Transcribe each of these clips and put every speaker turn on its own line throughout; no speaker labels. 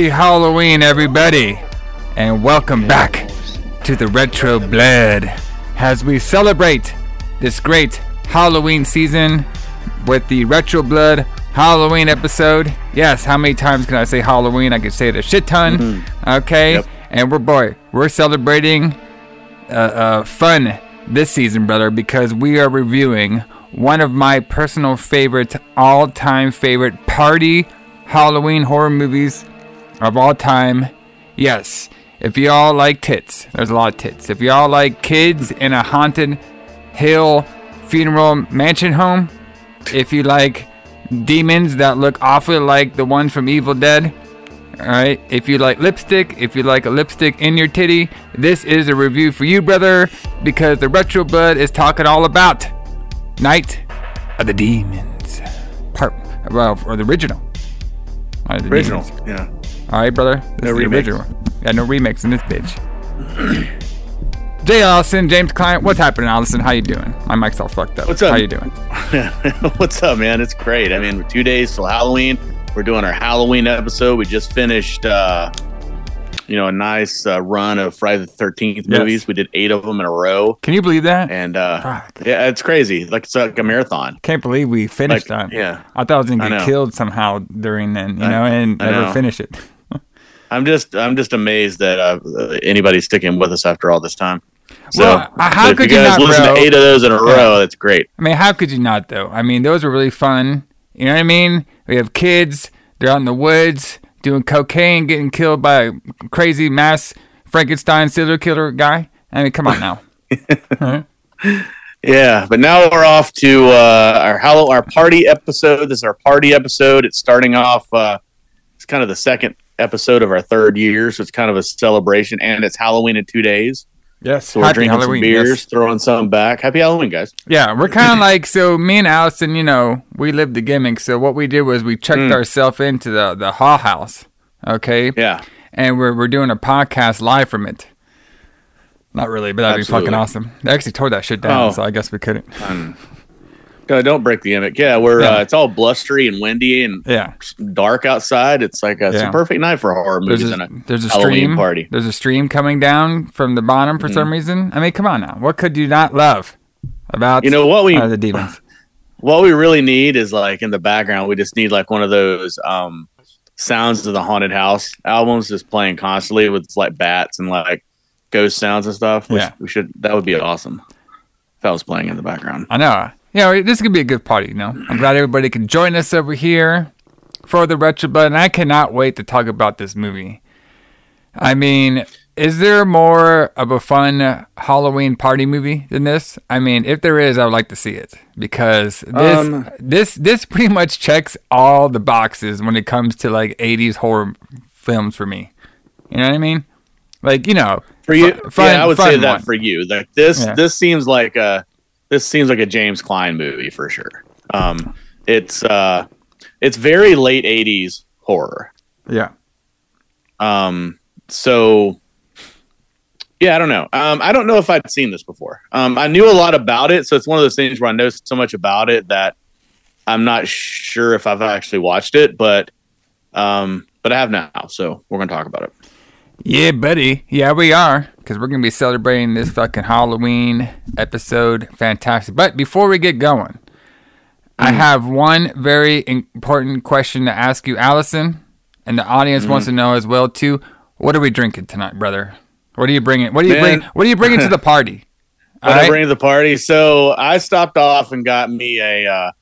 Happy Halloween, everybody, and welcome back to the Retro Blood as we celebrate this great Halloween season with the Retro Blood Halloween episode. Yes, how many times can I say Halloween? I could say it a shit ton. Okay,
Yep.
and we're boy, we're celebrating uh, uh, fun this season, brother, because we are reviewing one of my personal favorite, all-time favorite party Halloween horror movies of all time. Yes, if y'all like tits, there's a lot of tits. If y'all like kids in a haunted hill funeral mansion home, if you like demons that look awfully like the ones from Evil Dead, Alright, if you like lipstick, if you like a lipstick in your titty, this is a review for you, brother, because the Retro Blood is talking all about Night of the Demons. Part, well, or the original. The
Original.
Demons.
Yeah.
Alright, brother. This
No
is the
remix.
Yeah, no remix in this bitch. Jay Allison, James Kline, what's happening, Allison? How you doing? My mic's all fucked up.
What's up?
How you doing?
What's up, man? It's great. I mean, two days till Halloween. We're doing our Halloween episode. We just finished, uh, you know, a nice uh, run of Friday the Thirteenth
Yes.
movies. We did eight of them in a row,
Can you believe that?
and uh,
Fuck.
yeah, it's crazy. Like it's like a marathon.
Can't believe we finished
Like,
that.
yeah.
I thought I was gonna get killed somehow during then, you
I-
know, and
I
never
know.
finish it.
I'm just, I'm just amazed that uh, anybody's sticking with us after all this time. So,
Well, uh, how
if
could
you
you
guys
not,
listen
bro?
to eight of those in a
Yeah.
row? That's great.
I mean, how could you not though? I mean, those were really fun. You know what I mean? We have kids. They're out in the woods doing cocaine, getting killed by a crazy mass Frankenstein serial killer guy. I mean, come on now. Huh?
Yeah, but now we're off to uh, our Hallow our party episode. This is our party episode. It's starting off. Uh, it's kind of the second episode of our third year, so it's kind of a celebration, and it's Halloween in two days.
Yes.
So we're
Happy
drinking
Halloween.
some beers,
yes.
throwing some back. Happy Halloween, guys!
Yeah, we're kind of like so. Me and Allison, you know, we lived the gimmick. So what we did was we checked
Mm.
ourselves into the the Hall House. Okay.
Yeah,
and we're we're doing a podcast live from it. Not really, but that'd be fucking awesome. They actually tore that shit down,
Oh.
so I guess we couldn't.
Uh, don't break the gimmick. Yeah, we're
Yeah.
Uh, it's all blustery and windy and
Yeah,
dark outside. It's like a, it's
Yeah.
a perfect night for horror
there's
movies
a,
and a
there's a
Halloween
stream
party.
There's a stream coming down from the bottom for some reason. I mean, come on now, what could you not love about
You know what we
uh, the demons?
what we really need is like in the background we just need like one of those um sounds of the haunted house albums just playing constantly with like bats and like ghost sounds and stuff
Yeah.
we should that would be awesome if that was playing in the background
I know. Yeah, this could be a good party. You know, I'm glad everybody can join us over here for the retro and I cannot wait to talk about this movie. I mean, is there more of a fun Halloween party movie than this? I mean, if there is, I would like to see it because this
Um,
this this pretty much checks all the boxes when it comes to like 80s horror films for me. You know what I mean? Like you know,
for you
fun-
yeah i would say that
one.
for you like this
Yeah.
this seems like a this seems like a james kline movie for sure um it's uh it's very late 80s horror
Yeah.
Um, so yeah, I don't know. Um, I don't know if I'd seen this before. Um, I knew a lot about it, so it's one of those things where I know so much about it that I'm not sure if I've actually watched it, but um, but I have now, so we're gonna talk about it.
Yeah, buddy. Yeah, we are. Because we're going to be celebrating this fucking Halloween episode. Fantastic. But before we get going, I have one very important question to ask you, Allison. And the audience wants to know as well, too. What are we drinking tonight, brother? What are you bringing? What are you
Man.
bringing? What are you bringing to the party?
What
All
I
right?
bring to the party. So I stopped off and got me a uh,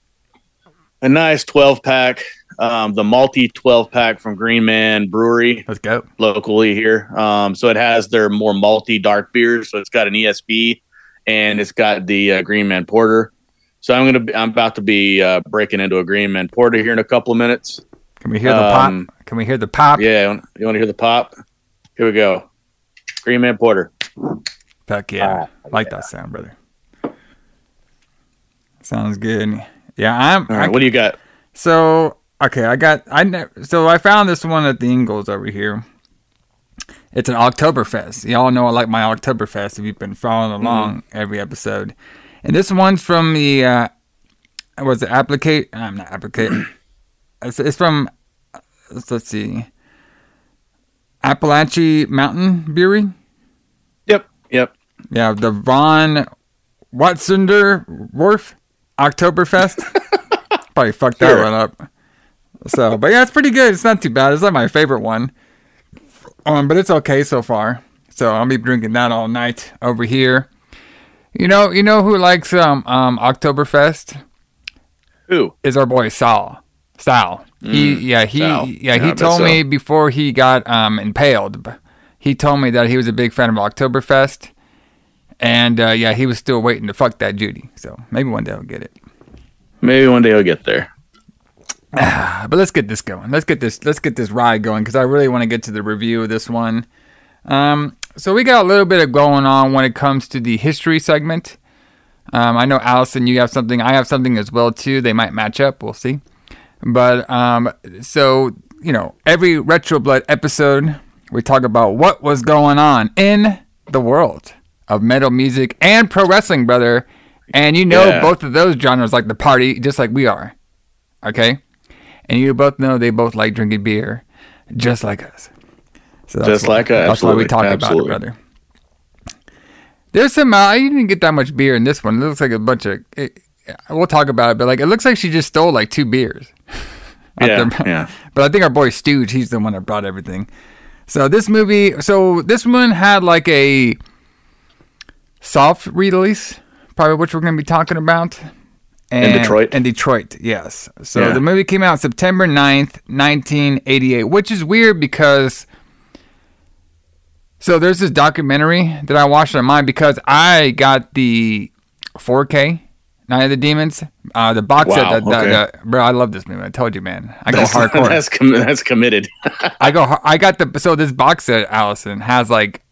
a nice 12 pack um, the multi 12 pack from Green Man Brewery
Let's go.
locally here. Um, so it has their more multi dark beers. So it's got an ESB and it's got the uh, Green Man Porter. So I'm gonna be, I'm about to be uh, breaking into a Green Man Porter here in a couple of minutes.
Can we hear the
Um,
pop? Can we hear the pop?
Yeah, you want, to hear the pop? Here we go. Green Man Porter.
Fuck yeah.
Ah,
like that sound, brother. Sounds good. Yeah, I'm.
All right, I what do you got?
So okay, I got I never, so I found this one at the Ingles over here. It's an Oktoberfest. Y'all know I like my Oktoberfest if you've been following mm-hmm. along every episode. And this one's from the uh was it applicate I'm uh, not applicate. it's, it's from let's, let's see. Appalachian Mountain Brewery.
Yep, yep.
Yeah, the Von Watsunder Wharf Oktoberfest. Probably fucked that one up. So, but yeah, it's pretty good. It's not too bad. It's not my favorite one, um, but it's okay so far. So I'll be drinking that all night over here. You know, you know who likes um um Oktoberfest
Who?
is our boy Sal. Sal. He yeah he
Sal.
yeah
Yeah,
he
bet
told
so.
me before he got um impaled. He told me that he was a big fan of Oktoberfest, and uh, yeah, he was still waiting to fuck that Judy. So maybe one day I'll get it.
Maybe one day I'll get there.
But let's get this going. Let's get this let's get this ride going because I really want to get to the review of this one. Um, so we got a little bit of going on when it comes to the history segment. Um, I know Allison, you have something. I have something as well too. They might match up. We'll see. But um, so you know, every Retro Blood episode, we talk about what was going on in the world of metal music and pro wrestling, brother. And you know,
Yeah.
both of those genres like the party, just like we are. Okay, and you both know they both like drinking beer, just like us. So that's
Just
why-
like us,
That's why we talk
absolutely.
about it, brother. There's some. Uh, I didn't get that much beer in this one. It looks like a bunch of. It, we'll talk about it, but like it looks like she just stole like two beers.
Yeah, yeah.
But I think our boy Stooge, he's the one that brought everything. So this movie, so this one had like a soft release, probably which we're going to be talking about. And,
Detroit?
In Detroit, yes. So
Yeah.
the movie came out September 9th, 1988, which is weird because. So there's this documentary that I watched on mine because I got the 4K Night of the Demons, uh, the box set.
Wow,
That, that,
okay.
that- bro, I love this movie. I told you, man. I go
That's,
hardcore.
That's, com- that's committed.
I go. I got the. So this box set, Allison has like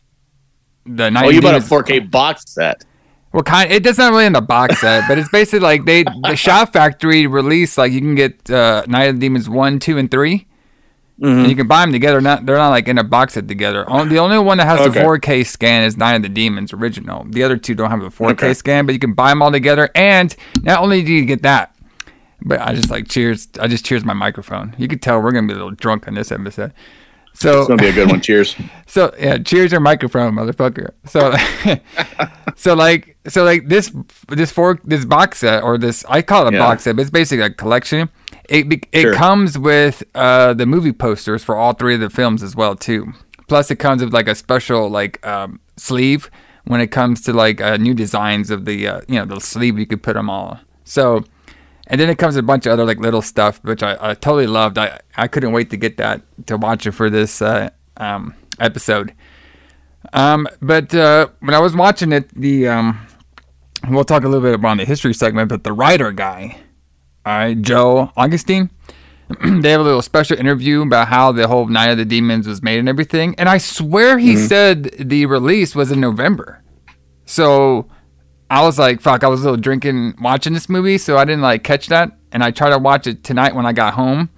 the Night
oh,
of
you
the
bought a 4K box set.
Well, kind. It doesn't really in the box set, but it's basically like they the Shout Factory released like you can get uh, Night of the Demons one, two, and 3
Mm-hmm.
and you can buy them together. Not they're not like in a box set together. The only one that has
Okay.
the 4K scan is Night of the Demons original. The other two don't have the 4K
Okay.
scan, but you can buy them all together. And not only do you get that, but I just like cheers. I just cheers my microphone. You can tell we're gonna be a little drunk on this episode. So
It's gonna be a good one. Cheers.
so yeah, cheers your microphone, motherfucker. So so like so like this this four this box set or this I call it a
Yeah.
box set, but it's basically a collection. It it
Sure.
comes with uh the movie posters for all three of the films as well too. Plus it comes with like a special like um sleeve when it comes to like uh, new designs of the uh, you know the sleeve you could put them all. So and then it comes with a bunch of other like little stuff, which I, I totally loved. I, I couldn't wait to get that to watch it for this uh, um, episode. Um, but uh, when I was watching it, the um, we'll talk a little bit about the history segment, but the writer guy, right, Joe Augustyn, they have a little special interview about how the whole Night of the Demons was made and everything. And I swear he said the release was in November. So I was like, fuck, I was little drinking watching this movie, so I didn't like catch that. And I tried to watch it tonight when I got home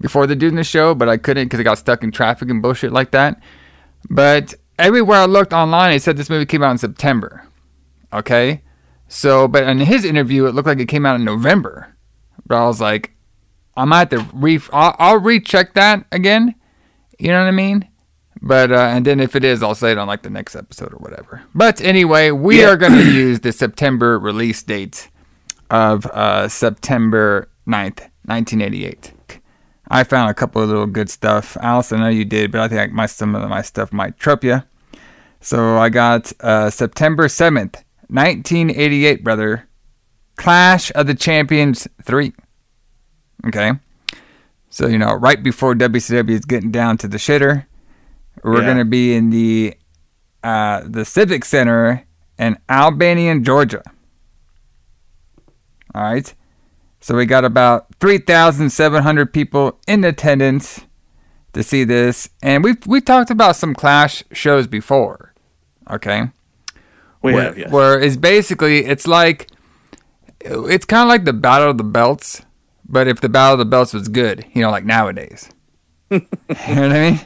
before the doing the show, but I couldn't because I got stuck in traffic and bullshit like that. But everywhere I looked online, it said this movie came out in September. Okay? So, but in his interview, it looked like it came out in November. But I was like, I might have to re, I'll, I'll recheck that again. You know what I mean? But, uh, and then if it is, I'll say it on like the next episode or whatever. But anyway, we are going to use the September release date of uh, September 9th, 1988. I found a couple of little good stuff. Alice, I know you did, but I think my some of my stuff might trip you. So I got uh, September 7th, 1988, brother. Clash of the Champions 3. Okay. So you know, right before WCW is getting down to the shitter, we're
Yeah.
gonna be in the uh, the Civic Center in Albany, Georgia. All right. So we got about 3,700 people in attendance to see this, and we've we talked about some Clash shows before. Okay.
We
where,
have, yes.
where it's basically it's like it's kind of like the Battle of the Belts, but if the Battle of the Belts was good, you know, like nowadays. you know what I mean?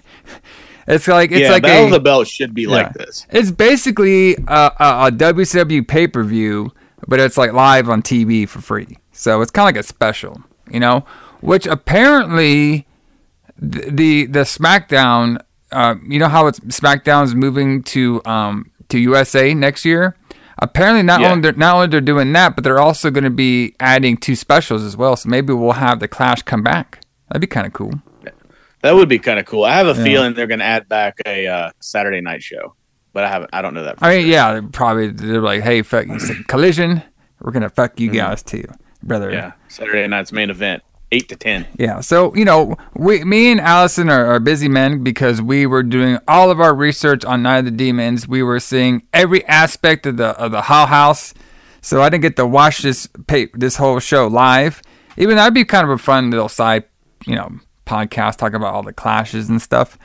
It's like it's
yeah,
like
Battle
a,
of the Belt should be
yeah.
like this.
It's basically a, a, a WCW pay per view, but it's like live on TV for free. So it's kind of like a special, you know. Which apparently, the the, the SmackDown, uh, you know how it's SmackDown's moving to um to USA next year. Apparently, not
Yeah.
only they're, not only they're doing that, but they're also going to be adding two specials as well. So maybe we'll have the Clash come back. That'd be kind of cool.
That would be kind of cool. I have a
Yeah.
feeling they're going to add back a uh, Saturday night show, but I haven't. I don't know that. For
I mean,
sure.
yeah, they're probably they're like, hey, fuck you, collision. We're gonna fuck you guys too, brother.
Mm-hmm. yeah. Saturday night's main event, eight to ten.
Yeah. So you know, we, me and Allison are, are busy men because we were doing all of our research on Night of the Demons. We were seeing every aspect of the of the Hall House. So I didn't get to watch this pay, this whole show live. Even that'd be kind of a fun little side, you know, podcast talk about all the clashes and stuff.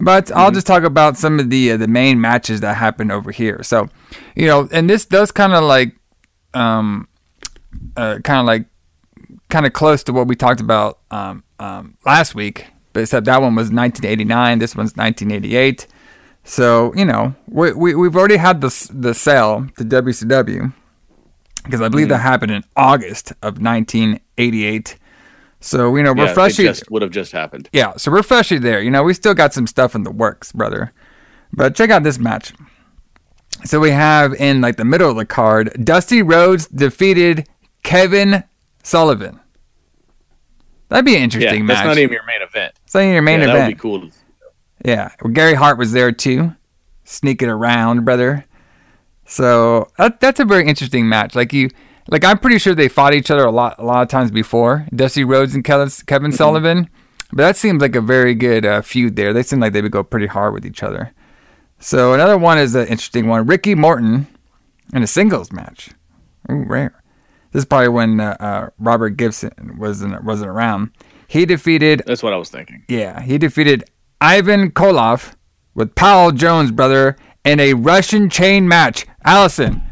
But I'll just talk about some of the uh, the main matches that happened over here. So, you know, and this does kind of like, um, uh, kind of like kind of close to what we talked about um, um, last week, but except that one was 1989. This one's 1988. So you know, we, we we've already had the the sale to WCW because I believe that happened in August of 1988. So you know, we're
Yeah,
freshly
just would have just happened.
yeah, so we're freshly there. You know, we still got some stuff in the works, brother. But check out this match. So we have in like the middle of the card, Dusty Rhodes defeated Kevin Sullivan. That'd be an
Yeah,
interesting
that's
match.
not even your main event.
It's not even your main
yeah, That
event.
would be cool.
Yeah, well, Gary Hart was there too, sneaking around, brother. So that, that's a very interesting match. Like you, like I'm pretty sure they fought each other a lot, a lot of times before. Dusty Rhodes and Kevin, Kevin
Mm-hmm.
Sullivan, but that seems like a very good uh, feud there. They seem like they would go pretty hard with each other. So another one is an interesting one: Ricky Morton in a singles match. Ooh, rare. This is probably when uh, uh, Robert Gibson wasn't wasn't around. He defeated
That's what I was thinking.
yeah, he defeated Ivan Koloff with Paul Jones, brother, in a Russian chain match. Allison,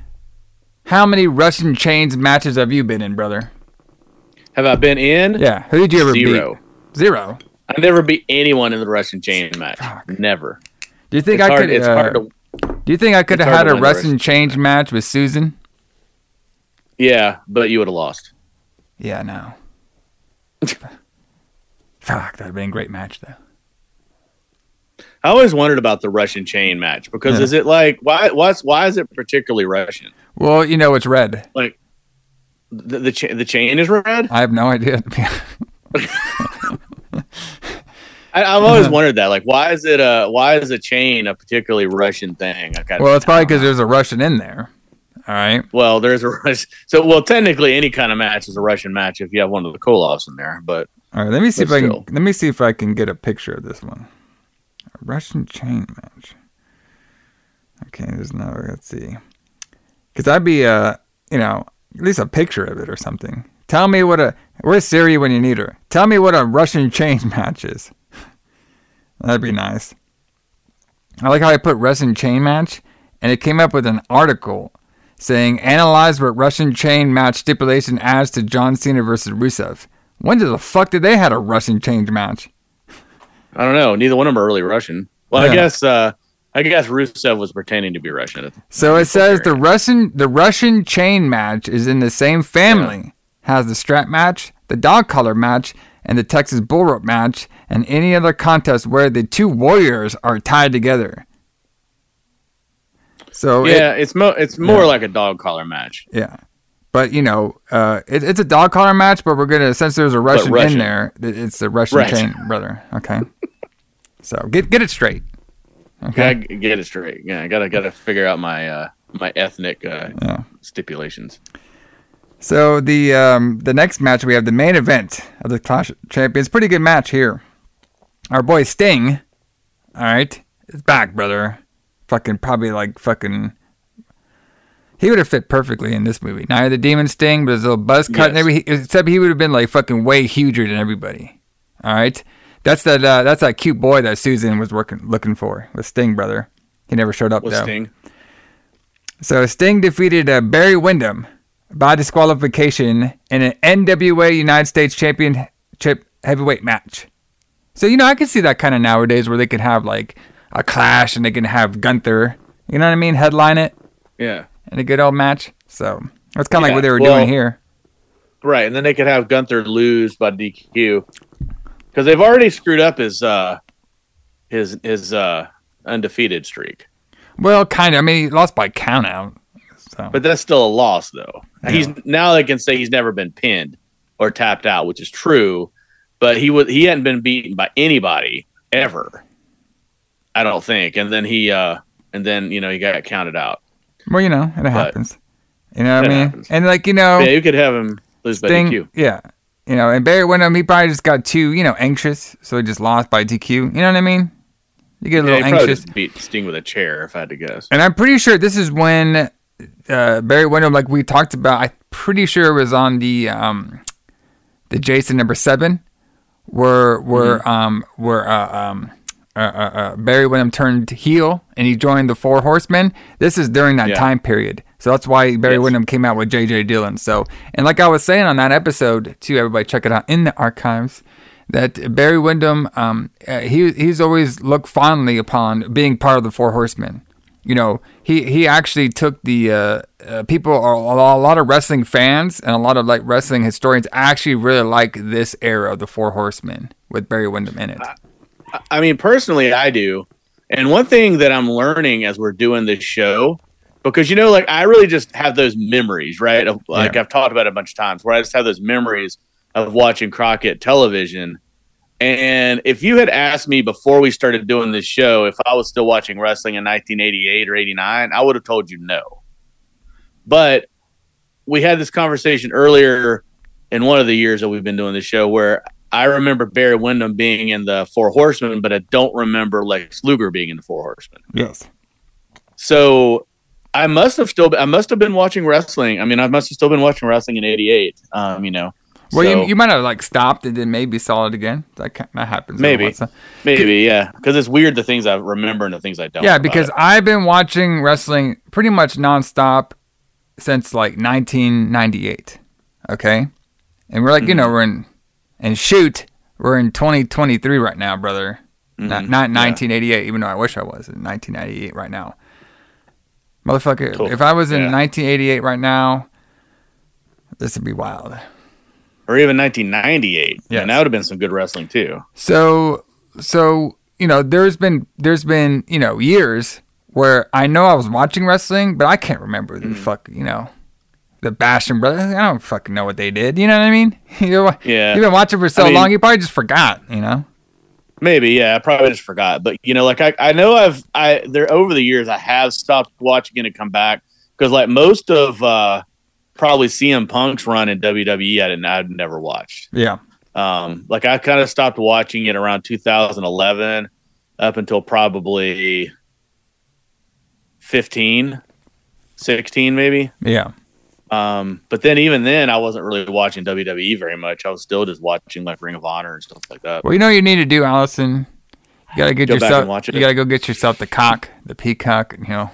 how many Russian chains matches have you been in, brother?
Have I been in?
Yeah, who did you ever
Zero.
beat? Zero.
I never beat anyone in the Russian chain match. Never.
Do you think
It's
I
hard.
could?
it's
uh,
hard to.
do you think I could have had a
win the
Russian
Russian
chain match with Susan?
Yeah, but you would have lost.
Yeah, no. Fuck, that'd have been a great match though.
I always wondered about the Russian chain match because
Yeah.
is it like why? What's why is it particularly Russian?
Well, you know it's red.
Like the the, cha- the chain is red.
I have no idea.
I, I've always wondered that. Like, why is it a why is a chain a particularly Russian thing?
Well, it's probably because there's a Russian in there. All right.
well, there's a Russian. So, well, technically, any kind of match is a Russian match if you have one of the Koloffs in there. But
All right, let me see if I can let me see if I can get a picture of this one. Russian chain match. Okay, there's no. Let's see. Because I'd be uh, you know, at least a picture of it or something. Tell me what a. Where's Siri when you need her? Tell me what a Russian chain match is. That'd be nice. I like how I put Russian chain match, and it came up with an article saying analyze what Russian chain match stipulation adds to John Cena versus Rusev. When the fuck did they had a Russian chain match?
I don't know. Neither one of them are really Russian. Well,
Yeah.
I guess uh, I guess Rusev was pretending to be Russian.
So it says the Russian the Russian chain match is in the same family. Has the strap match, the dog collar match, and the Texas bull rope match, and any other contest where the two warriors are tied together. So it-
yeah, it's mo- it's more
Yeah.
like a dog collar match.
Yeah. But you know, uh, it, it's a dog collar match, but we're gonna since there's a Russian, in there, it's the Russian
Right.
chain brother. Okay. so get get it straight. Okay.
get it straight. Yeah, I gotta gotta figure out my uh, my ethnic uh,
Yeah.
stipulations.
So the um, the next match we have the main event of the Clash of Champions. Pretty good match here. Our boy Sting, all right, is back, brother. Fucking probably like fucking. He would have fit perfectly in this movie. Of the Demon Sting, but his little buzz cut and everything. Except he would have been like fucking way huger than everybody. All right, that's that. Uh, that's that cute boy that Susan was working looking for. with Sting, brother. He never showed up
With
though.
Sting.
So Sting defeated uh, Barry Windham by disqualification in an NWA United States Championship heavyweight match. So you know, I can see that kind of nowadays where they can have like a clash and they can have Gunther, you know what I mean, headline it
Yeah.
In a good old match. So that's kind of like what they were
well-
doing here.
Right, and then they could have Gunther lose by DQ because they've already screwed up his uh his his uh undefeated streak.
Well, kind of. I mean, he lost by count out. So
But that's still a loss, though. He's now they can say he's never been pinned or tapped out, which is true. But he was he hadn't been beaten by anybody ever. I don't think. And then he uh and then you know he got counted out.
Well, you know, it happens. You know what I mean?
happens.
And like you know,
Yeah, you could have him lose
Sting,
by DQ.
yeah. You know, and Barry Windham, he probably just got too, you know, anxious, so he just lost by DQ. You know what I mean? You get a
Yeah,
little anxious.
beat Sting with a chair, if I had to guess.
And I'm pretty sure this is when uh, Barry Windham, like we talked about, I'm pretty sure it was on the um, the Jason number seven, where where
Mm-hmm.
um where uh, um uh, uh, uh, Barry Windham turned heel and he joined the Four Horsemen. This is during that
Yeah.
time period, so that's why Barry
Yes.
Windham came out with J.J. Dillon. So, and like I was saying on that episode, too, everybody check it out in the archives. That Barry Windham, um, uh, he he's always looked fondly upon being part of the Four Horsemen you know, he he actually took the uh, uh, people, a, a lot of wrestling fans and a lot of like wrestling historians actually really like this era of the Four Horsemen with Barry Windham in it.
I mean, personally, I do. And one thing that I'm learning as we're doing this show, because you know, like I really just have those memories, right? Of, like
Yeah.
I've talked about it a bunch of times, where I just have those memories of watching Crockett television. And if you had asked me before we started doing this show if I was still watching wrestling in 1988 or 89, I would have told you no. But we had this conversation earlier in one of the years that we've been doing this show where I remember Barry Windham being in the Four Horsemen, but I don't remember Lex Luger being in the Four Horsemen.
Yes.
So I must have still I must have been watching wrestling. I mean, I must have still been watching wrestling in '88. Um, you know,
Well,
So,
you, you might have like stopped and then maybe saw it again. That that happens.
Maybe.
once in a-
maybe yeah, because it's weird the things I remember and the things I don't.
Yeah, because
it.
I've been watching wrestling pretty much nonstop since like 1998. Okay, and we're like, you know,
Mm-hmm.
we're in and shoot, we're in 2023 right now, brother. Not,
Mhm.
not
Yeah.
1988, even though I wish I was in 1998 right now. Motherfucker,
Cool.
if I was in
Yeah.
1988 right now, this would be wild.
or even 1998. Yeah, that would have been some good wrestling too.
So so you know, there's been there's been you know years where I know I was watching wrestling, but I can't remember
Mm.
the fuck you know the Bastion brothers. I don't fucking know what they did. You know what I mean? You know,
Yeah.
You've been watching for so
I mean-
long, you probably just forgot. You know?
Maybe, yeah. I probably just forgot. But you know, like I, I know I've I there over the years I have stopped watching it and come back because like most of uh probably CM Punk's run in WWE I didn't I'd never watched.
Yeah.
Um like I kind of stopped watching it around 2011 up until probably 15 16 maybe.
Yeah.
Um but then even then I wasn't really watching WWE very much. I was still just watching like Ring of Honor and stuff like that.
Well, you know what you need to do, Allison. You gotta get
Go
yourself.
and watch it.
You gotta go get yourself the cock, the peacock. and, You know,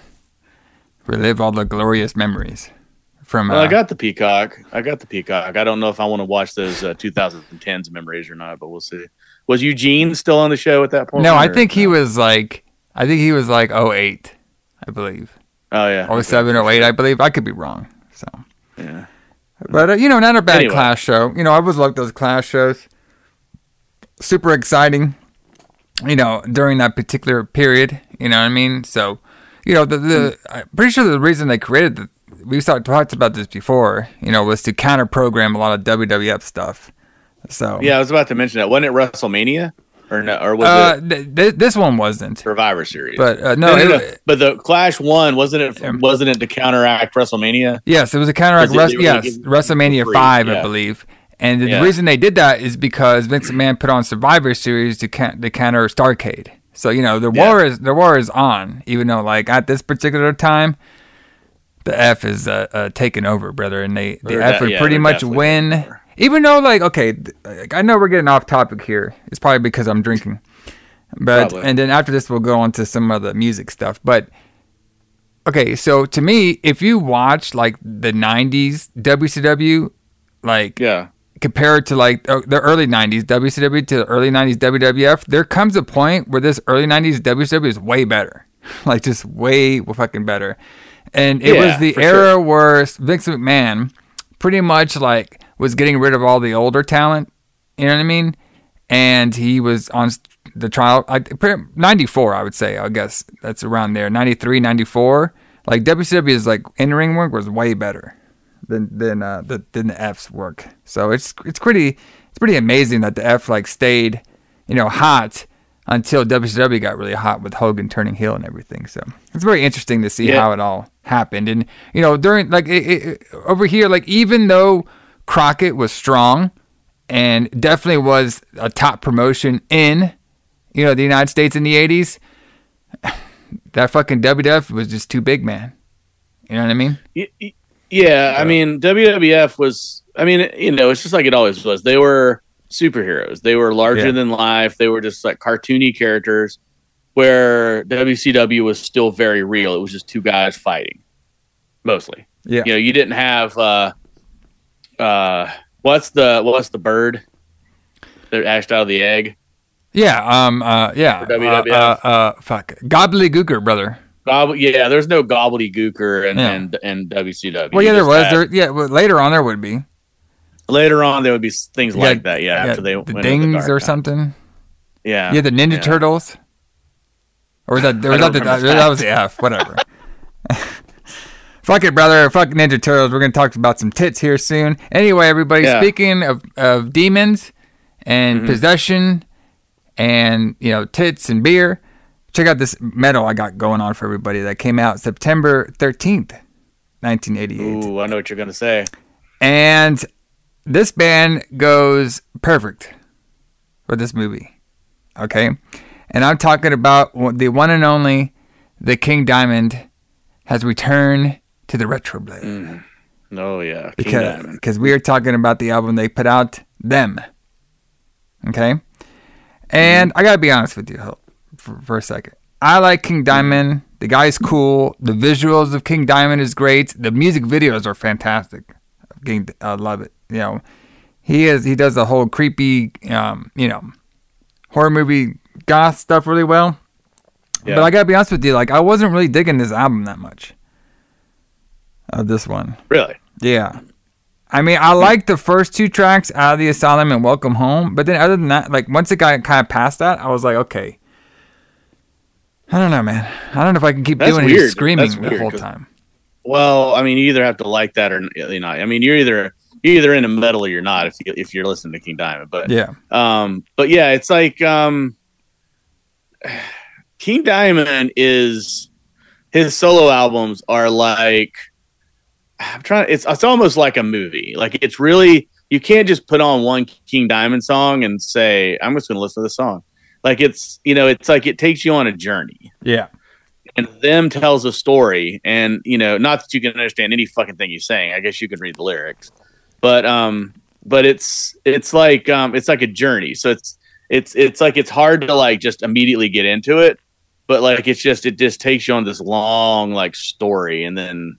relive all the glorious memories from.
Well,
uh,
I got the Peacock. I got the Peacock. I don't know if I want to watch those uh, 2010s memories or not, but we'll see. Was Eugene still on the show at that point?
no, I think he was like. I think he was like 08, I believe.
Oh yeah.
Or 07 or 08, I believe. I could be wrong. So,
Yeah.
but uh, you know, not a bad
Anyway.
Clash show. You know, I always loved those Clash shows. Super exciting. You know, during that particular period. You know what I mean? So, you know, the the I'm pretty sure the reason they created the we talked about this before. You know, was to counter program a lot of WWF stuff. So
Yeah, I was about to mention that. Wasn't it WrestleMania? Or no, or was
Uh,
it
th- th- this one wasn't,
Survivor Series?
but uh, no,
no, no,
it-
no. but the Clash one wasn't it?
Yeah.
Wasn't it to counteract WrestleMania?
Yes, it was a counteract.
Was it-
Res-
they
yes, WrestleMania
free,
five, I believe. And the
Yeah.
reason they did that is because Vince McMahon put on Survivor Series to, can- to counter Starcade. So you know the
Yeah.
war is the war is on, even though like at this particular time, the F is uh, uh, taking over, brother, and they the
They're
F
de-
would
yeah,
pretty much win.
over.
Even though like okay, like, I know we're getting off topic here. It's probably because I'm drinking, but
Probably.
and then after this we'll go on to some of the music stuff, but. Okay, so to me, if you watch like the '90s WCW, like
Yeah,
compared to like uh, the early 90s WCW to the early 90s WWF, there comes a point where this early 90s WCW is way better. like just way fucking better. And it was the era
sure.
where Vince McMahon pretty much like was getting rid of all the older talent, you know what I mean? And he was on the trial I, 94 I would say, I guess that's around there. 93, 94. Like WCW is like in ring work was way better than than uh, the than the F's work. So it's it's pretty it's pretty amazing that the F like stayed, you know, hot until WCW got really hot with Hogan turning heel and everything. So it's very interesting to see
Yeah.
how it all happened. And you know, during like it, it, over here, like even though Crockett was strong and definitely was a top promotion in you know the United States in the '80s, that fucking WWF was just too big, man. You know what I mean?
Yeah. I mean, WWF was. I mean, you know, it's just like it always was. They were superheroes. They were larger
Yeah.
than life. They were just like cartoony characters. Where WCW was still very real. It was just two guys fighting, mostly.
Yeah.
You know, you didn't have. uh uh What's the what's the bird that hatched out of the egg?
Yeah, um, uh, yeah.
For WWF.
Uh, uh, uh, fuck. Gobbledygooker, brother.
Gob- yeah, there's no gobbledygooker and
Yeah.
and and WCW.
Well, yeah, there was.
had-
There, yeah, well, later on there would be.
later on there would be things
Yeah,
like that. Yeah, after they
the
went
Dings
dark
or something.
Yeah,
Yeah, the Ninja
yeah.
Turtles. Or was that, or was that, the, that,
that.
was the F, whatever. Fuck it, brother. Fuck Ninja Turtles. We're going to talk about some tits here soon. Anyway, everybody,
Yeah.
speaking of, of demons and
Mm-hmm.
possession and, you know, tits and beer, check out this medal I got going on for everybody that came out September 13th, 1988.
Ooh, I know what you're gonna say.
And this band goes perfect for this movie. Okay? And I'm talking about the one and only The King Diamond has returned to the retro blood.
Oh yeah, King
because because we are talking about the album they put out, Them. Okay? And I got to be honest with you Hope, for, for a second. I like King Diamond. The guy's cool. The visuals of King Diamond is great. The music videos are fantastic. King, I love it. You know, he is he does the whole creepy, um, you know, horror movie goth stuff really well.
Yeah.
But I gotta be honest with you, like I wasn't really digging this album that much. Of this one,
really,
yeah. I mean, I like the first two tracks, Out of the Asylum and Welcome Home. But then, other than that, like once it got kind of past that, I was like, okay. I don't know, man. I don't know if I can keep
That's
doing it
weird.
screaming
That's
the
weird,
whole time.
well, I mean, you either have to like that or you know. I mean, you're either you're either into metal or you're not. If you if you're listening to King Diamond, but
Yeah.
um, but yeah, it's like um, King Diamond is his solo albums are like I'm trying. It's it's almost like a movie. Like it's really you can't just put on one King Diamond song and say I'm just going to listen to the song. Like it's you know it's like it takes you on a journey
Yeah.
and them tells a story and you know not that you can understand any fucking thing he's saying i guess you can read the lyrics but um but it's it's like um it's like a journey so it's it's it's like it's hard to like just immediately get into it but like it's just it just takes you on this long like story and then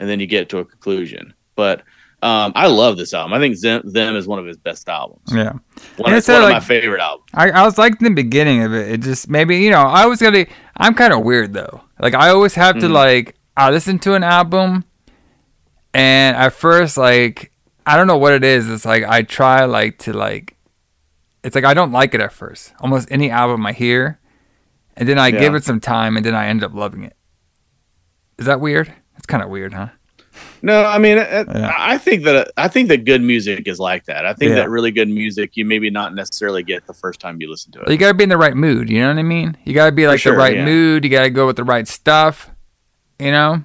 and then you get to a conclusion but um i love this album i think them, them is one of his best albums
Yeah.
one, of,
it's,
one of my favorite albums
I, I was liking the beginning of it. It just maybe you know I was gonna. I'm kind of weird though. Like I always have to
Mhm.
like I listen to an album, and at first like I don't know what it is. It's like I try like to like. It's like I don't like it at first. Almost any album I hear, and then I
Yeah.
give it some time, and then I end up loving it. Is that weird? It's kind of weird, huh?
No, I mean, uh,
Yeah.
I think that I think that good music is like that. I think
Yeah.
that really good music you maybe not necessarily get the first time you listen to it.
You gotta be in the right mood. You know what I mean? You gotta be like
sure,
the right
yeah.
mood. You gotta go with the right stuff. You know,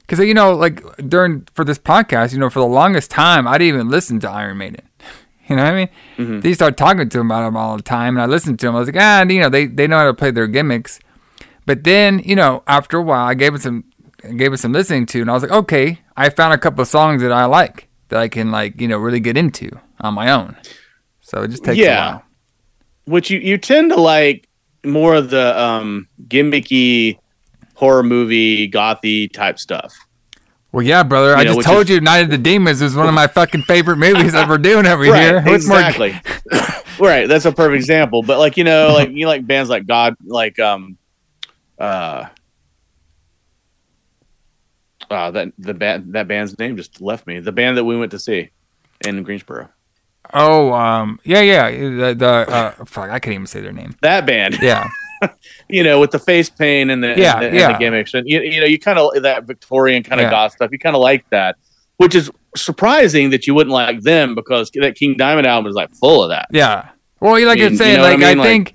because you know, like during for this podcast, you know, for the longest time, I didn't even listen to Iron Maiden. You know what I mean?
Mm-hmm.
They started talking to him about them all the time, and I listened to them. I was like, ah, you know, they they know how to play their gimmicks. But then, you know, after a while, I gave it some gave it some listening to, and I was like, okay, I found a couple of songs that I like that I can like, you know, really get into on my own. So it just takes a
Yeah.
while.
Which you you tend to like more of the um gimmicky horror movie gothy type stuff.
Well, yeah, brother. I
know,
just told
is-
you, Night of the Demons is one of my fucking favorite movies that we're doing over here. What's more-
exactly. right, that's a perfect example. But like you know, like you like bands like God, like um, uh, uh that the band that band's name just left me. The band that we went to see in Greensboro.
oh, um, yeah, yeah. The, the uh, fuck, I can't even say their name.
That band,
Yeah,
you know, with the face paint and the
Yeah,
and the, and
yeah.
the gimmicks, and you, you know, you kind of that Victorian kind of
Yeah.
goth stuff. You kind of like that, which is surprising that you wouldn't like them because that King Diamond album is like full of that.
yeah. Well, like
You-
I'm
you
saying,
know what I
like I,
mean? Like-
think,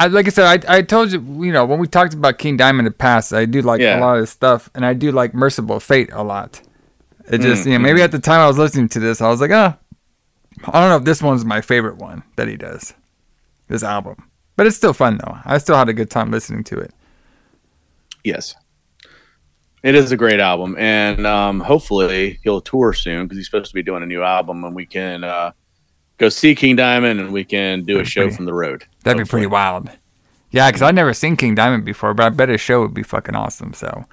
I like I said, I I told you, you know, when we talked about King Diamond in the past, I do like
Yeah.
a lot of his stuff, and I do like Mercyful Fate a lot. It just,
Mm,
you know, maybe at the time I was listening to this, I was like, ah, I don't know if this one's my favorite one that he does, this album. But it's still fun though. I still had a good time listening to it.
Yes. It is a great album, and um, hopefully he'll tour soon because he's supposed to be doing a new album, and we can uh, go see King Diamond, and we can do a show
pretty-
from the road.
That'd be pretty wild. Yeah, because I've never seen King Diamond before, but I bet his show would be fucking awesome. So,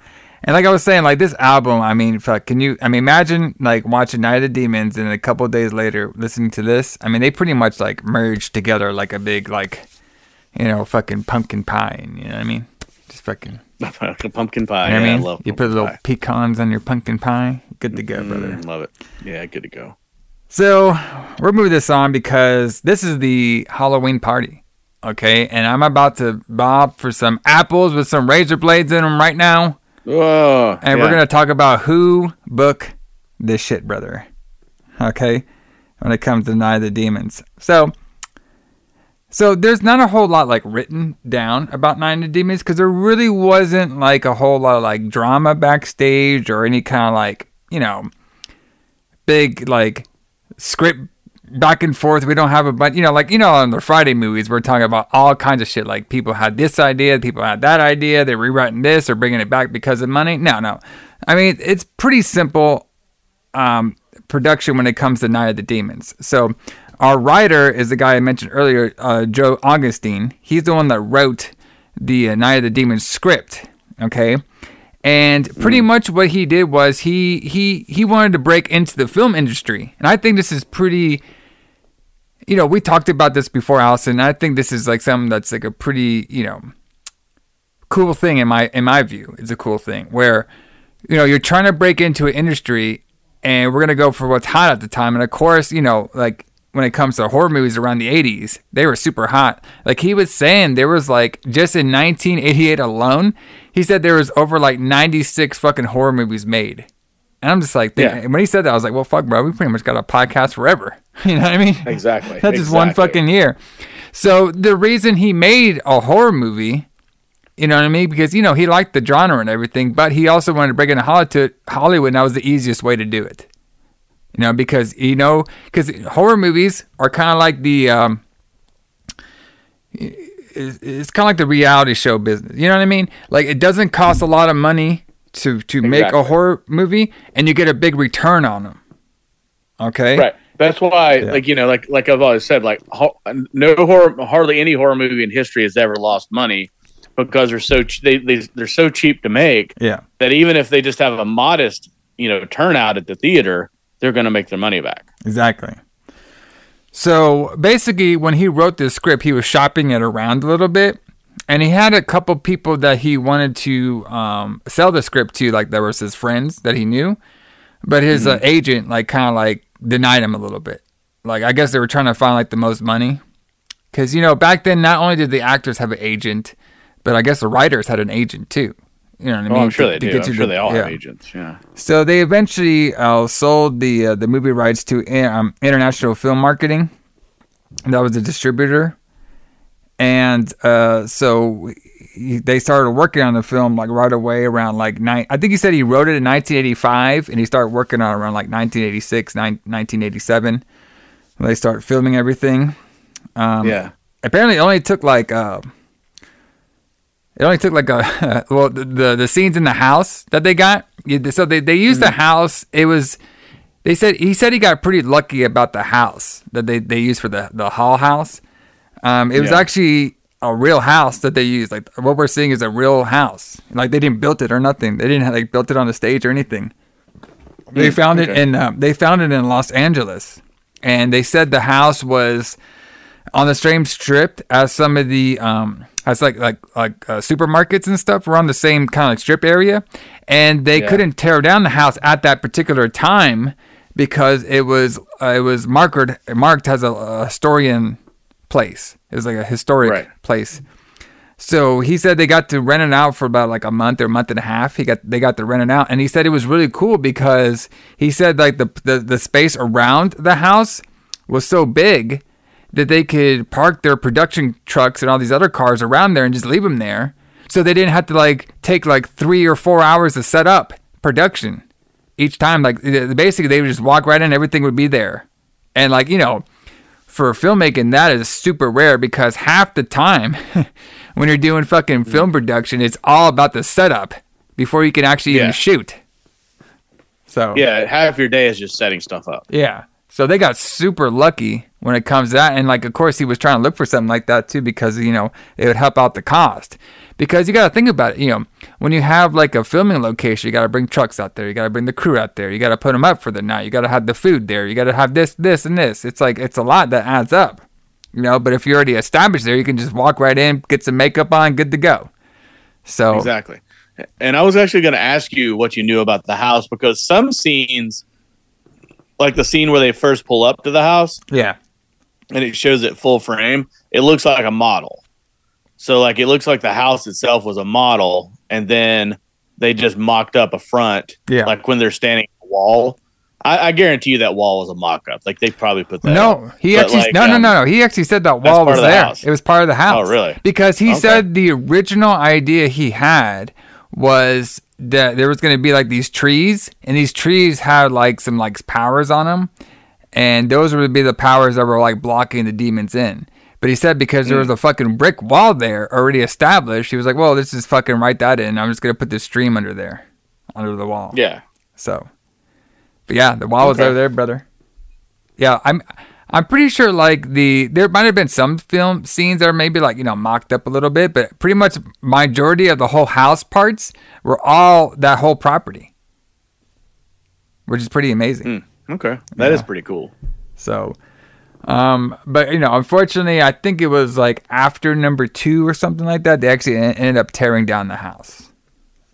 and like I was saying, like this album, I mean, fuck, can you? I mean, imagine like watching Night of the Demons and a couple of days later listening to this. I mean, they pretty much like merged together like a big like, you know, fucking pumpkin pie. And, You know what I mean? Just fucking.
pumpkin pie.
You know what
yeah,
I
I
mean?
love
you put little
pie.
pecans on your pumpkin pie. Good to go, brother.
Mm, love it. Yeah, good to go.
So we're moving this on because this is the Halloween party. Okay, and I'm about to bob for some apples with some razor blades in them right now.
Oh,
And we're gonna talk about who book this shit, brother. Okay, when it comes to Night of the Demons. So, so there's not a whole lot like written down about Night of the Demons because there really wasn't like a whole lot of like drama backstage or any kind of like you know big like script back and forth. We don't have a bunch, you know, like you know, on the Friday movies, we're talking about all kinds of shit. Like people had this idea, people had that idea, they're rewriting this or bringing it back because of money. No, no. I mean, it's pretty simple um, production when it comes to Night of the Demons. So our writer is the guy I mentioned earlier, uh, Joe Augustyn. He's the one that wrote the uh, Night of the Demons script. Okay. And pretty mm. much what he did was he he he wanted to break into the film industry, and I think this is pretty. You know, we talked about this before, Allison. And I think this is like something that's like a pretty you know cool thing in my in my view. It's a cool thing where you know you're trying to break into an industry, and we're gonna go for what's hot at the time. And of course, you know, like when it comes to horror movies around the 80s, they were super hot. Like he was saying, there was like just in 1988 alone, he said there was over like 96 fucking horror movies made. And I'm just like, thinking,
Yeah.
when he said that, I was like, well, fuck, bro, we pretty much got a podcast forever. You know what I mean?
Exactly.
That's just one fucking year. So the reason he made a horror movie, you know what I mean? Because, you know, he liked the genre and everything, but he also wanted to break into Hollywood, Hollywood and that was the easiest way to do it. You know, because, you know, because horror movies are kind of like the, um, it's, it's kind of like the reality show business. You know what I mean? Like it doesn't cost a lot of money to to make a horror movie, and you get a big return on them. Okay.
Right. That's why, like you know, like like I've always said, like ho- no horror, hardly any horror movie in history has ever lost money because they're so ch- they, they they're so cheap to make
Yeah.
that even if they just have a modest you know turnout at the theater, they're going to make their money back.
Exactly. So basically, when he wrote this script, he was shopping it around a little bit, and he had a couple people that he wanted to um, sell the script to, like there was his friends that he knew, but his uh, agent like kind of like denied him a little bit. Like I guess they were trying to find like the most money, because you know back then not only did the actors have an agent, but I guess the writers had an agent too. You know what I mean?
Well, I'm sure
To-
they
to
do.
get
I'm
you
sure
to-
they all have
yeah.
agents. Yeah.
So they eventually uh, sold the uh, the movie rights to um, International Film Marketing. That was the distributor, and uh, so he, they started working on the film like right away around like nine. I think he said he wrote it in 1985, and he started working on it around like 1986, nine, 1987. When they start filming everything. Um,
yeah.
apparently it only took like uh it only took like a well the, the the scenes in the house that they got so they, they used the house. It was they said he said he got pretty lucky about the house that they, they used for the the hall house. Um it was
Yeah.
actually a real house that they used. Like what we're seeing is a real house. Like they didn't build it or nothing. They didn't have like built it on the stage or anything. They found it in um, they found it in Los Angeles. And they said the house was on the same strip as some of the um as like like like uh, supermarkets and stuff were on the same kind of like strip area and they
Yeah.
couldn't tear down the house at that particular time because it was uh, it was marked marked as a, a historian place it was like a historic
Right.
place so he said they got to rent it out for about like a month or a month and a half. He got they got to rent it out, and he said it was really cool because he said like the the, the space around the house was so big that they could park their production trucks and all these other cars around there and just leave them there, so they didn't have to like take like three or four hours to set up production each time. Like basically they would just walk right in, everything would be there, and like you know for filmmaking, that is super rare because half the time when you're doing fucking mm. film production, it's all about the setup before you can actually even shoot. So
Yeah. Half your day is just setting stuff up.
yeah. So they got super lucky when it comes to that. And like, of course, he was trying to look for something like that too because, you know, it would help out the cost. Because you got to think about it, you know, when you have like a filming location, you got to bring trucks out there, you got to bring the crew out there, you got to put them up for the night, you got to have the food there, you got to have this, this, and this. It's like, it's a lot that adds up, you know, but if you're already established there, you can just walk right in, get some makeup on, good to go. So,
Exactly. And I was actually going to ask you what you knew about the house because some scenes, like the scene where they first pull up to the house
yeah.
and it shows it full frame, it looks like a model. So like it looks like the house itself was a model, and then they just mocked up a front.
Yeah.
Like when they're standing on the wall. I, I guarantee you that wall was a mock up. Like they probably put that.
No,
up.
he
But,
actually
like,
no no
um,
no no. He actually said that wall was there.
house.
It was part of the house.
Oh, really?
Because he
Okay.
said the original idea he had was that there was going to be like these trees, and these trees had like some like powers on them, and those would be the powers that were like blocking the demons in. But he said because there
Mm.
was a fucking brick wall there already established, he was like, "Well, let's just fucking write that in. I'm just gonna put this stream under there, under the wall."
Yeah.
So, but yeah, the wall was over there, brother. Yeah, I'm. I'm pretty sure like the there might have been some film scenes that are maybe like you know mocked up a little bit, but pretty much majority of the whole house parts were all that whole property, which is pretty amazing.
Okay. that is
Yeah.
pretty cool.
So, um, but you know, unfortunately, I think it was like after number two or something like that, they actually en- ended up tearing down the house.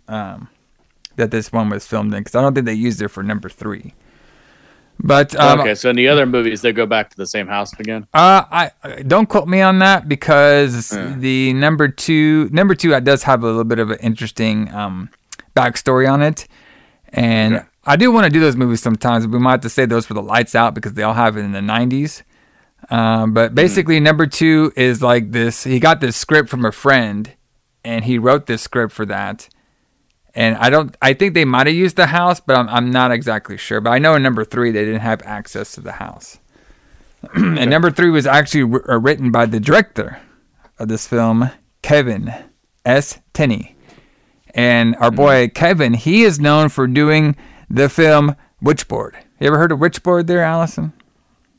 Um, that this one was filmed in because I don't think they used it for number three. But um,
okay, so in the other movies, they go back to the same house again.
uh, I don't quote me on that because
Yeah.
the number two number two uh, does have a little bit of an interesting um, backstory on it, and
Okay.
I do want to do those movies sometimes. We might have to say those for the lights out because they all have it in the '90s. Um, but basically, number two is like this. He got this script from a friend, and he wrote this script for that. And I don't. I think they might have used the house, but I'm, I'm not exactly sure. But I know in number three they didn't have access to the house. and number three was actually wr- uh, written by the director of this film, Kevin S. Tenney. And our boy Kevin, he is known for doing the film Witchboard. You ever heard of Witchboard there, Allison?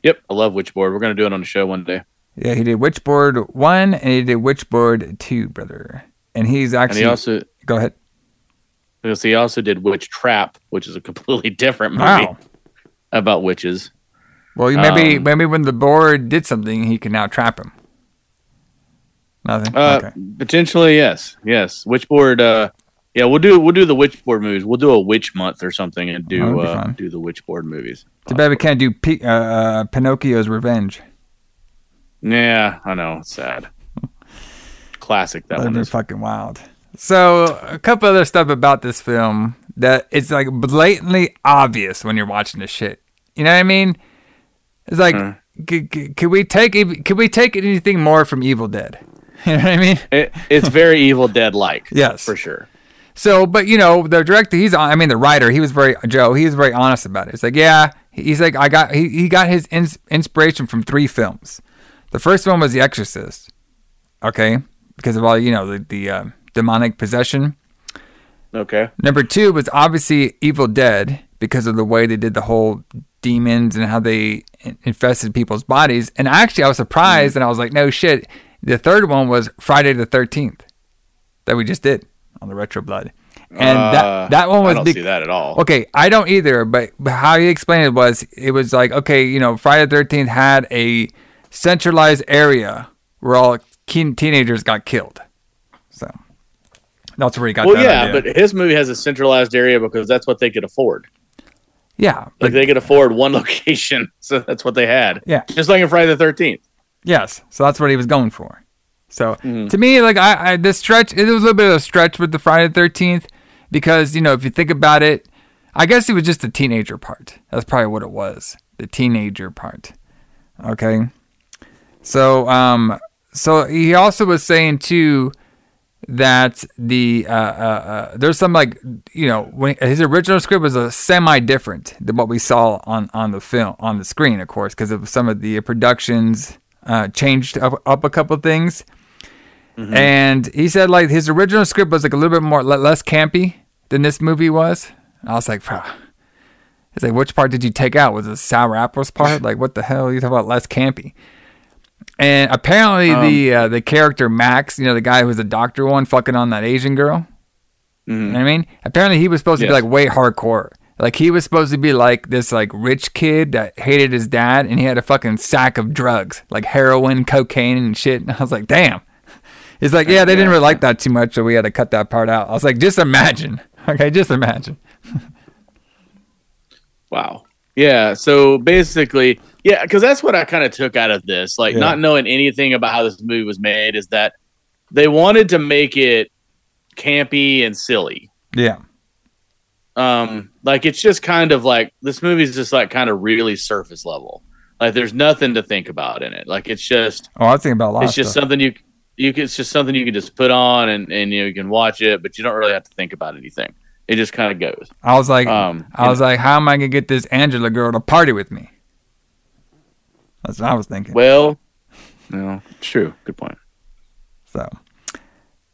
Yep, I love Witchboard. We're gonna do it on the show one day.
Yeah, he did Witchboard 1 and he did Witchboard 2, brother. And he's actually And
he also
Go ahead.
Because he also did Witch Trap, which is a completely different movie
Wow.
about witches.
Well, maybe
Um,
maybe when the board did something, he can now trap him. Nothing.
Uh,
okay.
Potentially, yes, yes. Witchboard. Uh, yeah, we'll do we'll do the Witchboard movies. We'll do a witch month or something and do uh, do the Witchboard movies.
Too bad we can't do P- uh, uh, Pinocchio's Revenge.
Yeah, I know. It's sad. Classic that
That'd
one
be
is.
fucking wild. So a couple other stuff about this film that it's like blatantly obvious when you're watching this shit. You know what I mean? It's like, c- c- could we take could we take anything more from Evil Dead? You know what I mean?
It, it's very Evil Dead like.
Yes.
for sure.
So, but you know, the director, he's I mean, the writer, he was very Joe. He was very honest about it. It's like, yeah, he's like, I got he, he got his ins- inspiration from three films. The first one was The Exorcist, okay, because of all you know the the uh, demonic possession.
Okay.
Number two was obviously Evil Dead because of the way they did the whole demons and how they infested people's bodies. And actually, I was surprised and I was like, no shit. The third one was Friday the 13th that we just did on the Retro Blood. And
Uh,
that, that one was
I don't see that at all.
Okay, I don't either, but, but how he explained it was it was like, okay, you know, Friday the 13th had a centralized area where all teen- teenagers got killed. That's where he got
Well, yeah,
idea.
but his movie has a centralized area because that's what they could afford.
yeah,
Like
but
they could afford one location, so that's what they had.
Yeah.
just like in Friday the Thirteenth.
Yes, so that's what he was going for. So
Mm-hmm.
to me, like I, I this stretch, it was a little bit of a stretch with the Friday the Thirteenth because you know if you think about it, I guess it was just the teenager part. That's probably what it was, the teenager part. Okay, so um, so he also was saying too that the uh, uh, uh, there's some like you know when his original script was a semi different than what we saw on on the film on the screen, of course, because of some of the productions uh, changed up, up a couple things. And he said like his original script was like a little bit more less campy than this movie was. And I was like. It's like, which part did you take out? Was it the sour apples part? Like, what the hell are you talking about less campy? And apparently, the uh, the character Max, you know, the guy who was the doctor one, fucking on that Asian girl. You know what I mean? Apparently, he was supposed to be like way hardcore. Like he was supposed to be like this like rich kid that hated his dad, and he had a fucking sack of drugs, like heroin, cocaine, and shit. And I was like, damn. He's like, yeah, they didn't really like that too much, so we had to cut that part out. I was like, just imagine, okay, just imagine.
Wow. Yeah. So basically, yeah, because that's what I kind of took out of this. Like,
Yeah.
not knowing anything about how this movie was made, is that they wanted to make it campy and silly.
Yeah,
Um, like it's just kind of like this movie's just like kind of really surface level. Like, there's nothing to think about in it. Like, it's just
Oh, I think about a lot.
it's just
stuff.
something you you can, it's just something you can just put on and and you, know, you can watch it, but you don't really have to think about anything. It just kind of goes.
I was like,
um,
I was like, how am I gonna get this Angela girl to party with me? That's what I was thinking.
Well, no, it's true. Good point.
So,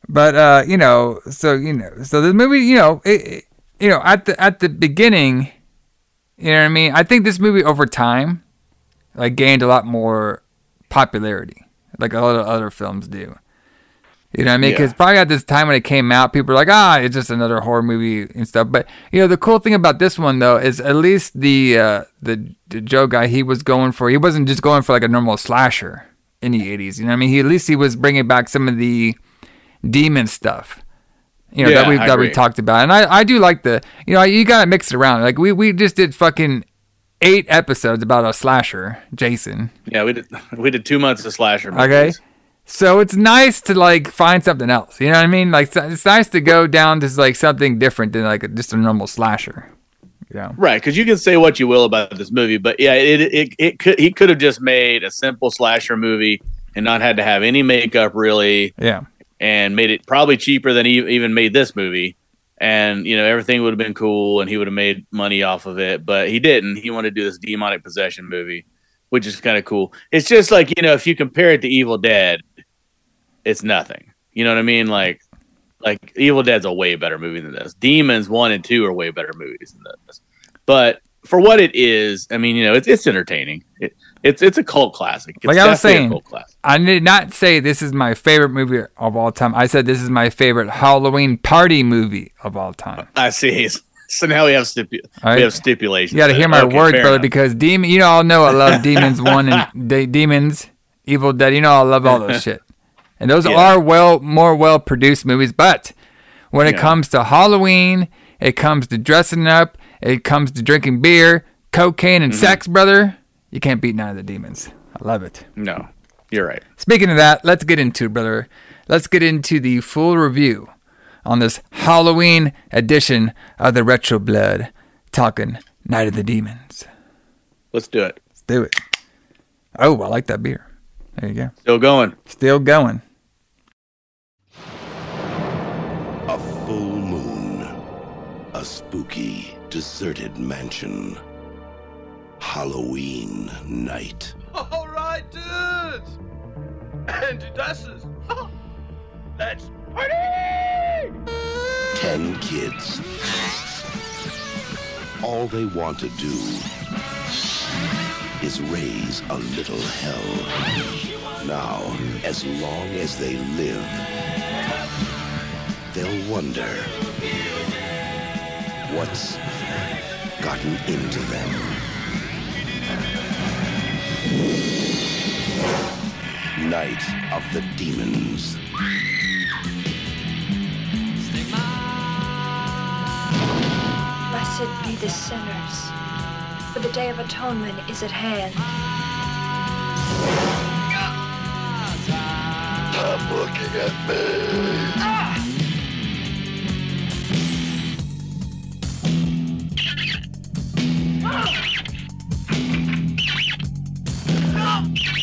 but uh, you know, so you know, so the movie, you know, it, it- you know, at the at the beginning, you know what I mean. I think this movie over time, like, gained a lot more popularity, like a lot of other films do. You know what I mean?
Yeah.
Because probably at this time when it came out, people were like, ah, it's just another horror movie and stuff. But you know, the cool thing about this one though is at least the uh, the, the Joe guy he was going for. He wasn't just going for like a normal slasher in the '80s. You know what I mean? He at least he was bringing back some of the demon stuff. You know that we that we talked about, and I I do like the you know you gotta mix it around. Like we we just did fucking eight episodes about a slasher, Jason.
Yeah, we did we did two months of slasher.
Okay. So it's nice to like find something else. You know what I mean? Like it's nice to go down to like something different than like just a normal slasher. You know?
Right, because you can say what you will about this movie, but yeah, it it, it could he could have just made a simple slasher movie and not had to have any makeup really,
Yeah.
and made it probably cheaper than he even made this movie, and you know everything would have been cool, and he would have made money off of it, but he didn't. He wanted to do this demonic possession movie, which is kind of cool. It's just like you know if you compare it to Evil Dead, it's nothing. You know what I mean? Like like Evil Dead's a way better movie than this. Demons one and two are way better movies than this. But for what it is, I mean, you know, it's it's entertaining. It, it's it's a cult classic. It's
Like I was saying,
cult classic.
I did not say this is my favorite movie of all time. I said this is my favorite Halloween party movie of all time.
I see. So now we have stipu-
right.
we have stipulations.
You got to hear my
Okay,
words, brother,
enough.
because demon. You know, all know I love Demons One and De- Demons, Evil Dead. You know, I love all those shit, and those
Yeah.
are well more well produced movies. But when it comes to Halloween, it comes to dressing up, it comes to drinking beer, cocaine,
Mm-hmm.
and sex, brother. You can't beat none of the demons. I love it.
no, you're right.
Speaking of that, let's get into it, brother. Let's get into the full review on this Halloween edition of the Retro Blood, talking Night of the Demons.
Let's do it.
Let's do it. Oh, I like that beer. There you go.
Still going.
Still going.
Spooky, deserted mansion. Halloween night.
All right, dudes. And dusses. Let's party!
Ten kids. All they want to do is raise a little hell. Now, as long as they live, they'll wonder what's gotten into them. Night of the Demons.
Blessed be the sinners, for the day of atonement is at hand.
Stop looking at me. Ah! We're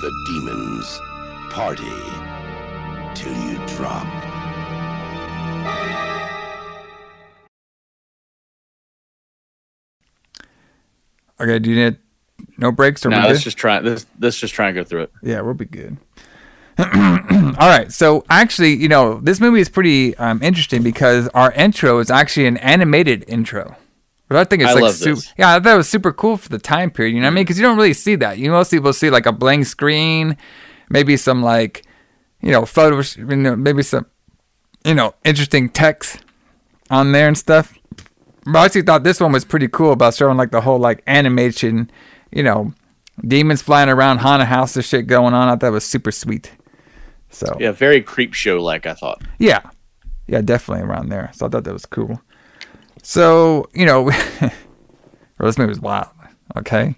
the Demons. Party till you drop.
Okay, do you need no breaks or
No,
we
let's
good?
just try. Let's let's just try and go through it.
Yeah, we'll be good. All right, so actually, you know, this movie is pretty um, interesting because our intro is actually an animated intro. But I think it's
I
like super.
this.
Yeah, I thought it was super cool for the time period. You know what I mean? Mm. Because you don't really see that. You most people see like a blank screen, maybe some like, you know, photos, you know, maybe some, you know, interesting text on there and stuff. But I actually thought this one was pretty cool about showing like the whole like animation, you know, demons flying around, haunted houses, shit going on. I thought it was super sweet. So
Yeah, very creep show like. I thought.
yeah, yeah, definitely around there. So I thought that was cool. So you know, this movie was wild. Okay,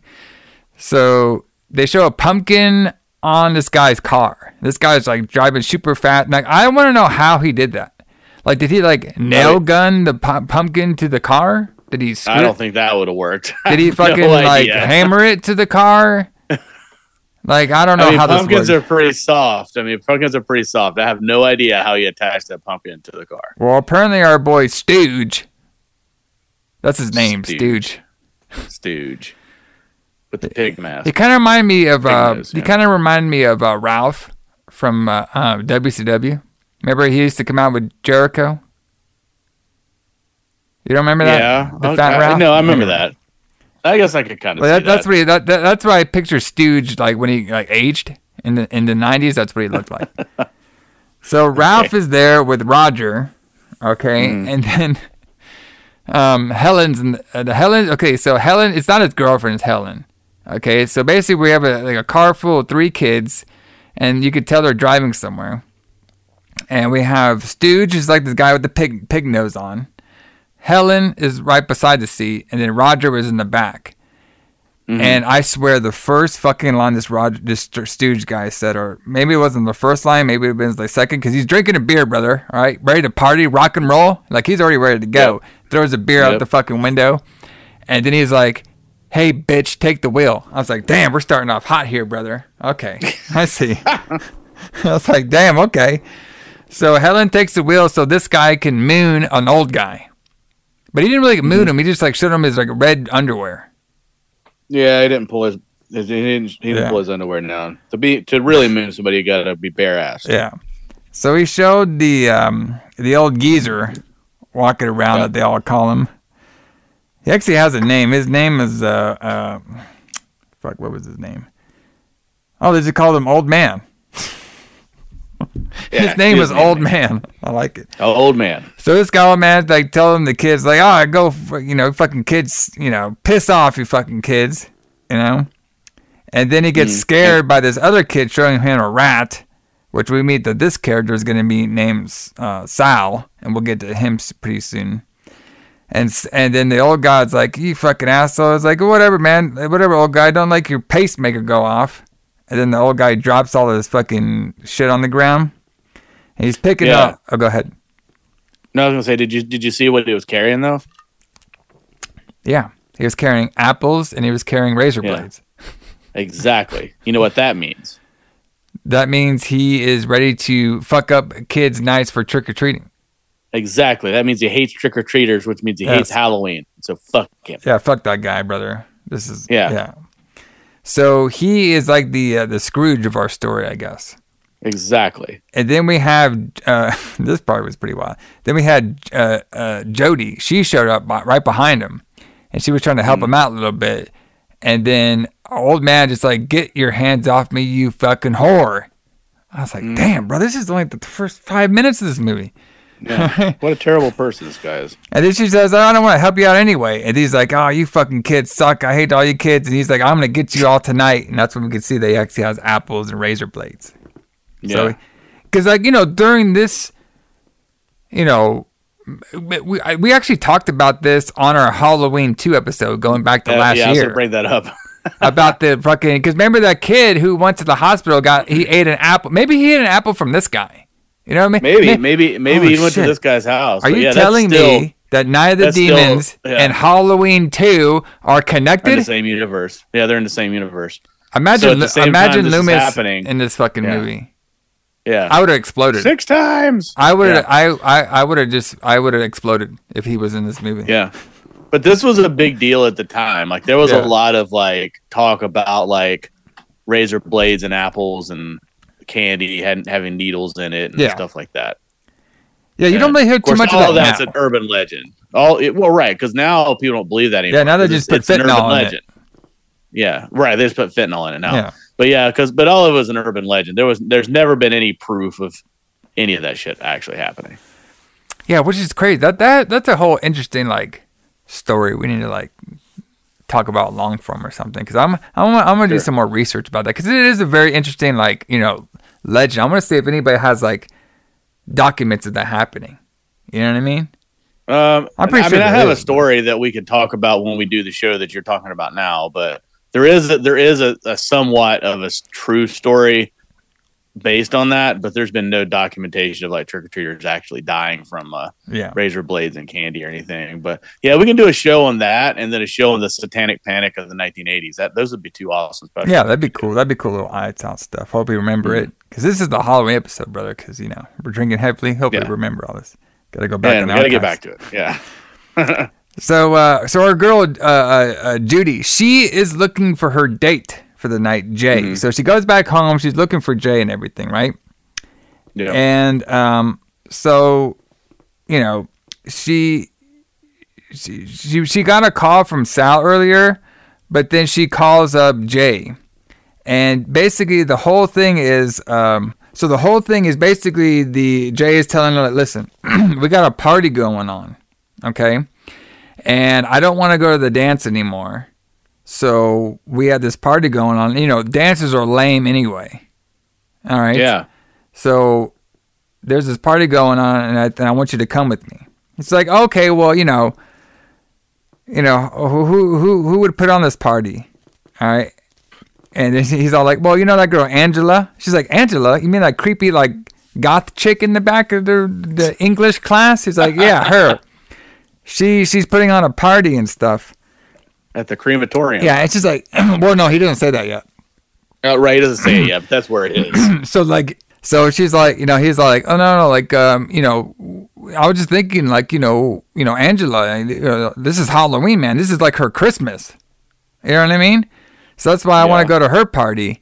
so they show a pumpkin on this guy's car. This guy's like driving super fast. Like I want to know how he did that. Like, did he like nail gun the pu- pumpkin to the car? Did he?
I don't think that would have worked.
Did he
No
fucking like hammer it to the car? Like I don't know
I mean,
how this
pumpkins are pretty soft. I mean, pumpkins are pretty soft. I have no idea how he attached that pumpkin to the car.
Well, apparently our boy Stooge. That's his name, Stooge.
Stooge. Stooge. With the pig mask.
He kind of remind me of. Uh,
nose,
He
yeah.
kind of remind me of uh, Ralph from uh, uh, WCW. Remember he used to come out with Jericho. You don't remember that?
Yeah.
the
okay.
fat Ralph.
No, I remember that. I guess I could kind of
Well, that, that's
that.
what he. That, that, that's why I picture Stooge like when he like aged in the in the nineties. That's what he looked like. so Ralph is there with Roger, okay,
Mm.
and then um Helen's the, uh, the Helen. Okay, so Helen, it's not his girlfriend, it's Helen. Okay, so basically we have a like a car full of three kids, and you could tell they're driving somewhere. And we have Stooge is like this guy with the pig pig nose on. Helen is right beside the seat, and then Roger was in the back. And I swear, the first fucking line this Roger, this Stooge guy said, or maybe it wasn't the first line, maybe it was the second, because he's drinking a beer, brother. All right, ready to party, rock and roll. Like he's already ready to go. Throws a beer out the fucking window, and then he's like, "Hey, bitch, take the wheel." I was like, "Damn, we're starting off hot here, brother." Okay, I see. I was like, "Damn, okay." So Helen takes the wheel so this guy can moon an old guy. But he didn't really moon him. He just like showed him his like red underwear.
Yeah, he didn't pull his. his- He didn't. He didn't
Yeah.
pull his underwear down. To be to really moon somebody, you gotta be bare ass.
Yeah. So he showed the um the old geezer walking around that they all call him. He actually has a name. His name is uh uh fuck what was his name? Oh, they just called him old man. His name was Old Man. I like it.
Oh, old man.
So this guy, old man, like telling the kids, like, "Oh, go, you know, fucking kids, you know, piss off, you fucking kids," you know. And then he gets
Mm.
scared by this other kid showing him a rat, which we meet that this character is going to be named uh, Sal, and we'll get to him pretty soon. And and then the old guy's like, "You fucking asshole!" It's like, "Whatever, man, whatever, old guy. Don't like your pacemaker go off." And then the old guy drops all this fucking shit on the ground. And he's picking
Yeah.
up. Oh, go ahead.
No, I was gonna say, did you did you see what he was carrying though?
Yeah, he was carrying apples and he was carrying razor
Yeah.
blades.
Exactly. You know what that means?
That means he is ready to fuck up kids' nights for trick or treating.
Exactly. That means he hates trick or treaters, which means he hates Halloween. So fuck him.
Yeah, fuck that guy, brother. This is
Yeah.
yeah. So he is like the uh, the Scrooge of our story, I guess.
Exactly.
And then we have uh, this part was pretty wild. Then we had uh, uh, Jody. She showed up right behind him, and she was trying to help him out a little bit. And then old man just like, "Get your hands off me, you fucking whore!" I was like, "Damn, bro, this is only the first five minutes of this movie."
Yeah. what a terrible person this guy is.
And then she says, I don't want to help you out anyway. And he's like, Oh, you fucking kids suck. I hate all you kids. And he's like, I'm going to get you all tonight. And that's when we can see they actually has apples and razor blades.
Yeah.
So, because, like, you know, during this, you know, we, I- we actually talked about this on our Halloween 2 episode going back to
Uh,
last
yeah,
year
gonna bring that up.
About the fucking. Because remember that kid who went to the hospital, got he ate an apple. Maybe he ate an apple from this guy. You know what I mean?
Maybe, maybe, maybe
Oh,
he went
shit.
to this guy's house.
Are
But
you
yeah,
telling
still
me that Night of the
that's still-
Demons
yeah.
and Halloween 2 are
in
connected?
the same universe? Yeah, they're in the same universe.
Imagine,
the same
imagine
time
Loomis
happening-
in this fucking
Yeah.
movie.
Yeah,
I would have exploded.
six times.
I would,
Yeah.
I, I, I would have just, I would have exploded if he was in this movie.
Yeah. But this was a big deal at the time. Like there was
Yeah.
a lot of like talk about like razor blades and apples and candy had, having needles in it and
Yeah.
stuff like that.
Yeah, you don't really hear too much
all
of that
that's
now.
an urban legend. All it, well, right? Because now people don't believe that anymore.
Yeah, now they just put
it's, it's an
fentanyl
urban
in it.
Yeah, right. They just put fentanyl in it now.
Yeah.
But yeah, because but all of it was an urban legend. There was there's never been any proof of any of that shit actually happening.
Yeah, which is crazy. That that that's a whole interesting like story. We need to like talk about long form or something because I'm I'm I'm gonna do some more research about that because it is a very interesting like you know legend. I'm gonna see if anybody has like documents of that happening. You know what I mean?
Um,
I'm pretty
I
sure
mean, I have a story that we could talk about when we do the show that you're talking about now, but there is a, there is a, a somewhat of a true story based on that, but there's been no documentation of like trick or treaters actually dying from uh,
Yeah.
razor blades and candy or anything. But yeah, we can do a show on that, and then a show on the Satanic Panic of the 1980s. That those would be two awesome specials.
Yeah, that'd be cool. That'd be cool little iTunes out stuff. Hope you remember
Mm-hmm.
it because this is the Halloween episode, brother. Because you know we're drinking heavily. Hope you
Yeah.
remember all this. Got to go back.
Yeah,
the
gotta get back to it. Yeah.
So, uh, so our girl, uh, uh, uh, Judy, she is looking for her date for the night, Jay.
Mm-hmm.
So she goes back home. She's looking for Jay and everything, right?
Yeah.
And um, so, you know, she, she she she got a call from Sal earlier, but then she calls up Jay, and basically the whole thing is, um, so the whole thing is basically the Jay is telling her, like, listen, we got a party going on, okay, and I don't want to go to the dance anymore. So we had this party going on. You know, dances are lame anyway. All right.
Yeah.
So there's this party going on, and I, and I want you to come with me. It's like, okay, well, you know, you know, who who who, would put on this party? All right. And he's all like, well, you know that girl Angela? She's like, Angela? You mean that creepy like goth chick in the back of the the English class? He's like, yeah, her. She she's putting on a party and stuff.
At the crematorium.
Yeah, it's just like, well, no, he didn't say that yet.
Oh, right. He doesn't say it yet, but that's where it is.
so like so she's like you know he's like oh no no like um you know i was just thinking like you know you know angela uh, this is halloween man this is like her christmas you know what i mean so that's why i want to go to her party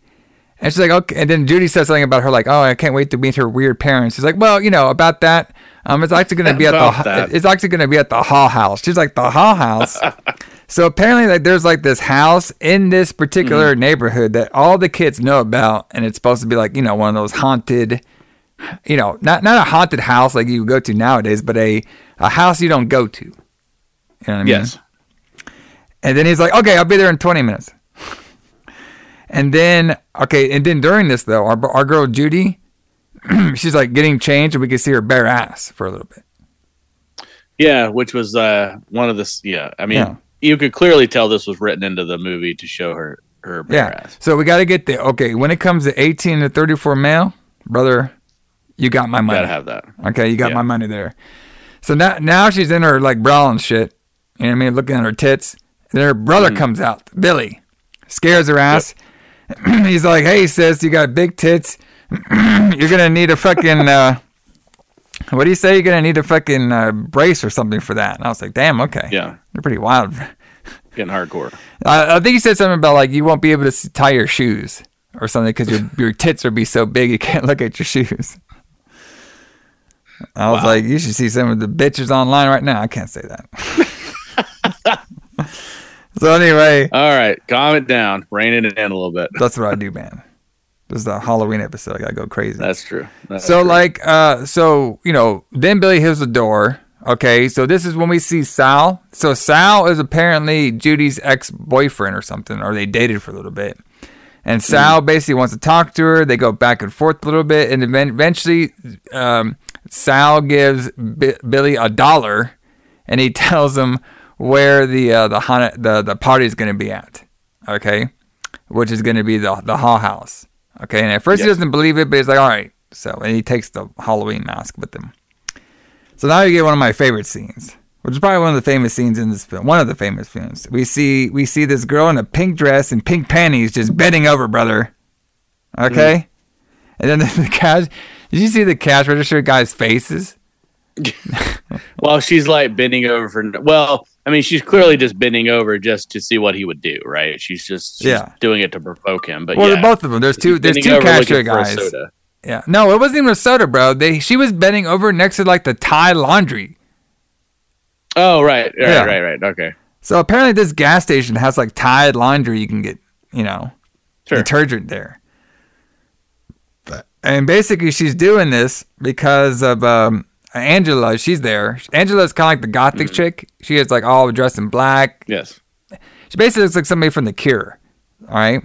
and she's like okay and then judy says something about her like oh i can't wait to meet her weird parents she's like well you know about that um it's actually going to be at the
that.
it's actually going to be at the hall house she's like the hall house so apparently, like, there's like this house in this particular
Mm-hmm.
neighborhood that all the kids know about, and it's supposed to be like you know one of those haunted you know, not not a haunted house like you go to nowadays, but a a house you don't go to. You know what I mean?
Yes.
And then he's like, "Okay, I'll be there in 20 minutes." And then, okay, and then during this though, our our girl Judy, she's like getting changed, and we can see her bare ass for a little bit.
Yeah, which was uh one of the yeah. I mean,
Yeah.
You could clearly tell this was written into the movie to show her her
Yeah.
ass.
So we got to get the okay. When it comes to 18 to 34 male, brother, you got my money.
Gotta have that.
Okay, you got
Yeah.
my money there. So now, now she's in her like bra and shit. You know what I mean? Looking at her tits. And then her brother
Mm-hmm.
comes out, Billy, scares her ass. He's like, "Hey, sis, you got big tits. You're gonna need a fucking uh, what do you say? You're gonna need a fucking uh, brace or something for that." And I was like, "Damn, okay,
Yeah,
you're pretty wild."
getting hardcore.
I, I think he said something about like you won't be able to tie your shoes or something because your your tits will be so big you can't look at your shoes. I was like, you should see some of the bitches online right now. I can't say that. so anyway,
All right, calm it down, rein it in a little bit.
that's what I do, man. This is the Halloween episode. I gotta go crazy.
That's true. That's
so
true.
like uh so you know then billy hears the door okay so this is when we see sal so sal is apparently judy's ex-boyfriend or something or they dated for a little bit and sal basically wants to talk to her they go back and forth a little bit and eventually um, sal gives B- billy a dollar and he tells him where the uh, the the the party is going to be at okay which is going to be the the hall house okay and at first he doesn't believe it but he's like all right. So and he takes the halloween mask with him. So now you get one of my favorite scenes which is probably one of the famous scenes in this film one of the famous films. We see we see this girl in a pink dress and pink panties just bending over brother. Okay? Mm-hmm. And then the cash did you see the cash register guy's faces?
Well, she's like bending over for. Well, I mean, she's clearly just bending over just to see what he would do, right? She's just she's
Yeah.
doing it to provoke him. But
well
yeah,
they're both of them there's two there's two cashier guys. Yeah. No, it wasn't even a soda, bro. They she was bending over next to like the Tide laundry.
Oh, right, right,
Yeah.
right, right. Okay,
So apparently this gas station has like Tide laundry you can get, you know,
Sure.
detergent there. And basically she's doing this because of um Angela, she's there. Angela's kind of like the gothic
Mm-hmm.
chick. She is like all dressed in black.
yes,
She basically looks like somebody from The Cure. All right.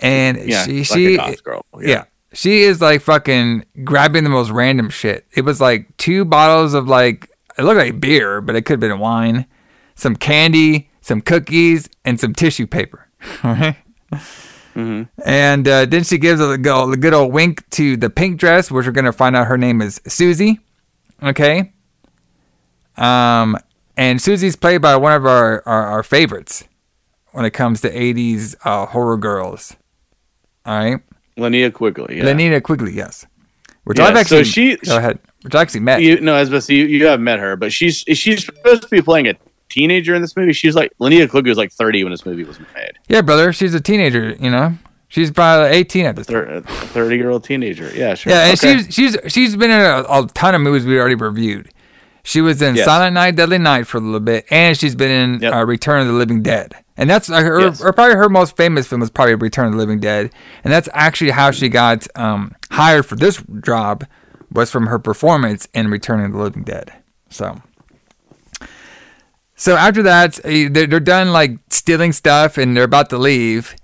And
yeah,
she
like
she
a goth girl.
yeah. She is like fucking grabbing the most random shit. It was like two bottles of like it looked like beer, but it could have been wine, some candy, some cookies, and some tissue paper. All right? And uh, then she gives a, go- a good old wink to the pink dress, which we're gonna find out her name is Susie. Okay. Um, and Susie's played by one of our, our, our favorites when it comes to 80s uh, horror girls. All right.
Linnea Quigley. Yeah.
Linnea Quigley, yes. Which
Yeah,
I've actually
so she-
go ahead. Which I actually met.
You no, as but you you have met her, but she's she's supposed to be playing a teenager in this movie. She's like Linnea Quigley was like thirty when this movie was made.
yeah, brother. She's a teenager. You know, she's probably 18 at this time.
Thirty year old teenager. Yeah, sure.
Yeah, and
Okay.
she's she's she's been in a, a ton of movies we already reviewed. She was in
Yes.
Silent Night, Deadly Night for a little bit, and she's been in
Yep.
uh, Return of the Living Dead. And that's uh, her,
Yes.
or probably her most famous film was probably Return of the Living Dead, and that's actually how she got um, hired for this job was from her performance in Return of the Living Dead. So, so after that, eh, they're, they're done like stealing stuff, and they're about to leave,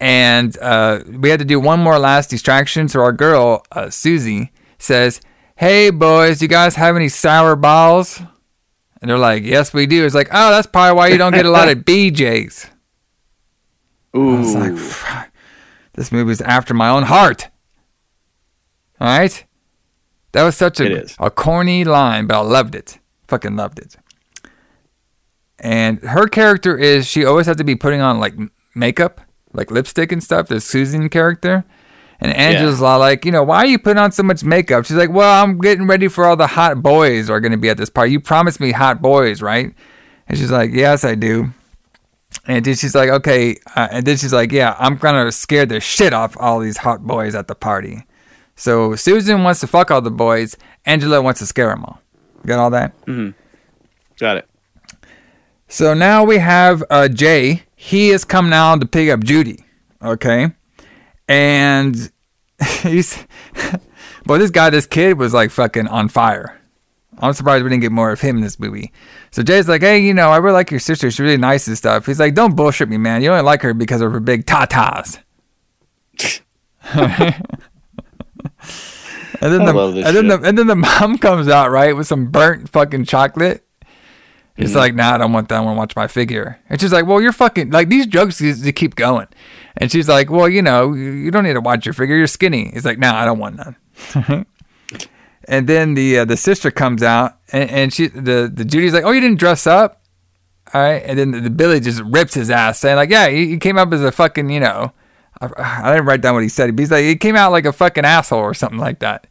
and uh, we had to do one more last distraction. So our girl uh, Susie says, "Hey boys, you guys have any sour balls?" And they're like, "Yes, we do." It's like, "Oh, that's probably why you don't get a lot of BJ's." I was
Ooh,
like, "Fuck, "This movie's after my own heart." All right, that was such a a corny line, but I loved it. Fucking loved it. And her character is she always has to be putting on like makeup, like lipstick and stuff. The Susan character. And Angela's all like, you know, why are you putting on so much makeup? She's like, well, I'm getting ready for all the hot boys who are going to be at this party. You promised me hot boys, right? And she's like, yes, I do. And then she's like, okay. Uh, and then she's like, yeah, I'm going to scare the shit off all these hot boys at the party. So Susan wants to fuck all the boys. Angela wants to scare them all. Got all that? Mm-hmm.
got it.
So now we have uh, Jay. He has come now to pick up Judy. Okay. And he's But this guy, this kid, was like fucking on fire. I'm surprised we didn't get more of him in this movie. So Jay's like, hey, you know, I really like your sister. She's really nice and stuff. He's like, don't bullshit me, man. You only like her because of her big tatas. and then
I
the
love this
and then the and then the mom comes out right with some burnt fucking chocolate. It's
Mm-hmm.
like, nah, I don't want that. I want to watch my figure. And she's like, well, you're fucking like these jokes just to keep going. And she's like, well, you know, you you don't need to watch your figure. You're skinny. He's like, nah, I don't want none. and then the uh, the sister comes out, and, and she the the Judy's like, oh, you didn't dress up. All right, and then the, the Billy just rips his ass, saying like, "Yeah, he, he came up as a fucking, you know, I, I didn't write down what he said. But he's like, he came out like a fucking asshole or something like that."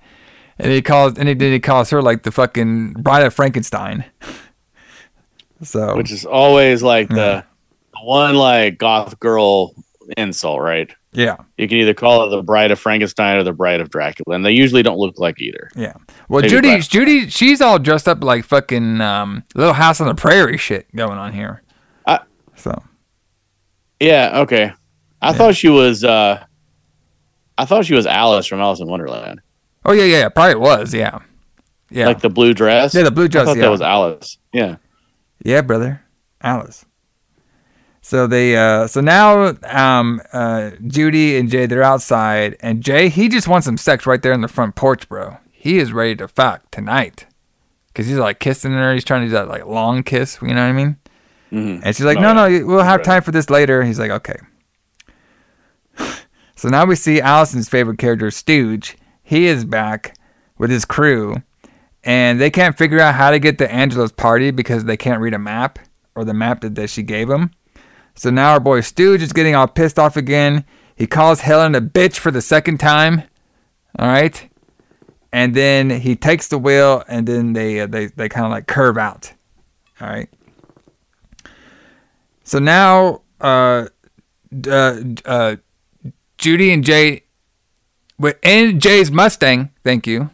And he calls, and he then he calls her like the fucking bride of Frankenstein. so,
which is always like the, the one like goth girl insult, right?
yeah,
You can either call it the bride of Frankenstein or the bride of Dracula, and they usually don't look like either.
yeah. Well,
Maybe
Judy. Judy, she's all dressed up like fucking um, Little House on the Prairie shit going on here.
I-
so
Yeah, okay. I thought she was uh I thought she was Alice from Alice in Wonderland.
Oh yeah, yeah, yeah. Probably was. Yeah, yeah,
Like the blue dress.
Yeah, the blue
I
dress,
thought
yeah.
that was Alice. Yeah.
Yeah, brother, Alice. So they, uh, so now, um, uh, Judy and Jay, they're outside, and Jay, he just wants some sex right there in the front porch, bro. He is ready to fuck tonight, cause he's like kissing her. He's trying to do that like long kiss. You know what I mean?
Mhm.
And she's like,
Oh,
no, no, we'll have
Right.
time for this later. He's like, okay. So now we see Allison's favorite character, Stooge. He is back with his crew, and they can't figure out how to get to Angela's party because they can't read a map or the map that, that she gave them. So now our boy Stooge is getting all pissed off again. He calls Helen a bitch for the second time. All right. And then he takes the wheel, and then they uh, they they kind of like curve out. All right. So now, uh, uh, uh, Judy and Jay, with in Jay's Mustang, thank you,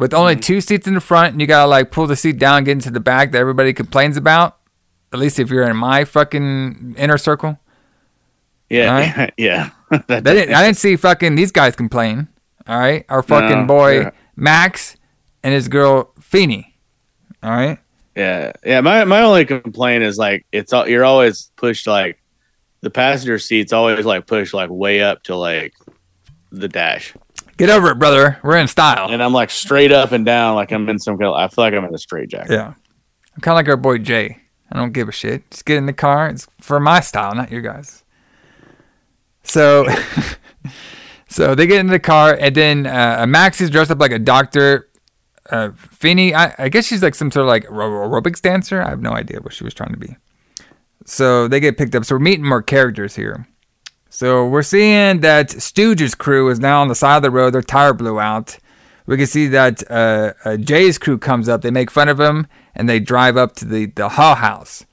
with only mm. two seats in the front, and you gotta like pull the seat down, get into the back that everybody complains about. At least if you're in my fucking inner circle.
Yeah.
Alright.
yeah.
They didn't, I didn't see fucking these guys complain. All right, our fucking
No,
boy
yeah.
Max and his girl Feeny. All right.
Yeah, yeah. My my only complaint is like it's all you're always pushed like the passenger seats always like pushed like way up to like the dash,
Get over it, brother. We're in style.
and I'm like straight up and down like I'm in some kind of. I feel like I'm in a straight jacket.
Yeah. I'm kind of like our boy Jay. I don't give a shit. Just get in the car. It's for my style, not your guys. So, so they get in the car, and then uh, Max is dressed up like a doctor. Uh, Finny, I, I guess she's like some sort of like aerobics dancer. I have no idea what she was trying to be. So they get picked up. So we're meeting more characters here. So we're seeing that Stooge's crew is now on the side of the road. Their tire blew out. We can see that uh, uh, Jay's crew comes up. They make fun of him and they drive up to the, the Hall House.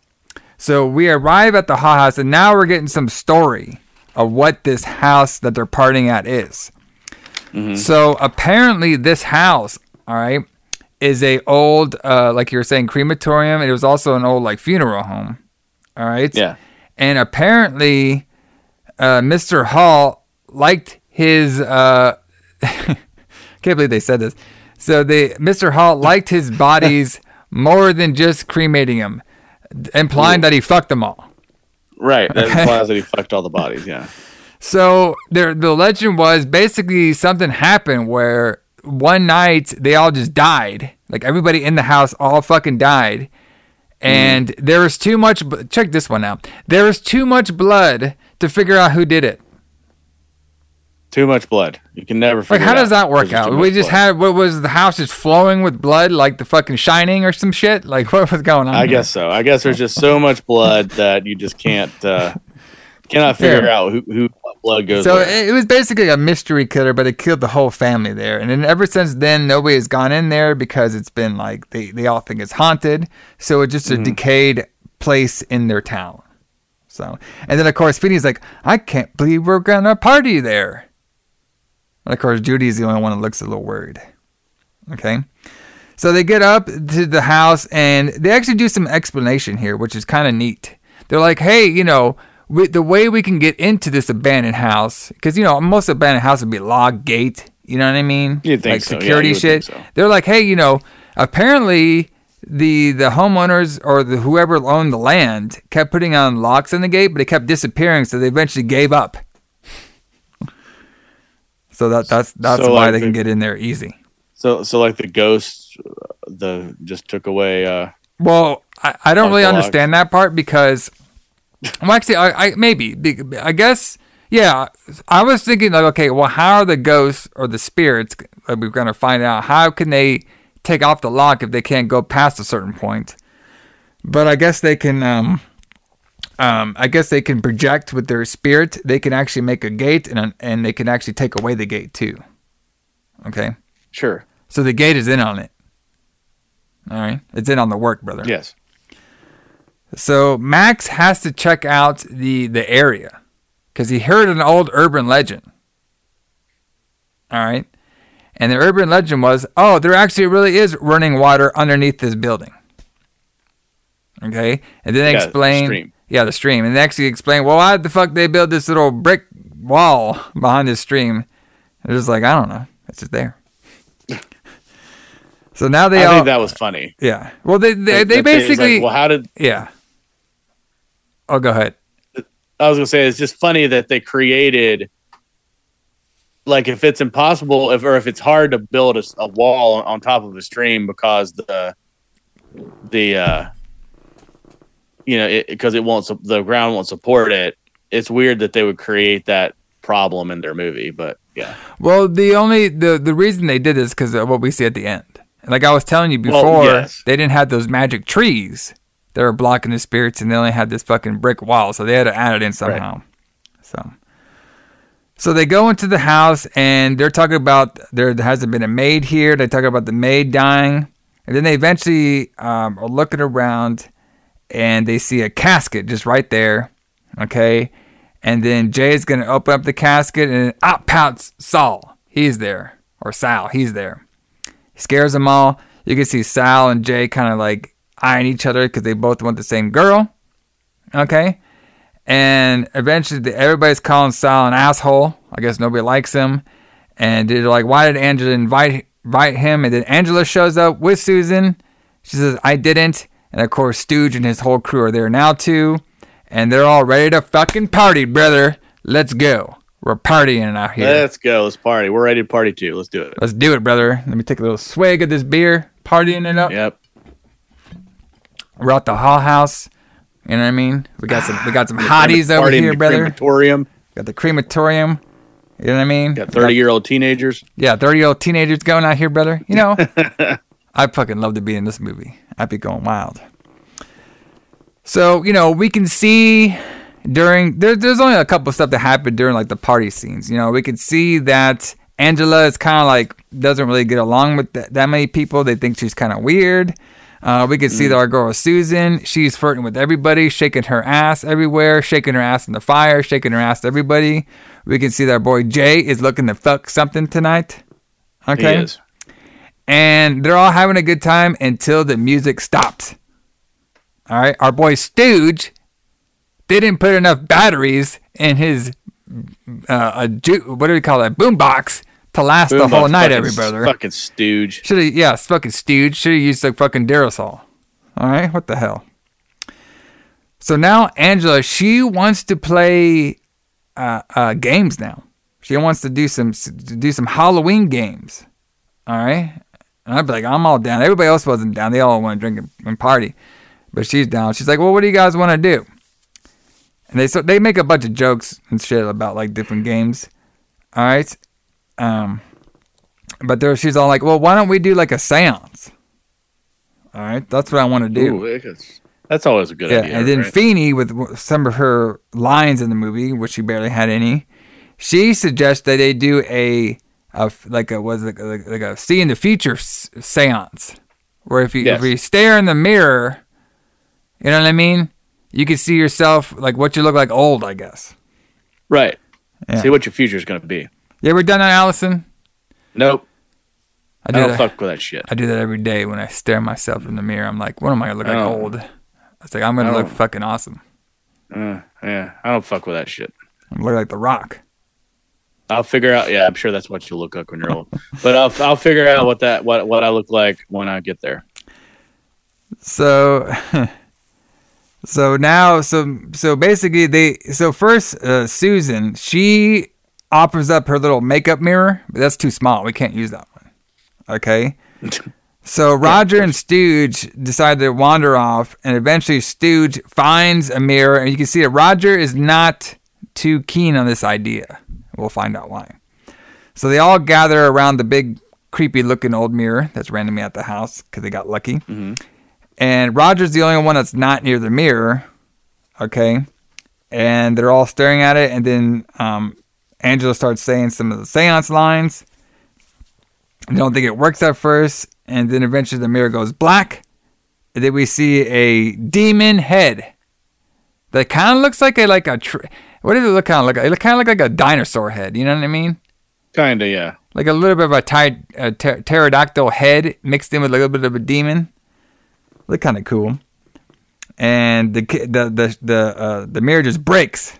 So we arrive at the Hall House and now we're getting some story of what this house that they're partying at is. So apparently this house, all right, is a old, uh, like you were saying, crematorium. It was also an old like funeral home. All right.
Yeah.
And apparently, uh, Mr. Hall liked his. Uh, can't believe they said this. So they, Mr. Hall liked his bodies more than just cremating them, implying that he fucked them all.
Right. That
Okay.
implies that he fucked all the bodies. Yeah.
So there, the legend was basically something happened where one night they all just died. Like everybody in the house all fucking died. And there was too much. Check this one out. There was too much blood to figure out who did it.
Too much blood. You can never.
Like, how does that work out? We just
blood.
had what was the house just flowing with blood, like the fucking Shining or some shit. Like what was going on?
I
here?
guess so. I guess there's just so much blood that you just can't uh, cannot figure
Yeah.
out who, who blood goes.
So
where.
it, it was basically a mystery killer, but it killed the whole family there. And then ever since then, nobody has gone in there because it's been like they, they all think it's haunted. So it's just a decayed place in their town. So, and then of course, Feeney's like, I can't believe we're gonna party there. And of course, Judy's the only one that looks a little worried. Okay. So they get up to the house and they actually do some explanation here, which is kind of neat. They're like, hey, you know, we, the way we can get into this abandoned house, because, you know, most abandoned houses would be log gate, You know what I mean?
You'd think
like
so. Yeah,
security
you
shit.
so.
They're like, hey, you know, apparently the the homeowners or the whoever owned the land kept putting on locks on the gate, but it kept disappearing, so they eventually gave up. So that that's that's
So,
why
like,
they can
the-
get in there easy.
So so like the ghost, uh, the just took away. uh
Well, I, I don't really
the locks.
understand that part because, well, actually, I, I maybe I guess yeah. I was thinking like, okay, well, how are the ghosts or the spirits we're gonna find out? How can they take off the lock if they can't go past a certain point? But I guess they can. Um, um, I guess they can project with their spirit. They can actually make a gate, and and they can actually take away the gate too. Okay,
Sure.
so the gate is in on it. All right, it's in on the work, brother.
Yes.
So Max has to check out the the area because he heard an old urban legend. All right, and the urban legend was, oh, there actually really is running water underneath this building. Okay, and then they
Yeah, the
explain,
stream.
yeah, the stream, and they actually explain, well, why the fuck they build this little brick wall behind this stream? They're just like, I don't know, it's just there. so now they
I
all,
think that was funny.
yeah. Well, they they,
That-
they
that thing like,
basically,
well, how did
yeah. Oh, go ahead.
I was gonna say it's just funny that they created like if it's impossible if or if it's hard to build a wall on top of a stream because the the uh you know because it, won't the ground won't support it it's weird that they would create that problem in their movie but yeah
Well, the only the the reason they did this because of what we see at the end. Like I was telling you
Well,
before,
yes.
they didn't have those magic trees that were blocking the spirits, and they only had this fucking brick wall, so they had to add it in somehow. So, so they go into the house and they're talking about there hasn't been a maid here. They talk about the maid dying, and then they eventually um, are looking around and they see a casket just right there. Okay. And then Jay is going to open up the casket and out pouts Saul. He's there. Or Sal. He's there. He scares them all. You can see Sal and Jay kind of like eyeing each other because they both want the same girl. Okay. And eventually the, everybody's calling Sal an asshole. I guess nobody likes him. And they're like, why did Angela invite, invite him? And then Angela shows up with Susan. She says, I didn't. And of course, Stooge and his whole crew are there now too. And they're all ready to fucking party, brother. Let's go. We're partying out here.
let's go let's party we're ready to party too let's do it
Let's do it, brother. Let me take a little swig of this beer, partying it up.
yep
We're at the Hall House. You know what I mean? We got some we got some hotties over here, brother.
crematorium
Got the crematorium. You know what I mean?
got 30 year old teenagers
Yeah, 30 year old teenagers going out here, brother. You know, I fucking love to be in this movie. I'd be going wild. So, you know, we can see during, there, there's only a couple of stuff that happened during like the party scenes. You know, we can see that Angela is kind of like, doesn't really get along with that, that many people. They think she's kind of weird. Uh, we can see that our girl Susan, she's flirting with everybody, shaking her ass everywhere, shaking her ass in the fire, shaking her ass to everybody. We can see that our boy Jay is looking to fuck something tonight. Okay.
he is
And they're all having a good time until the music stops. All right. Our boy Stooge didn't put enough batteries in his uh, a ju- what do we call it? Boombox to last the whole night, every brother.
fucking stooge
Should have, yeah, fucking Stooge. Should have used like fucking Duracell. All right, what the hell? So now Angela, she wants to play uh, uh, games now. She wants to do some to do some Halloween games. All right, and I'd be like, I'm all down. Everybody else wasn't down. They all want to drink and, and party, but she's down. She's like, well, what do you guys want to do? And they so they make a bunch of jokes and shit about like different games. All right. Um, but there, she's all like, "Well, why don't we do like a séance?" All right, that's what I want to do.
Ooh, that's always a good
yeah,
idea
and then
right?
Feeney, with some of her lines in the movie, which she barely had any, she suggests that they do a, a like a was like, like, like a see in the future séance, where if you
Yes.
if you stare in the mirror, you know what I mean, you can see yourself like what you look like old, I guess.
right
Yeah.
see what your future is going to be
You ever done that, Allison?
nope
I
I
do
don't
that.
fuck with that shit.
I do that every day when I stare myself in the mirror. I'm like, what am I gonna look like
Oh.
old? I was like, I'm gonna look fucking awesome.
Uh, yeah, I don't fuck with that shit.
I'm gonna look like The Rock.
I'll figure out. Yeah, I'm sure that's what you look like when you're old. But I'll I'll figure out what that what what I look like when I get there.
So, so now, so so basically, they so first uh, Susan she offers up her little makeup mirror, but that's too small. We can't use that one. Okay. So Roger and Stooge decide to wander off, and eventually Stooge finds a mirror, and you can see that Roger is not too keen on this idea. We'll find out why. So they all gather around the big, creepy-looking old mirror that's randomly at the house because they got lucky. And Roger's the only one that's not near the mirror. Okay. And they're all staring at it. And then um, Angela starts saying some of the seance lines. They don't think it works at first. And then eventually the mirror goes black. And then we see a demon head that kind of looks like a, like a, tr- what does it look kind of like? It look kind of look like a dinosaur head. You know what I mean?
Kinda, yeah.
Like a little bit of a, ty- a pter- pterodactyl head mixed in with a little bit of a demon. Look kind of cool. And the the the the uh, the mirror just breaks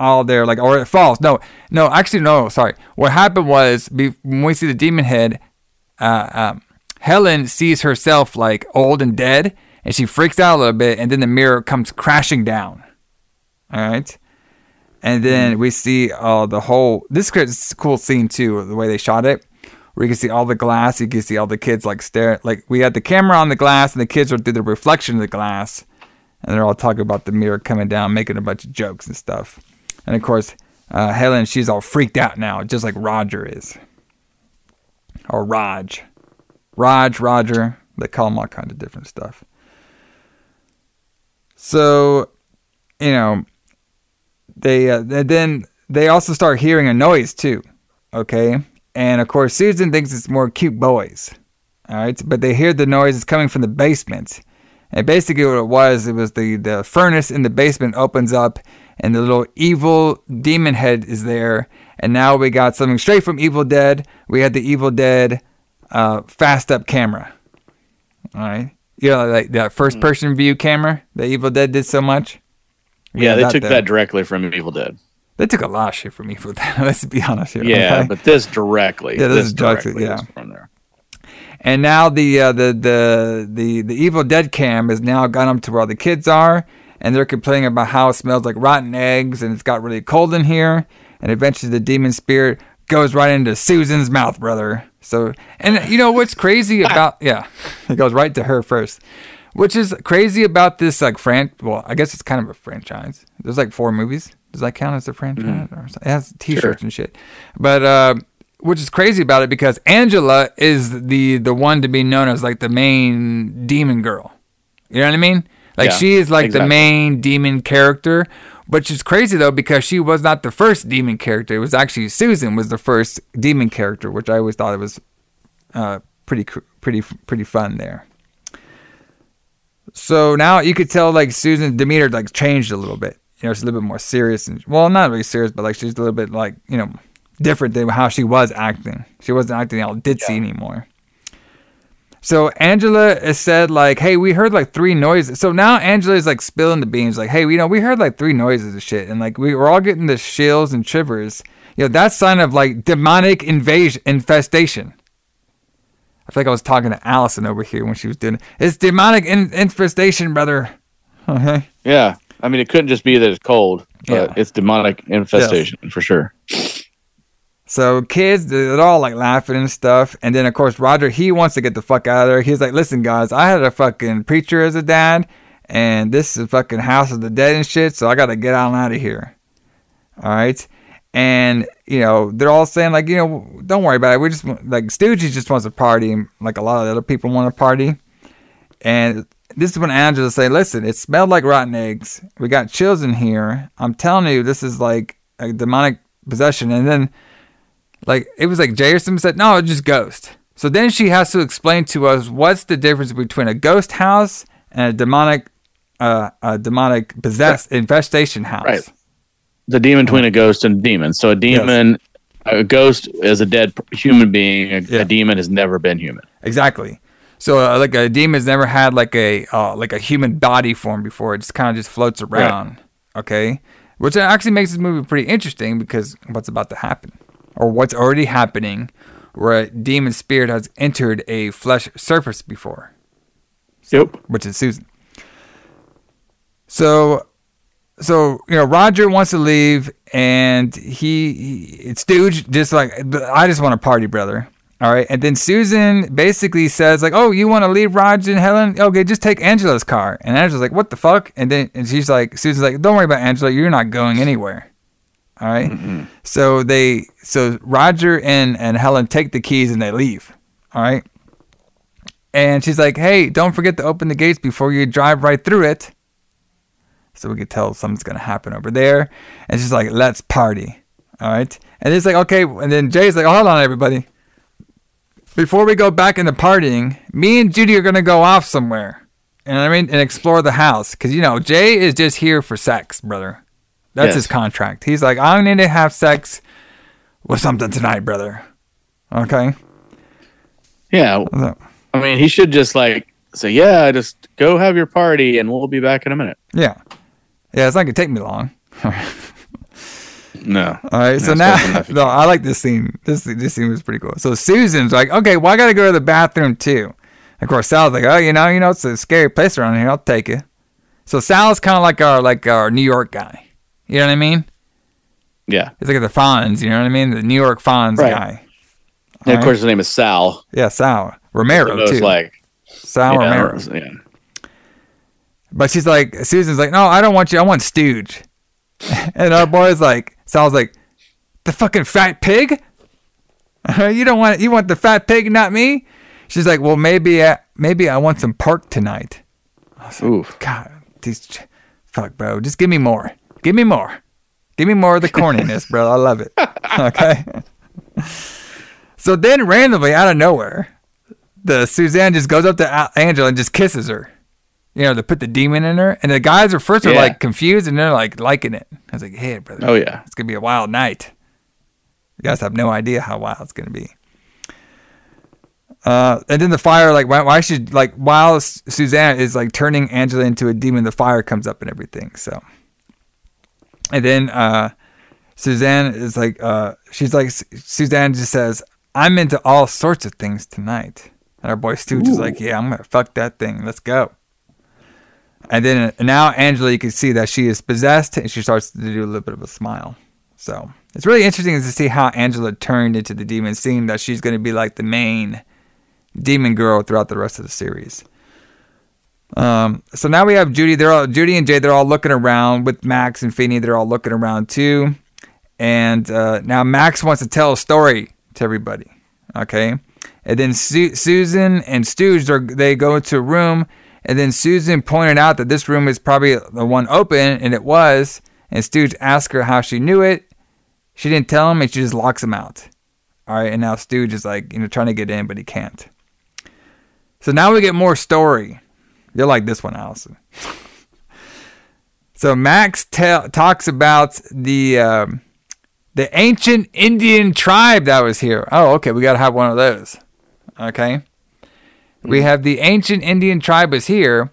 all there, like or it falls. No, no, actually no. Sorry. What happened was be- when we see the demon head, uh, um, Helen sees herself like old and dead, and she freaks out a little bit, and then the mirror comes crashing down. All right. And then we see uh, the whole. This is a cool scene too, the way they shot it, where you can see all the glass. You can see all the kids like stare. Like we had the camera on the glass, and the kids are through the reflection of the glass, and they're all talking about the mirror coming down, making a bunch of jokes and stuff. And of course, uh, Helen, she's all freaked out now, just like Roger is, or Raj, Raj, Roger. They call them all kinds of different stuff. So, you know, they uh, then they also start hearing a noise too. Okay, and of course Susan thinks it's more cute boys. All right, but they hear the noise is coming from the basement. And basically, what it was, it was the the furnace in the basement opens up, and the little evil demon head is there. And now we got something straight from Evil Dead. We had the Evil Dead uh, fast up camera. All right, you know, like that first person view camera that Evil Dead did so much. We
Yeah, they took
there.
that directly from Evil Dead.
They took a lot of shit from Evil Dead. Let's be honest here.
Yeah,
okay?
but this directly.
Yeah, this is directly- yeah.
is from there.
And now the uh, the the the the Evil Dead cam has now got them to where all the kids are, and they're complaining about how it smells like rotten eggs, and it's got really cold in here. And eventually, the demon spirit goes right into Susan's mouth, brother. So, and you know what's crazy about yeah, it goes right to her first. Which is crazy about this like fran? Well, I guess it's kind of a franchise. There's like four movies. Does that count as a franchise? Or something? It has T-shirts and shit. But uh, which is crazy about it because Angela is the the one to be known as like the main demon girl. You know what I mean? Like
Yeah,
she is like the main demon character. Which is crazy though because she was not the first demon character. It was actually Susan was the first demon character, which I always thought it was uh, pretty pretty pretty fun there. So now you could tell like Susan's demeanor like changed a little bit. You know, she's a little bit more serious and well, not really serious, but like she's a little bit like you know different than how she was acting. She wasn't acting all ditzy anymore. So Angela has said like, "Hey, we heard like three noises." So now Angela is like spilling the beans, like, "Hey, you know, we heard like three noises of shit, and like we were all getting the shills and shivers. You know, that's sign of like demonic invasion infestation." I feel like I was talking to Allison over here when she was doing it. It's demonic in- infestation, brother. Okay.
Yeah, I mean, it couldn't just be that it's cold. But
Yeah.
it's demonic infestation for sure.
So kids, they're all like laughing and stuff. And then of course Roger, he wants to get the fuck out of there. He's like, listen guys, I had a fucking preacher as a dad, and this is a fucking House of the Dead and shit, so I gotta get on out of here. All right. And you know they're all saying like you know don't worry about it. We just like Stooges just wants to party, like a lot of other people want to party. And this is when Angela say, "Listen, it smelled like rotten eggs. We got chills in here. I'm telling you, this is like a demonic possession." And then like it was like something said, no, it's just ghost. So then she has to explain to us what's the difference between a ghost house and a demonic, uh, a demonic possessed infestation house.
Right. The demon between a ghost and a demon. So a demon, a ghost is a dead human being. A, a demon has never been human.
Exactly. So uh, like a demon's never had like a uh, like a human body form before. It just kind of just floats around. Okay. which actually makes this movie pretty interesting because what's about to happen, or what's already happening, where a demon spirit has entered a flesh surface before.
Yep.
Which is Susan. So, so you know, Roger wants to leave, and he, he it's Stooge just like I just want to party, brother. All right, and then Susan basically says like, "Oh, you want to leave Roger and Helen? Okay, just take Angela's car." And Angela's like, "What the fuck?" And then and she's like, Susan's like, "Don't worry about Angela. You're not going anywhere." All right? So they so Roger and and Helen take the keys and they leave. All right. And she's like, "Hey, don't forget to open the gates before you drive right through it." So we could tell something's gonna happen over there. And she's like, "Let's party." All right. And it's like, "Okay." And then Jay's like, oh, "Hold on, everybody. Before we go back into partying, me and Judy are gonna go off somewhere." And I mean, and explore the house, because you know Jay is just here for sex, brother. That's
Yes.
his contract. He's like, I need to have sex with something tonight, brother. Okay.
Yeah. I mean, he should just like say, "Yeah, just go have your party, and we'll be back in a minute."
Yeah. Yeah, it's not gonna take me long.
No.
All right, so
That's
now, no, I like this scene. This this scene was pretty cool. So Susan's like, okay, well, I gotta go to the bathroom too. Of course, Sal's like, oh, you know, you know, it's a scary place around here. I'll take you. So Sal's kind of like our like our New York guy. You know what I mean?
Yeah.
He's like the Fonz. You know what I mean? The New York Fonz
Right.
guy.
And of course, his name is Sal.
Yeah, Sal Romero too.
like
Sal
know,
Romero.
Yeah.
But she's like, Susan's like, no, I don't want you. I want Stooge. and our boy's like, Sal's like, the fucking fat pig. you don't want you want the fat pig, not me. She's like, well, maybe I, maybe I want some pork tonight. I was like,
Oof.
God, these, fuck, bro, just give me more. Give me more. Give me more of the corniness, bro. I love it. Okay. so then, randomly, out of nowhere, the Suzanne just goes up to Angela and just kisses her. You know, to put the demon in her, and the guys are first are like confused, and they're like liking it. I was like, "Hey, brother,
Oh yeah.
it's gonna be a wild night." You guys have no idea how wild it's gonna be. Uh, and then the fire, like, why, why should like while Suzanne is like turning Angela into a demon, the fire comes up and everything. So, and then uh, Suzanne is like, uh, she's like, Suzanne just says, "I'm into all sorts of things tonight." And our boy Stooge is like, "Yeah, I'm gonna fuck that thing. Let's go." And then uh, now Angela, you can see that she is possessed, and she starts to do a little bit of a smile. So it's really interesting to see how Angela turned into the demon, seeing that she's going to be like the main demon girl throughout the rest of the series. Um, so now we have Judy. They're all Judy and Jay. They're all looking around with Max and Feeny. They're all looking around too. And uh, now Max wants to tell a story to everybody. Okay, and then Su- Susan and Stooge they go to a room, and then Susan pointed out that this room is probably the one open, and it was. And Stooge asked her how she knew it. She didn't tell him, and she just locks him out. All right, and now Stooge is like you know trying to get in, but he can't. So now we get more story. You'll like this one, Allison. so Max tell talks about the um, the ancient Indian tribe that was here. Oh, okay, we got to have one of those. Okay. We have the ancient Indian tribe was here,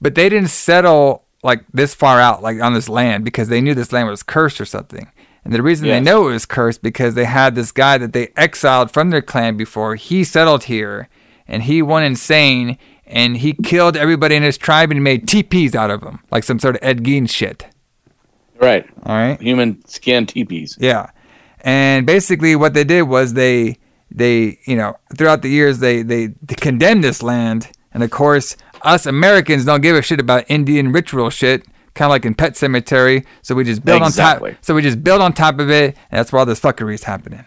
but they didn't settle like this far out, like on this land, because they knew this land was cursed or something. And the reason they know it was cursed because they had this guy that they exiled from their clan before he settled here, and he went insane, and he killed everybody in his tribe and made teepees out of them, like some sort of Ed Gein shit.
Right.
All right.
Human skin teepees.
Yeah. And basically what they did was they they, you know, throughout the years they they condemned this land and of course us Americans don't give a shit about Indian ritual shit, kind of like in Pet Sematary, so we just build
Exactly.
on top so we just build on top of it and that's where all this fuckery is happening.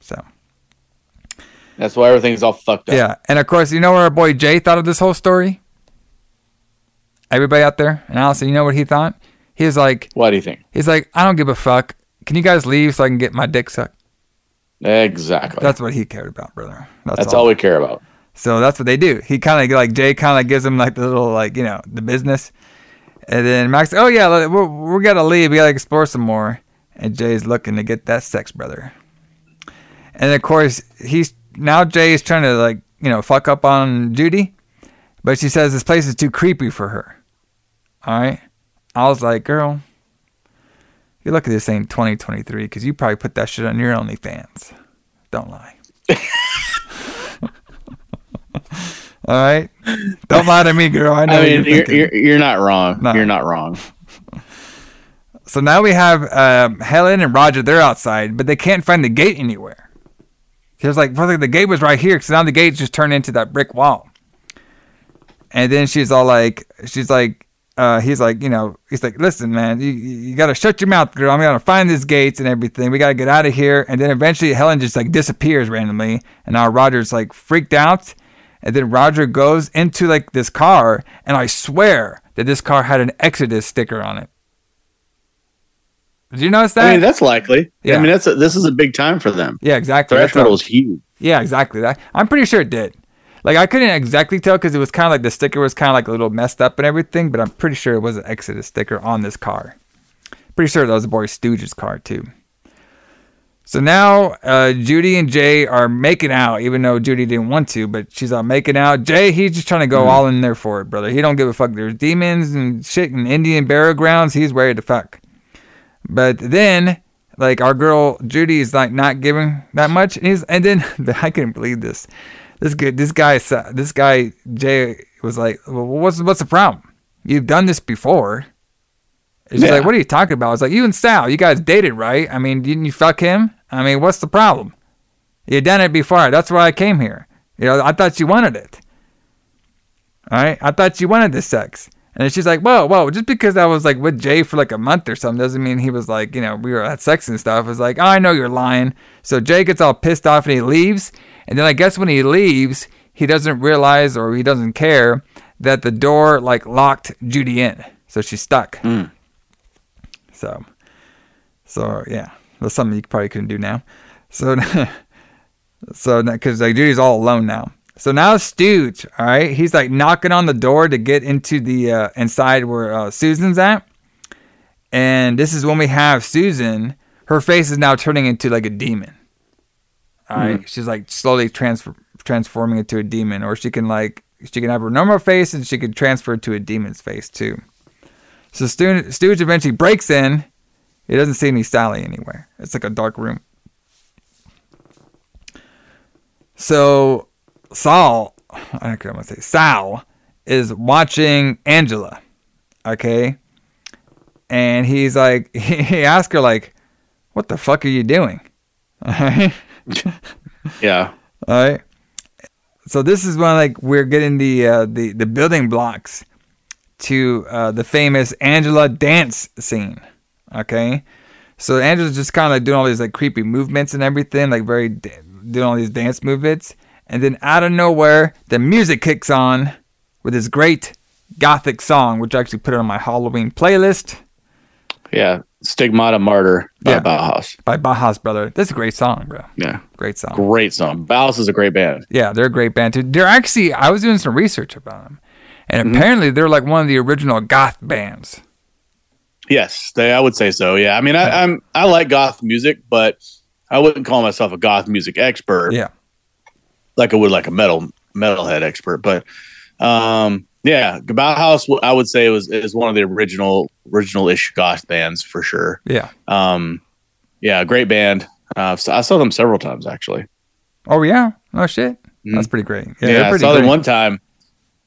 So,
That's why everything's all fucked up.
yeah. And of course, you know what our boy Jay thought of this whole story? Everybody out there, and Allison, you know what he thought? He was like,
What do you think?
he's like, I don't give a fuck. Can you guys leave so I can get my dick sucked?
Exactly.
That's what he cared about, brother.
That's all we care about.
So that's what they do. He kind of like Jay kind of gives him like the little like you know the business, and then Max, oh yeah, we're we gotta leave. We gotta explore some more. And Jay's looking to get that sex, brother. And of course he's now Jay is trying to like you know fuck up on Judy, but she says this place is too creepy for her. All right, I was like, girl, You're lucky this ain't 2023 because you probably put that shit on your OnlyFans. Don't lie. All right. Don't lie to me, girl. I know
I mean,
you're
you're, you're, not wrong.
No.
You're not wrong.
So now we have um, Helen and Roger. They're outside, but they can't find the gate anywhere. Was like, "Brother, the gate was right here." Because now the gate just turned into that brick wall. And then she's all like, "She's like, uh, he's like, you know, he's like, listen, man, you, you got to shut your mouth, girl. I'm gonna find these gates and everything. We got to get out of here." And then eventually Helen just like disappears randomly, and now Roger's like freaked out. And then Roger goes into like this car, and I swear that this car had an Exodus sticker on it. Did you notice that?
I mean, that's likely.
Yeah.
I mean, that's a, this is a big time for them.
yeah, exactly.
Threshold
what-
is huge.
yeah, exactly. That I'm pretty sure it did. Like I couldn't exactly tell because it was kind of like the sticker was kind of like a little messed up and everything, but I'm pretty sure it was an Exodus sticker on this car. Pretty sure that was a Boy Stooge's car too. So now uh, Judy and Jay are making out, even though Judy didn't want to, but she's all making out. Jay, he's just trying to go all in there for it, brother. He don't give a fuck. There's demons and shit in Indian burial grounds. He's ready to fuck. But then, like our girl Judy is like not giving that much, and he's and then I couldn't believe this. This good, this guy, this guy Jay was like, well, "What's what's the problem? You've done this before." She's
Yeah.
like, "What are you talking about?" I was like, "You and Sal, you guys dated, right? I mean, didn't you fuck him? I mean, what's the problem? You done it before. That's why I came here. You know, I thought you wanted it. All right, I thought you wanted this sex." And she's like, "Whoa, whoa! Just because I was like with Jay for like a month or something doesn't mean he was like, you know, we were at sex and stuff." It's like, oh, "I know you're lying." So Jay gets all pissed off and he leaves. And then I guess when he leaves, he doesn't realize or he doesn't care that the door like locked Judy in, so she's stuck. Mm. So, so yeah, that's something you probably couldn't do now. So, so because like Judy's all alone now. So now Stooge, all right, he's like knocking on the door to get into the uh, inside where uh, Susan's at, and this is when we have Susan. Her face is now turning into like a demon. All right, she's like slowly transfer transforming into a demon, or she can like she can have her normal face and she can transfer to a demon's face too. So Stooge, Stooge eventually breaks in. He doesn't see any Sally anywhere. It's like a dark room. So Saul, I don't care what I'm gonna say, Sal is watching Angela. Okay. And he's like, he asked her, like, what the fuck are you doing?
Yeah.
All right. So this is when like we're getting the uh, the the building blocks to uh, the famous Angela dance scene. Okay. So Angela's just kind of like doing all these like creepy movements and everything, like very doing all these dance movements, and then out of nowhere the music kicks on with this great gothic song, which I actually put it on my Halloween playlist
Yeah. Stigmata Martyr by
Yeah.
Bauhaus.
by Bauhaus Brother. That's a great song, bro.
Yeah.
Great song.
Great song. Bauhaus is a great band.
Yeah, they're a great band too. They're actually I was doing some research about them, and
Mm-hmm.
apparently they're like one of the original goth bands.
Yes, they, I would say so. Yeah, I mean, I, I'm I like goth music, but I wouldn't call myself a goth music expert.
Yeah,
like I would like a metal metalhead expert. But um, yeah, Bauhaus, I would say was is one of the original original ish goth bands for sure.
yeah.
Um, yeah, great band. Uh, so I saw them several times actually.
Oh yeah. Oh shit.
Mhm.
That's pretty great.
Yeah,
they're
I saw them one time.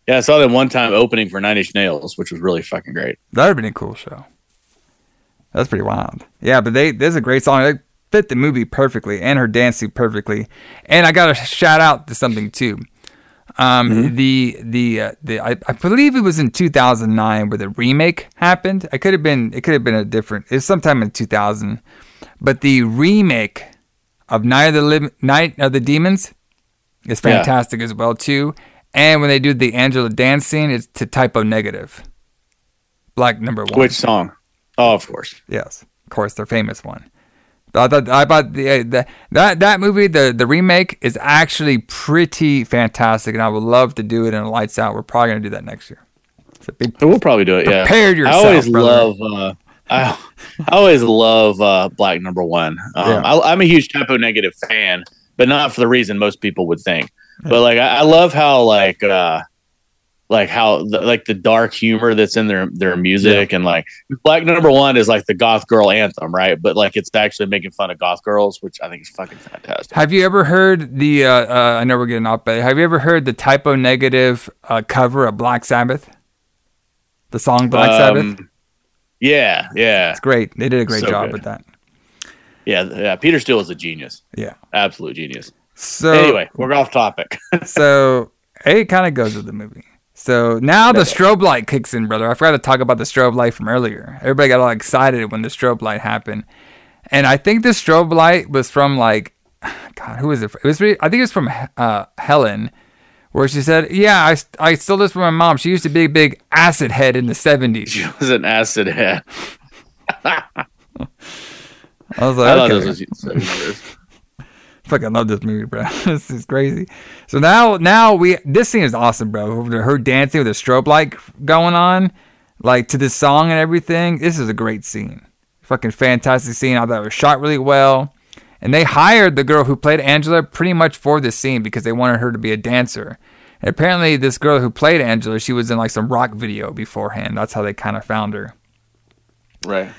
Yeah, I saw them one time opening for Nine Inch Nails, which was really fucking great.
That would have been a cool show. That's pretty wild. Yeah, but they there's a great song. Fit the movie perfectly and her dancing perfectly. And I got to shout out to something too. Um,
Mm-hmm.
the the uh, the I, I believe it was in 2009 where the remake happened. I could have been it could have been a different. It's sometime in 2000, but the remake of Night of the Night of the Demons is
Yeah.
fantastic as well too. And when they do the Angela dance scene, it's to Type O Negative. Black number one.
Which song? Oh, of course.
Yes, of course, their famous one. I thought I thought the, the that that movie the the remake is actually pretty fantastic, and I would love to do it in a lights out. We're probably gonna do that next year.
We'll probably do it. Yeah.
Prepare yourself,
I always
brother.
love. Uh, I, I always love uh, Black Number One. Um,
Yeah.
I, I'm a huge Type O Negative fan, but not for the reason most people would think. But like, I, I love how like uh, like how the, like the dark humor that's in their their music and like Black Number One is like the goth girl anthem, right? But like it's actually making fun of goth girls, which I think is fucking fantastic.
Have you ever heard the? Uh, uh, I know we're getting off, but have you ever heard the Type O Negative uh, cover of Black Sabbath? The song Black Sabbath.
Um, Yeah, yeah,
It's great. They did a great
So
job
good.
with that.
yeah, yeah. Peter Steele is a genius,
Yeah.
absolute genius.
So
anyway, we're off topic.
so it kind of goes with the movie. So now the strobe light kicks in, brother. I forgot to talk about the strobe light from earlier. Everybody got all excited when the strobe light happened, and I think the strobe light was from like, God, who was it? It was. re- I think it was from uh, Helen, where she said, "Yeah, I, I stole this from my mom. She used to be a big acid head in the '70s."
she was an acid head.
I was
I
like,
thought
okay.
this was seven years.
Fucking love this movie, bro. this is crazy. So now, now we this scene is awesome, bro. Her dancing with a strobe light going on, like to this song and everything. This is a great scene. Fucking fantastic scene. I thought it was shot really well. And they hired the girl who played Angela pretty much for this scene because they wanted her to be a dancer. And apparently, this girl who played Angela, she was in like some rock video beforehand. That's how they kind of found her.
Right.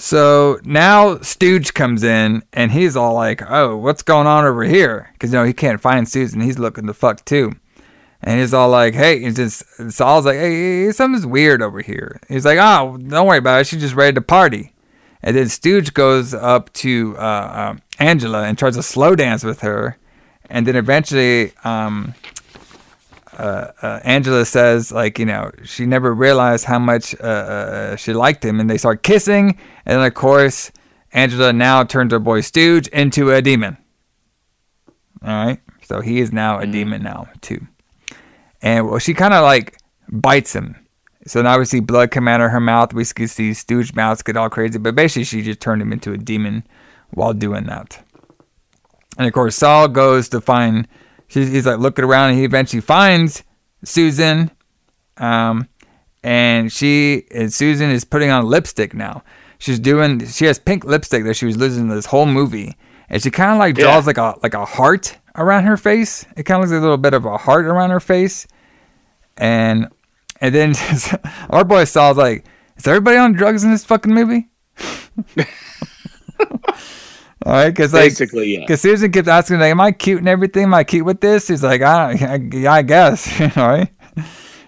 So now Stooge comes in and he's all like, "Oh, what's going on over here?" Because you know he can't find Susan. He's looking the fuck too, and he's all like, "Hey," he's just Saul's like, "Hey, something's weird over here." He's like, "Oh, don't worry about it. She's just ready to party." And then Stooge goes up to uh, um, Angela and tries to slow dance with her, and then eventually. Um, uh, uh, Angela says, like, you know, she never realized how much uh, uh, she liked him, and they start kissing. And then, of course, Angela now turns her boy Stooge into a demon. All right, so he is now a demon now too, and well, she kind of like bites him. So now we see blood come out of her mouth. We see Stooge mouths get all crazy, but basically she just turned him into a demon while doing that. And of course, Saul goes to find. He's, he's like looking around, and he eventually finds Susan. Um, and she and Susan is putting on lipstick now. She's doing. She has pink lipstick that she was losing this whole movie, and she kind of like draws like a like a heart around her face. It kind of looks like a little bit of a heart around her face, and and then our boy Saul's like, "Is everybody on drugs in this fucking movie?" All right, because like,
Basically, yeah.
because Susan kept asking, like, "Am I cute and everything? Am I cute with this?" He's like, "I, I, I guess." All right.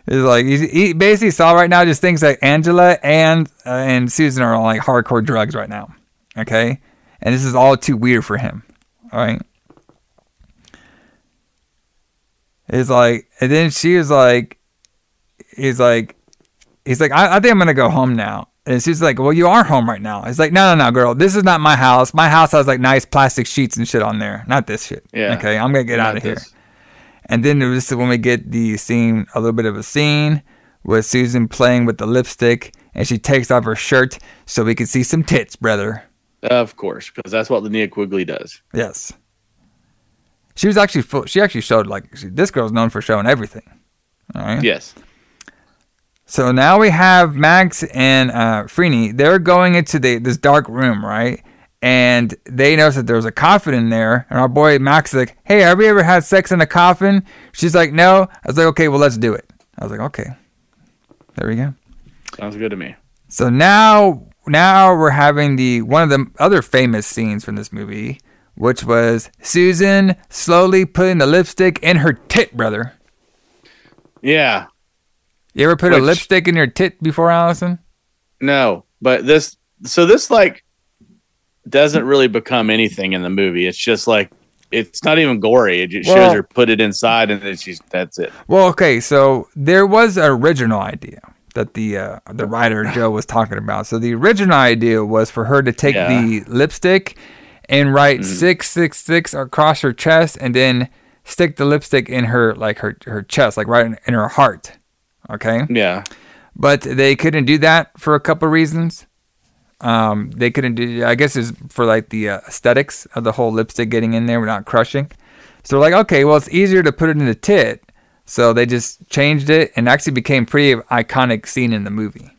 He's like, he, he basically Saul right now just thinks that Angela and uh, and Susan are on like hardcore drugs right now. Okay, and this is all too weird for him. All right. It's like, and then she was like, he's like, he's like, I, I think I'm gonna go home now. And she's like, Well, you are home right now. It's like, No, no, no, girl. This is not my house. My house has like nice plastic sheets and shit on there. Not this shit.
Yeah.
Okay, I'm gonna get
Not
out of here. And then this is when we get the scene, a little bit of a scene with Susan playing with the lipstick, and she takes off her shirt so we can see some tits, brother.
Of course, because that's what Linnea Quigley does.
Yes. She was actually full, she actually showed like she, this girl's known for showing everything. All right.
Yes.
So now we have Max and uh, Freeney. They're going into the this dark room, right? And they notice that there's a coffin in there. And our boy Max is like, "Hey, have we ever had sex in a coffin?" She's like, "No." I was like, "Okay, well, let's do it." I was like, "Okay." There we go.
Sounds good to me.
So now, now we're having the one of the other famous scenes from this movie, which was Susan slowly putting the lipstick in her tit, brother.
Yeah.
You ever put a lipstick in your tit before, Allison?
No, but this so this like doesn't really become anything in the movie. It's just like it's not even gory. It just
Well-
shows her put it inside and then she's that's it.
Well, okay, so there was an original idea that the uh, the writer Joe was talking about. So the original idea was for her to take
Yeah.
the lipstick and write six six six across her chest, and then stick the lipstick in her like her her chest, like right in, in her heart. Okay.
Yeah.
But they couldn't do that for a couple reasons. Um, they couldn't do. I guess it's for like the uh, aesthetics of the whole lipstick getting in there we're not crushing. So we're like, okay, well, it's easier to put it in the tit. So they just changed it and actually became pretty iconic scene in the movie.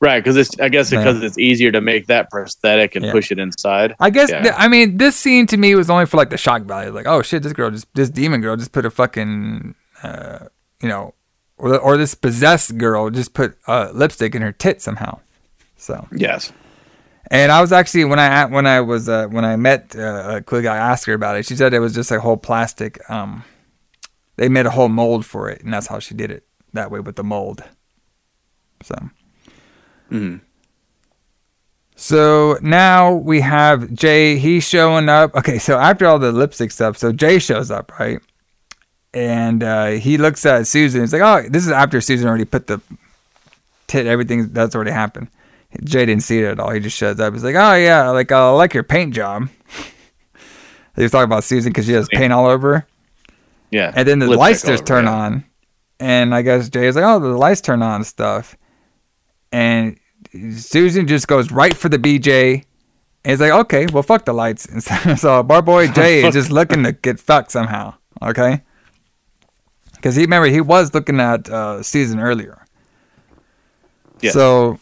Right, because it's I guess
Yeah.
because it's easier to make that prosthetic and
Yeah.
push it inside.
I guess.
Yeah.
th- I mean, this scene to me was only for like the shock value. Like, oh shit, this girl just, this demon girl just put a fucking, uh, you know, or or this possessed girl just put uh, lipstick in her tit somehow. So
Yes.
and I was actually when I when I was uh, when I met uh, Quig, I asked her about it. She said it was just a whole plastic. Um, they made a whole mold for it, and that's how she did it that way with the mold. So.
Mhm.
So now we have Jay. He's showing up. Okay, so after all the lipstick stuff, so Jay shows up, right? And uh, he looks at Susan. He's like, "Oh, this is after Susan already put the tit. Everything that's already happened." Jay didn't see it at all. He just shows up. He's like, "Oh yeah, like I like your paint job." he was talking about Susan because she has paint all over. her.
Yeah.
And then the lights just
over,
turn
yeah.
on. And I guess Jay is like, oh, the lights turn on and stuff. And Susan just goes right for the BJ. And he's like, okay, well, fuck the lights. And so, so our boy Jay is just looking to get fucked somehow. Okay? Because he, remember, he was looking at uh, Susan earlier.
Yes.
So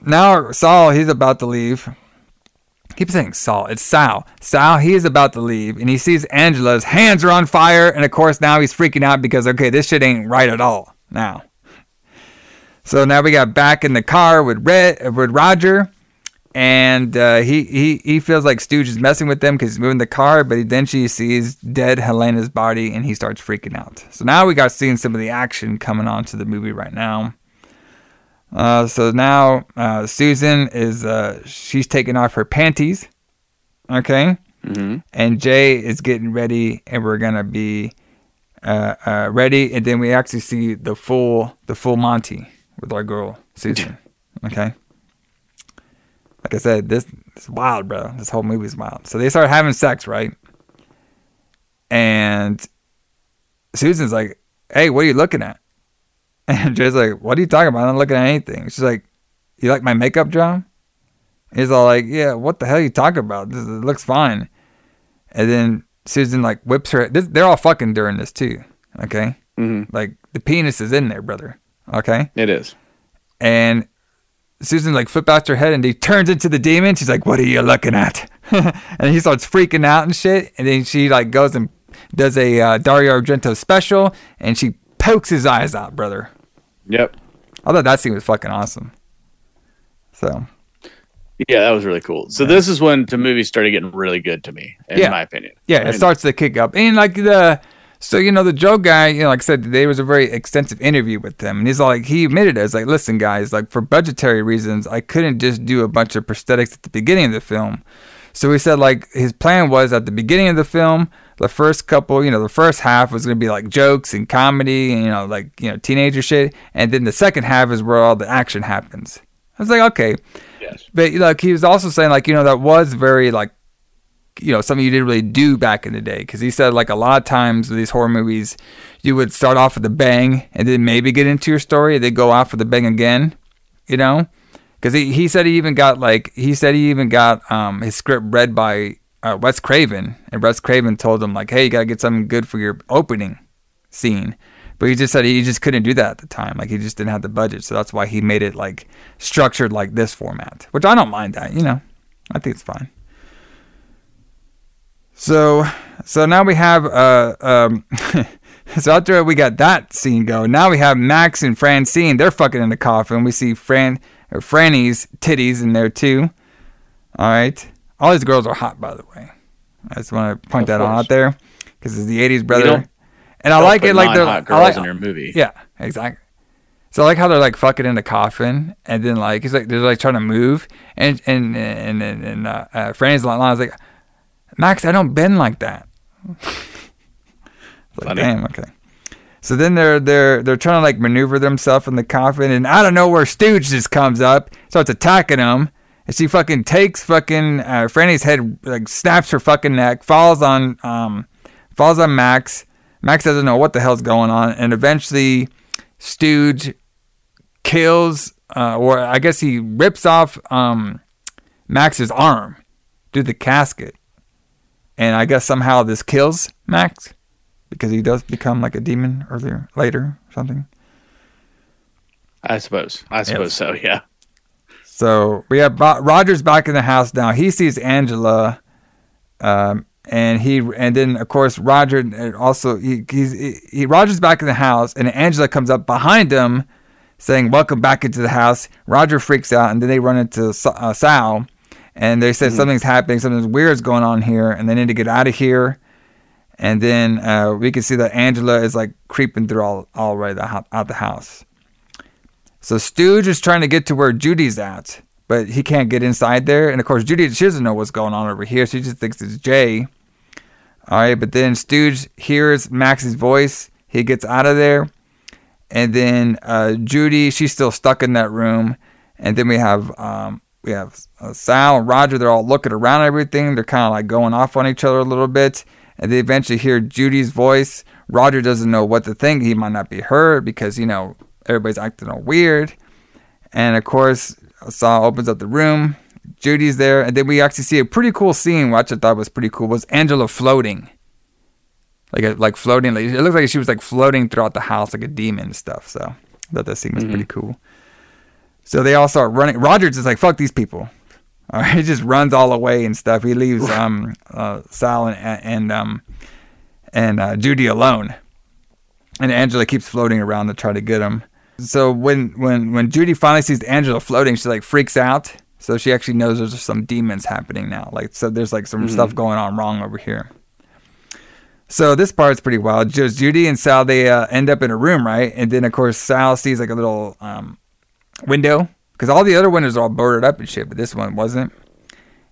now Saul, he's about to leave. Keep saying Saul. It's Sal. Sal, he is about to leave, and he sees Angela's hands are on fire, and of course now he's freaking out because okay, this shit ain't right at all now. So now we got back in the car with Red with Roger, and uh, he he he feels like Stooge is messing with them because he's moving the car, but then she sees dead Helena's body, and he starts freaking out. So now we got seeing some of the action coming onto the movie right now. Uh, so now uh, Susan is uh, she's taking off her panties, okay,
Mhm.
and Jay is getting ready, and we're gonna be uh, uh, ready, and then we actually see the full the full Monty with our girl Susan, okay. Like I said, this is wild, bro. This whole movie is wild. So they start having sex, right? And Susan's like, "Hey, what are you looking at?" And Jay's like, "What are you talking about? I'm not looking at anything." She's like, "You like my makeup job?" He's all like, "Yeah, what the hell are you talking about? This it looks fine." And then Susan like whips her. This, they're all fucking during this too. Okay,
Mhm.
like the penis is in there, brother. Okay,
It is.
and Susan like flip out her head and he turns into the demon. She's like, "What are you looking at?" and he starts freaking out and shit. And then she like goes and does a uh, Dario Argento special, and she pokes his eyes out, brother.
Yep.
I thought that scene was fucking awesome. So
Yeah, that was really cool. So this is when the movie started getting really good to me, in
Yeah.
my opinion.
yeah, it starts to kick up, and like the. So you know the Joe guy, you know, like I said, there was a very extensive interview with him, and he's like, he admitted it. It's like, listen, guys, like for budgetary reasons, I couldn't just do a bunch of prosthetics at the beginning of the film. So he said like his plan was at the beginning of the film, the first couple, you know, the first half was gonna be like jokes and comedy, and you know, like you know, teenager shit, and then the second half is where all the action happens. I was like, okay,
Yes.
but like he was also saying like you know that was very like you know something you didn't really do back in the day. Because he said like a lot of times with these horror movies you would start off with a bang and then maybe get into your story and they go off with a bang again you know? Because he, he said he even got like he said he even got um his script read by uh, Wes Craven. And Wes Craven told him like hey you gotta get something good for your opening scene. But he just said he just couldn't do that at the time. Like he just didn't have the budget. So that's why he made it like structured like this format which I don't mind that you know? I think it's fine so so now we have uh um so after we got that scene going, now we have Max and Francine. They're fucking in the coffin. We see Fran or Franny's titties in there too. All right, all these girls are hot, by the way. I just want to point
Of
that
course.
out there because it's the '80s, brother. And I like it like they're I
girls
like,
in your movie.
Yeah, exactly. So I like how they're like fucking in the coffin, and then like he's like they're like trying to move, and and and and, and uh, uh, Franny's line was like, Max, I don't bend like that. Like,
Funny.
damn, okay. So then they're they're they're trying to like maneuver themselves in the coffin, and out of nowhere, Stooge just comes up, starts attacking them, and she fucking takes fucking uh, Franny's head, like snaps her fucking neck, falls on um, falls on Max. Max doesn't know what the hell's going on, and eventually, Stooge kills, uh, or I guess he rips off um, Max's arm through the casket, and I guess somehow this kills Max because he does become like a demon earlier, later, or something.
I suppose. I suppose so. Yeah.
So we have Bo- Roger's back in the house now. He sees Angela, um, and he and then of course Roger uh, also he he's, he, he Roger's back in the house, and Angela comes up behind him, saying "Welcome back into the house." Roger freaks out, and then they run into uh, Sal, and they said
Mhm.
something's happening, something weird's going on here, and they need to get out of here. And then uh, we can see that Angela is like creeping through all all right the out the house. So Stooge is trying to get to where Judy's at, but he can't get inside there. And of course, Judy she doesn't know what's going on over here. She just thinks it's Jay. All right, but then Stooge hears Max's voice. He gets out of there, and then uh, Judy she's still stuck in that room. And then we have um, we have uh, Sal and Roger. They're all looking around everything. They're kind of like going off on each other a little bit. And they eventually hear Judy's voice. Roger doesn't know what to think. He might not be her because you know everybody's acting all weird. And of course, Sal opens up the room. Judy's there, and then we actually see a pretty cool scene, which I thought was pretty cool. Was Angela floating, like a, like floating? Like, it looked like she was like floating throughout the house like a demon and stuff. So I thought that scene was pretty cool. So they all start running. Rogers is like, "Fuck these people." All right, he just runs all away and stuff. He leaves um uh, Sal and and um and uh, Judy alone, and Angela keeps floating around to try to get him. So when when when Judy finally sees Angela floating, she like freaks out. So she actually knows there's some demons happening now. Like so, there's like some
Mhm.
stuff going on wrong over here. So this part's pretty wild. Just Judy and Sal they uh, end up in a room, right? And then of course Sal sees like a little um, window because all the other windows are all boarded up and shit, but this one wasn't.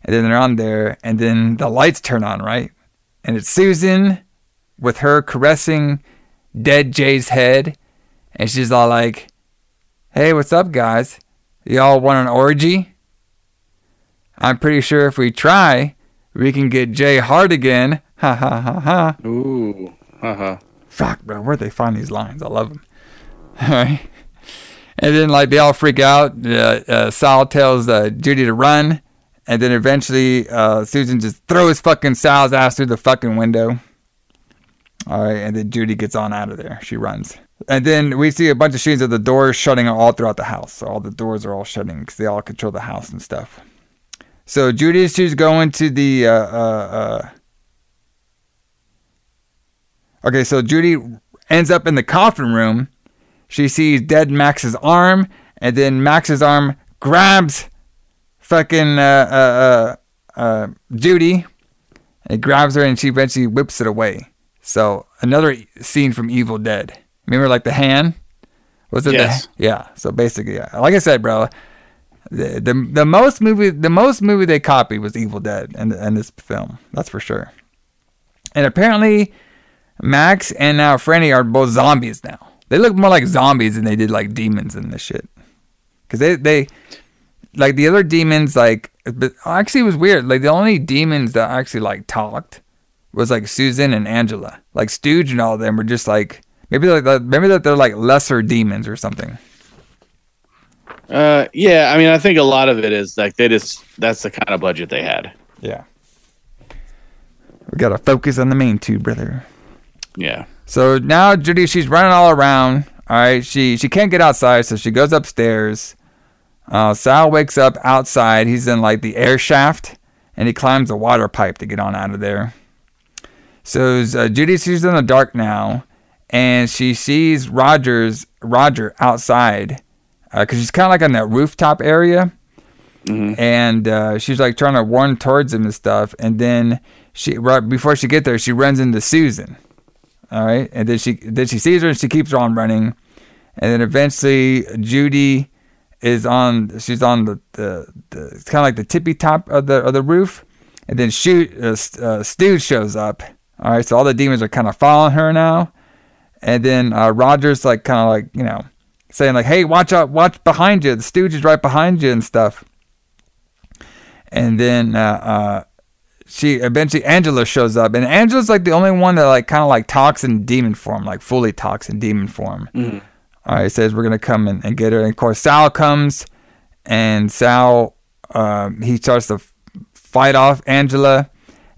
And then they're on there, and then the lights turn on, right? And it's Susan with her caressing dead Jay's head, and she's all like, "Hey, what's up, guys? Y'all want an orgy? I'm pretty sure if we try, we can get Jay hard again." Ha ha ha ha.
Ooh. Uh-huh.
Fuck, bro, where'd they find these lines? I love them. All right. And then, like, they all freak out. Uh, uh, Sal tells uh, Judy to run. And then eventually, uh, Susan just throws fucking Sal's ass through the fucking window. All right. And then Judy gets on out of there. She runs. And then we see a bunch of scenes of the doors shutting all throughout the house. So all the doors are all shutting because they all control the house and stuff. So Judy, she's going to the. Uh, uh, Okay, so Judy ends up in the coffin room. She sees dead Max's arm, and then Max's arm grabs fucking uh, uh, uh, uh, Judy. It grabs her, and she eventually whips it away. So another scene from Evil Dead. Remember, like the hand. Was it?
Yes.
The, yeah. So basically, yeah. Like I said, bro, the, the the most movie the most movie they copied was Evil Dead and and this film. That's for sure. And apparently, Max and now Franny are both zombies now. They look more like zombies than they did like demons in this shit. Cause they they like the other demons like but actually it was weird. Like the only demons that actually like talked was like Susan and Angela. Like Stooge and all of them were just like maybe like maybe that they're like lesser demons or something.
Uh, yeah, I mean, I think a lot of it is like they just that's the kind of budget they had.
Yeah. We gotta focus on the main two, brother.
Yeah.
So now Judy, she's running all around. All right, she she can't get outside, so she goes upstairs. Uh, Sal wakes up outside. He's in like the air shaft, and he climbs the water pipe to get on out of there. So uh, Judy, she's in the dark now, and she sees Rogers Roger outside because she's kind of like on that rooftop area and uh, she's like trying to run towards him and stuff. And then she right before she get there, she runs into Susan. All right, and then she then she sees her and she keeps on running, and then eventually Judy is on. She's on the the, the it's kind of like the tippy top of the of the roof, and then shoot uh, uh, Stu shows up. All right, so all the demons are kind of following her now, and then uh, Rogers like kind of like you know saying like, "Hey, watch out, watch behind you. The Stooge is right behind you and stuff." and then uh, uh, she eventually Angela shows up, and Angela's like the only one that like kind of like talks in demon form, like fully talks in demon form.
Mhm.
All right, says we're gonna come and, and get her, and of course Sal comes, and Sal um, he starts to fight off Angela,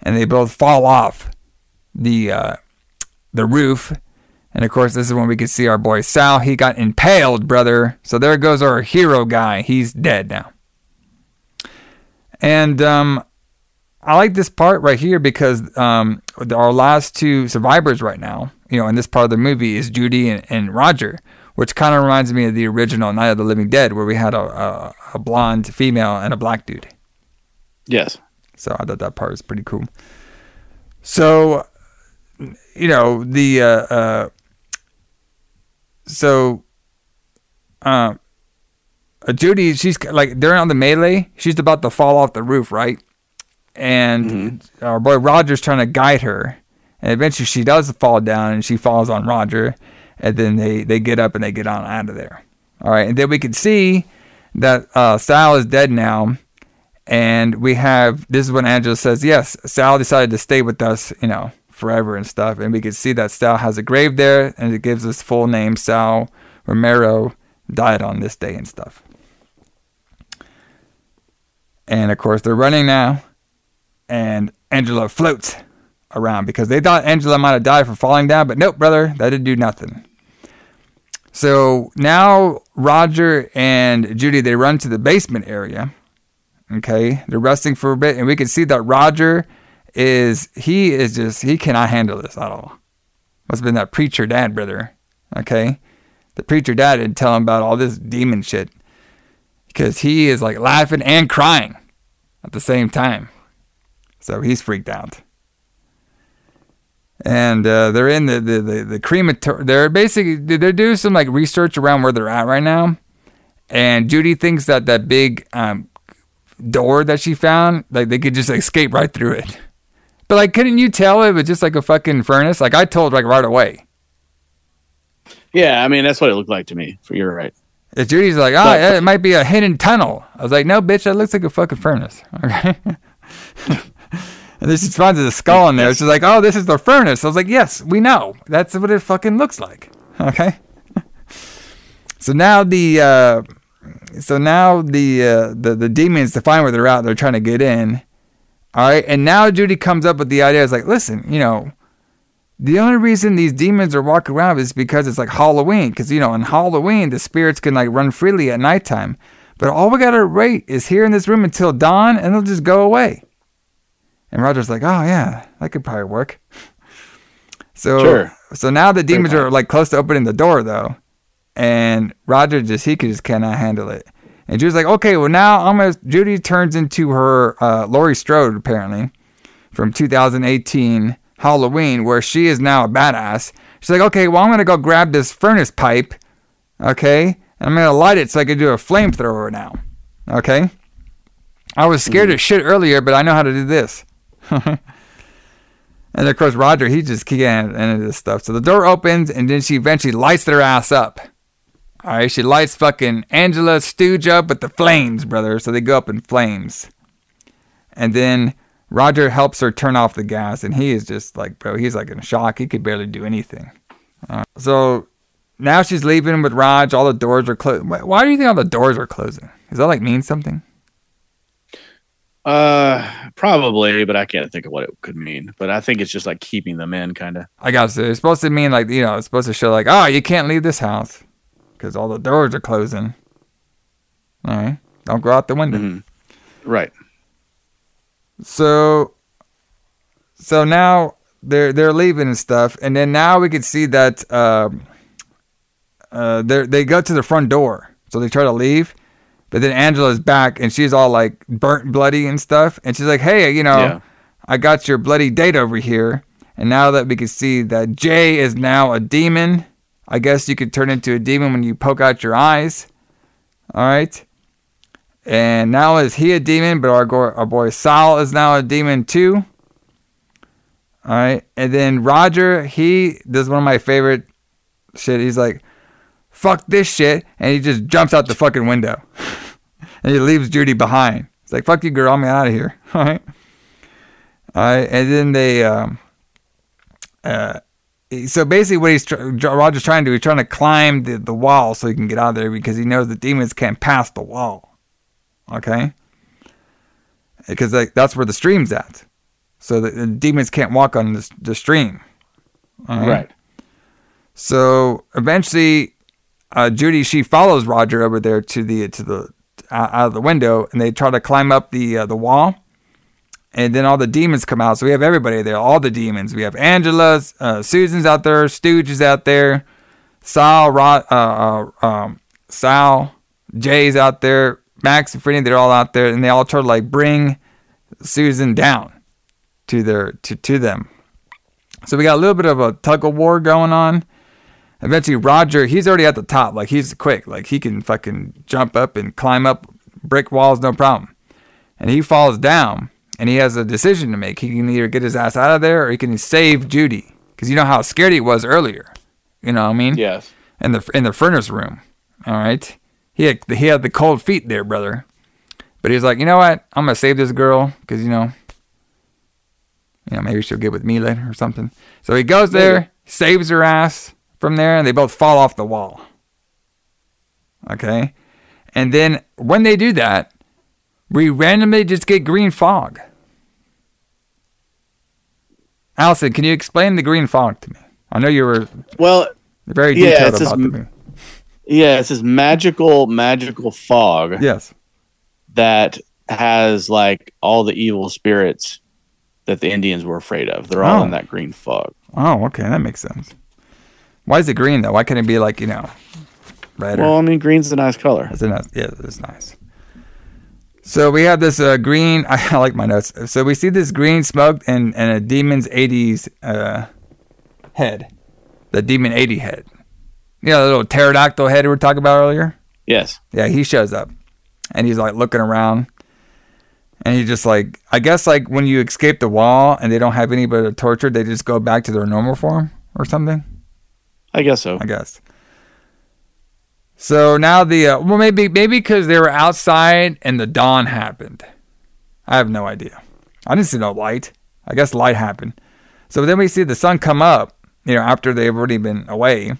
and they both fall off the uh, the roof. And of course, this is when we can see our boy Sal. He got impaled, brother. So there goes our hero guy. He's dead now. And um, I like this part right here because um, our last two survivors right now, you know, in this part of the movie is Judy and, and Roger, which kind of reminds me of the original Night of the Living Dead, where we had a, a, a blonde female and a black dude.
Yes.
So I thought that part was pretty cool. So, you know, the, uh, uh, so, uh, Judy, she's like, they're on the melee. She's about to fall off the roof, right? And our boy Roger's trying to guide her. And eventually she does fall down and she falls on Roger. And then they, they get up and they get on out of there. All right. And then we can see that uh, Sal is dead now. And we have this is when Angela says, Yes, Sal decided to stay with us, you know, forever and stuff. And we can see that Sal has a grave there and it gives us full name Sal Romero died on this day and stuff. And of course, they're running now. And Angela floats around because they thought Angela might have died from falling down, but nope, brother, that didn't do nothing. So now Roger and Judy they run to the basement area. Okay, they're resting for a bit, and we can see that Roger is he is just he cannot handle this at all. Must have been that preacher dad, brother. Okay, the preacher dad didn't tell him about all this demon shit because he is like laughing and crying at the same time. So he's freaked out. And uh, they're in the the the, the. They're basically they're doing some like research around where they're at right now. And Judy thinks that that big um, door that she found, like they could just escape right through it. But like, couldn't you tell it was just like a fucking furnace? Like I told like right away.
Yeah, I mean that's what it looked like to me. For you're right.
If Judy's like, oh, yeah, it might be a hidden tunnel. I was like, no, bitch, that looks like a fucking furnace. Okay. and then she finds a skull in there. She's like, oh, this is the furnace. I was like, yes, we know. That's what it fucking looks like. Okay. so now the, uh, so now the, uh, the the demons to find where they're at. They're trying to get in. All right, and now Judy comes up with the idea. Is like, listen, you know, the only reason these demons are walking around is because it's like Halloween. Because, you know, in Halloween, the spirits can like run freely at nighttime. But all we got to wait is here in this room until dawn and they'll just go away. And Roger's like, oh, yeah, that could probably work. So,
Sure.
so now the demons are like close to opening the door, though. And Roger just, he just cannot handle it. And Judy's like, okay, well, now I'm gonna, Judy turns into her uh, Laurie Strode, apparently, from 2018 Halloween, where she is now a badass. She's like, okay, well, I'm gonna go grab this furnace pipe, okay, and I'm gonna light it so I can do a flamethrower now, okay. I was scared of shit earlier, but I know how to do this. and of course, Roger, he just can't into this stuff. So the door opens, and then she eventually lights their ass up. All right, she lights fucking Angela Stooge up with the flames, brother. So they go up in flames. And then Roger helps her turn off the gas, and he is just like, bro, he's like in shock. He could barely do anything. Uh, so now she's leaving with Raj. All the doors are closed. Why do you think all the doors are closing? Does that like mean something?
Uh, probably, but I can't think of what it could mean. But I think it's just like keeping them in, kind of.
I guess it's supposed to mean like you know, it's supposed to show like, oh, you can't leave this house because all the doors are closing. All right, don't go out the window.
Right.
So, so now they're they're leaving and stuff, and then now we can see that um, uh, they they go to the front door, so they try to leave, but then Angela's back and she's all like burnt, bloody and stuff, and she's like, "Hey, you know,
Yeah.
I got your bloody date over here." And now that we can see that Jay is now a demon, I guess you could turn into a demon when you poke out your eyes. All right. And now is he a demon, but our, go- our boy Sal is now a demon too. All right. And then Roger, he does one of my favorite shit. He's like, fuck this shit. And he just jumps out the fucking window. and he leaves Judy behind. It's like, fuck you, girl. I'm out of here. All right. All right. And then they, um, uh, so basically what he's Roger's trying to do, he's trying to climb the, the wall so he can get out of there because he knows the demons can't pass the wall. Okay? Because like, that's where the stream's at. So the, the demons can't walk on the, the stream. All
Right.
So eventually, uh, Judy she follows Roger over there to the to the out out of the window, and they try to climb up the uh, the wall, and then all the demons come out. So we have everybody there, all the demons. We have Angela's, uh, Susan's out there, Stooge is out there, Sal, uh, uh, um, Sal, Jay's out there, Max and Freddie, they're all out there, and they all try to like bring Susan down to their to to them. So we got a little bit of a tug of war going on. Eventually, Roger, he's already at the top. Like he's quick. Like he can fucking jump up and climb up brick walls, no problem. And he falls down, and he has a decision to make. He can either get his ass out of there, or he can save Judy, because you know how scared he was earlier. You know what I mean?
Yes.
In the in the furnace room. All right. He had he had the cold feet there, brother. But he's like, you know what? I'm gonna save this girl, because you know, you know, maybe she'll get with me later or something. So he goes there, saves her ass from there, and they both fall off the wall. Okay? And then when they do that, we randomly just get green fog. Allison, can you explain the green fog to me? I know you were
Well,
very
yeah,
detailed
it's this
about the
m-
movie.
yeah, it's this magical, magical fog
Yes.
that has like all the evil spirits that the Indians were afraid of. They're all
Oh.
in that green fog.
Oh, okay, that makes sense. Why is it green though? Why can't it be like you know, red?
Well,
or,
I mean, green's a nice color.
it's a nice, yeah, it's nice. So we have this uh, green. I like my notes. So we see this green smoke and and a demon's '80s uh, head, the demon '80 head. You know, the little pterodactyl head we were talking about earlier.
Yes.
Yeah, he shows up, and he's like looking around, and he just like I guess like when you escape the wall and they don't have anybody to torture, they just go back to their normal form or something.
I guess so.
I guess. So now the uh, well maybe maybe because they were outside and the dawn happened. I have no idea. I didn't see no light. I guess light happened. So then we see the sun come up. You know after they've already been away,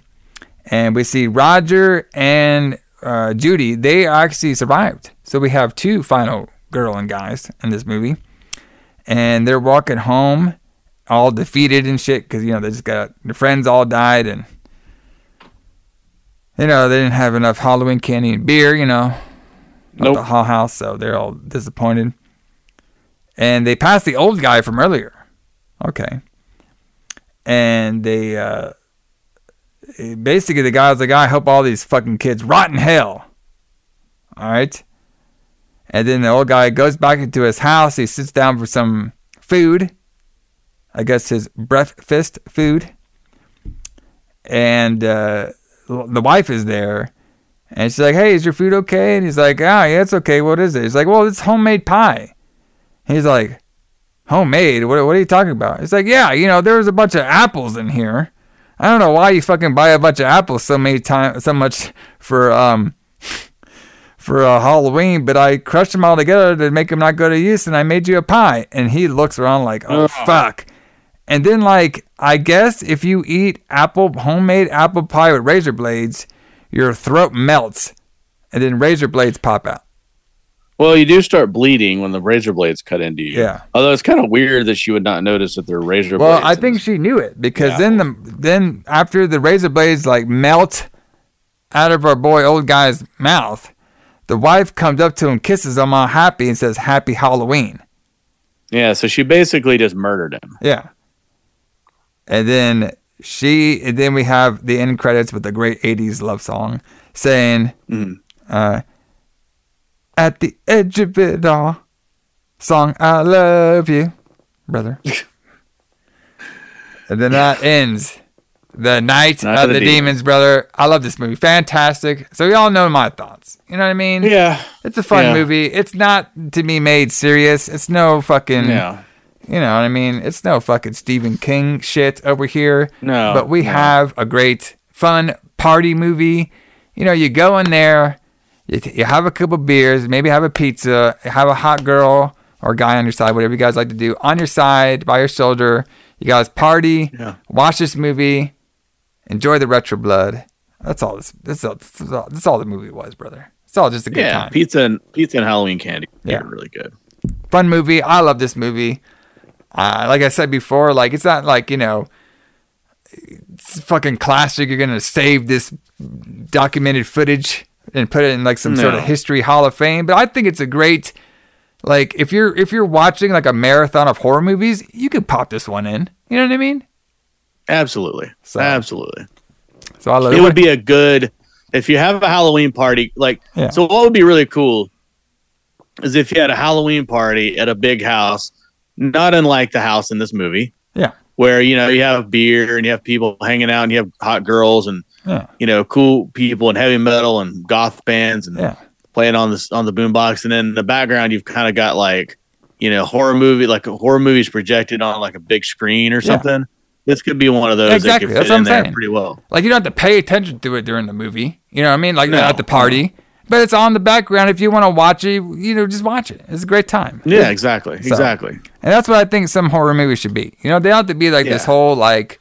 and we see Roger and uh, Judy. They actually survived. So we have two final girl and guys in this movie, and they're walking home, all defeated and shit because you know they just got their friends all died and you know, they didn't have enough Halloween candy and beer, you know, at the Hall House, so they're all disappointed. And they passed the old guy from earlier. Okay. And they, uh, basically, the guy was like, I hope all these fucking kids rot in hell. All right. And then the old guy goes back into his house. He sits down for some food. I guess his breakfast food. And, uh, the wife is there and she's like, Hey, is your food okay? And he's like, Ah, yeah, it's okay. What is it? He's like, Well, it's homemade pie. He's like, Homemade? What, what are you talking about? It's like, Yeah, you know, there was a bunch of apples in here. I don't know why you fucking buy a bunch of apples so many times, so much for, um, for uh, Halloween, but I crushed them all together to make them not go to use, and I made you a pie. And he looks around like, oh fuck. And then, like, I guess if you eat apple homemade apple pie with razor blades, your throat melts, and then razor blades pop out.
Well, you do start bleeding when the razor blades cut into you.
Yeah.
Although it's kind of weird that she would not notice that they're razor
Well,
blades.
I think she knew it because
Yeah.
then the then after the razor blades like melt out of our boy old guy's mouth, the wife comes up to him, kisses him all happy, and says, "Happy Halloween."
Yeah, so she basically just murdered him.
Yeah. And then she, and then we have the end credits with the great '80s love song saying,
Mhm.
uh, "At the edge of it all, song I love you, brother." and then that ends the night,
Night
of the, demons. brother. I love this movie, fantastic. So y'all know my thoughts. You know what I mean?
Yeah.
It's a fun
Yeah.
movie. It's not to be made serious. It's no fucking.
Yeah.
You know what I mean? It's no fucking Stephen King shit over here.
No,
But we
no.
have a great, fun party movie. You know, you go in there, you, t- you have a couple beers, maybe have a pizza, have a hot girl or guy on your side, whatever you guys like to do, on your side, by your shoulder. You guys party,
Yeah.
watch this movie, enjoy the retro blood. That's all this. That's all. That's all, that's all the movie was, brother. It's all just a good
Yeah,
time.
pizza and pizza and Halloween candy.
Yeah.
Really good.
fun movie. I love this movie. Uh, like I said before, like it's not like you know, it's fucking classic. You're gonna save this documented footage and put it in like some sort of history hall of fame. But I think it's a great Like if you're if you're watching like a marathon of horror movies, you could pop this one in. You know what I mean?
Absolutely.
So-
Absolutely.
So I love
it. It would be a good if you have a Halloween party. Like,
Yeah.
so what would be really cool is if you had a Halloween party at a big house, not unlike the house in this movie,
Yeah.
where you know you have beer and you have people hanging out and you have hot girls and
Yeah.
you know cool people and heavy metal and goth bands and
Yeah.
playing on this on the boombox, and then in the background you've kind of got like you know horror movie like a horror movies projected on like a big screen or
Yeah.
something. This could be one of those
Exactly,
that could
that's
fit
what
in
I'm
there
saying.
pretty well.
Like you don't have to pay attention to it during the movie. You know what I mean? Like
No,
at the party. But it's on the background if you want to watch it, you know, just watch it. It's a great time.
Yeah, exactly,
So-
exactly.
And that's what I think some horror movies should be. You know, they don't have to be like this whole like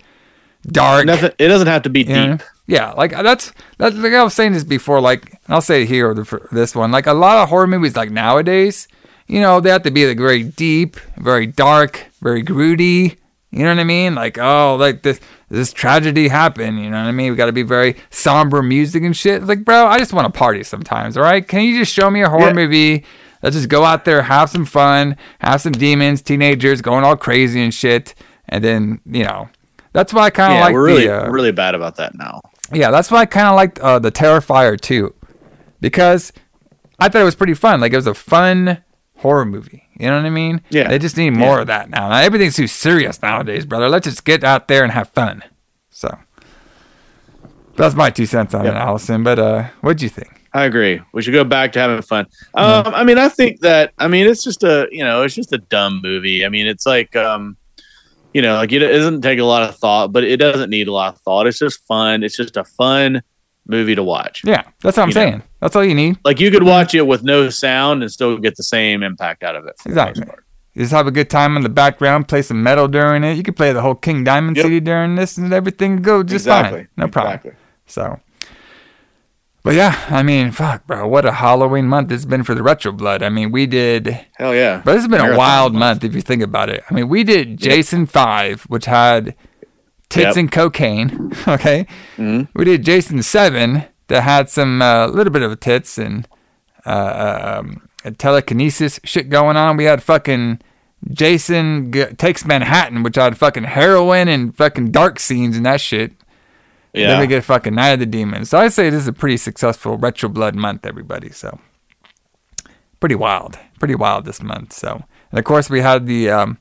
dark
Nothing. It doesn't have to be
you know?
deep.
Yeah, like uh, that's that's like I was saying this before. Like, and I'll say it here or for this one. Like a lot of horror movies, like nowadays, you know, they have to be like very deep, very dark, very broody. You know what I mean? Like, oh, like this this tragedy happened. You know what I mean? We got to be very somber music and shit. Like, bro, I just want to party sometimes. All right? Can you just show me a horror
Yeah.
movie? Let's just go out there, have some fun, have some demons, teenagers going all crazy and shit, and then you know. That's why I kind of
Yeah,
like
we're really
the uh,
really bad about that now.
yeah, that's why I kind of liked uh, the Terrifier too, because I thought it was pretty fun. Like it was a fun horror movie. You know what I mean?
Yeah.
They just need more
Yeah.
of that now. now. Everything's too serious nowadays, brother. Let's just get out there and have fun. So that's my two cents on
Yep.
it, Allison. But uh, what'd you think?
I agree. We should go back to having fun. Um, I mean, I think that I mean it's just a you know it's just a dumb movie. I mean, it's like um, you know, like it doesn't take a lot of thought, but it doesn't need a lot of thought. It's just fun. It's just a fun movie to watch.
Yeah, that's what I'm
You know.
saying. That's all you need.
Like you could watch it with no sound and still get the same impact out of it. for the most
Exactly. You just have a good time in the background, play some metal during it. You could play the whole King Diamond
Yep.
CD during this, and everything go just
Exactly.
fine. No problem.
Exactly.
So, but yeah, I mean, fuck, bro, what a Halloween month it's been for the Retro Blood. I mean, we did,
Hell yeah.
but this has been a wild month if you think about it. I mean, we did Jason Five, which had tits
Yep.
and cocaine. Okay,
Mhm.
we did Jason Seven that had some a little bit of tits and uh, um, telekinesis shit going on. We had fucking Jason G- takes Manhattan, which had fucking heroin and fucking dark scenes and that shit.
Yeah.
Then we get fucking Night of the Demons. So I'd say this is a pretty successful Retro Blood month, everybody. So pretty wild, pretty wild this month. So and of course we had the um,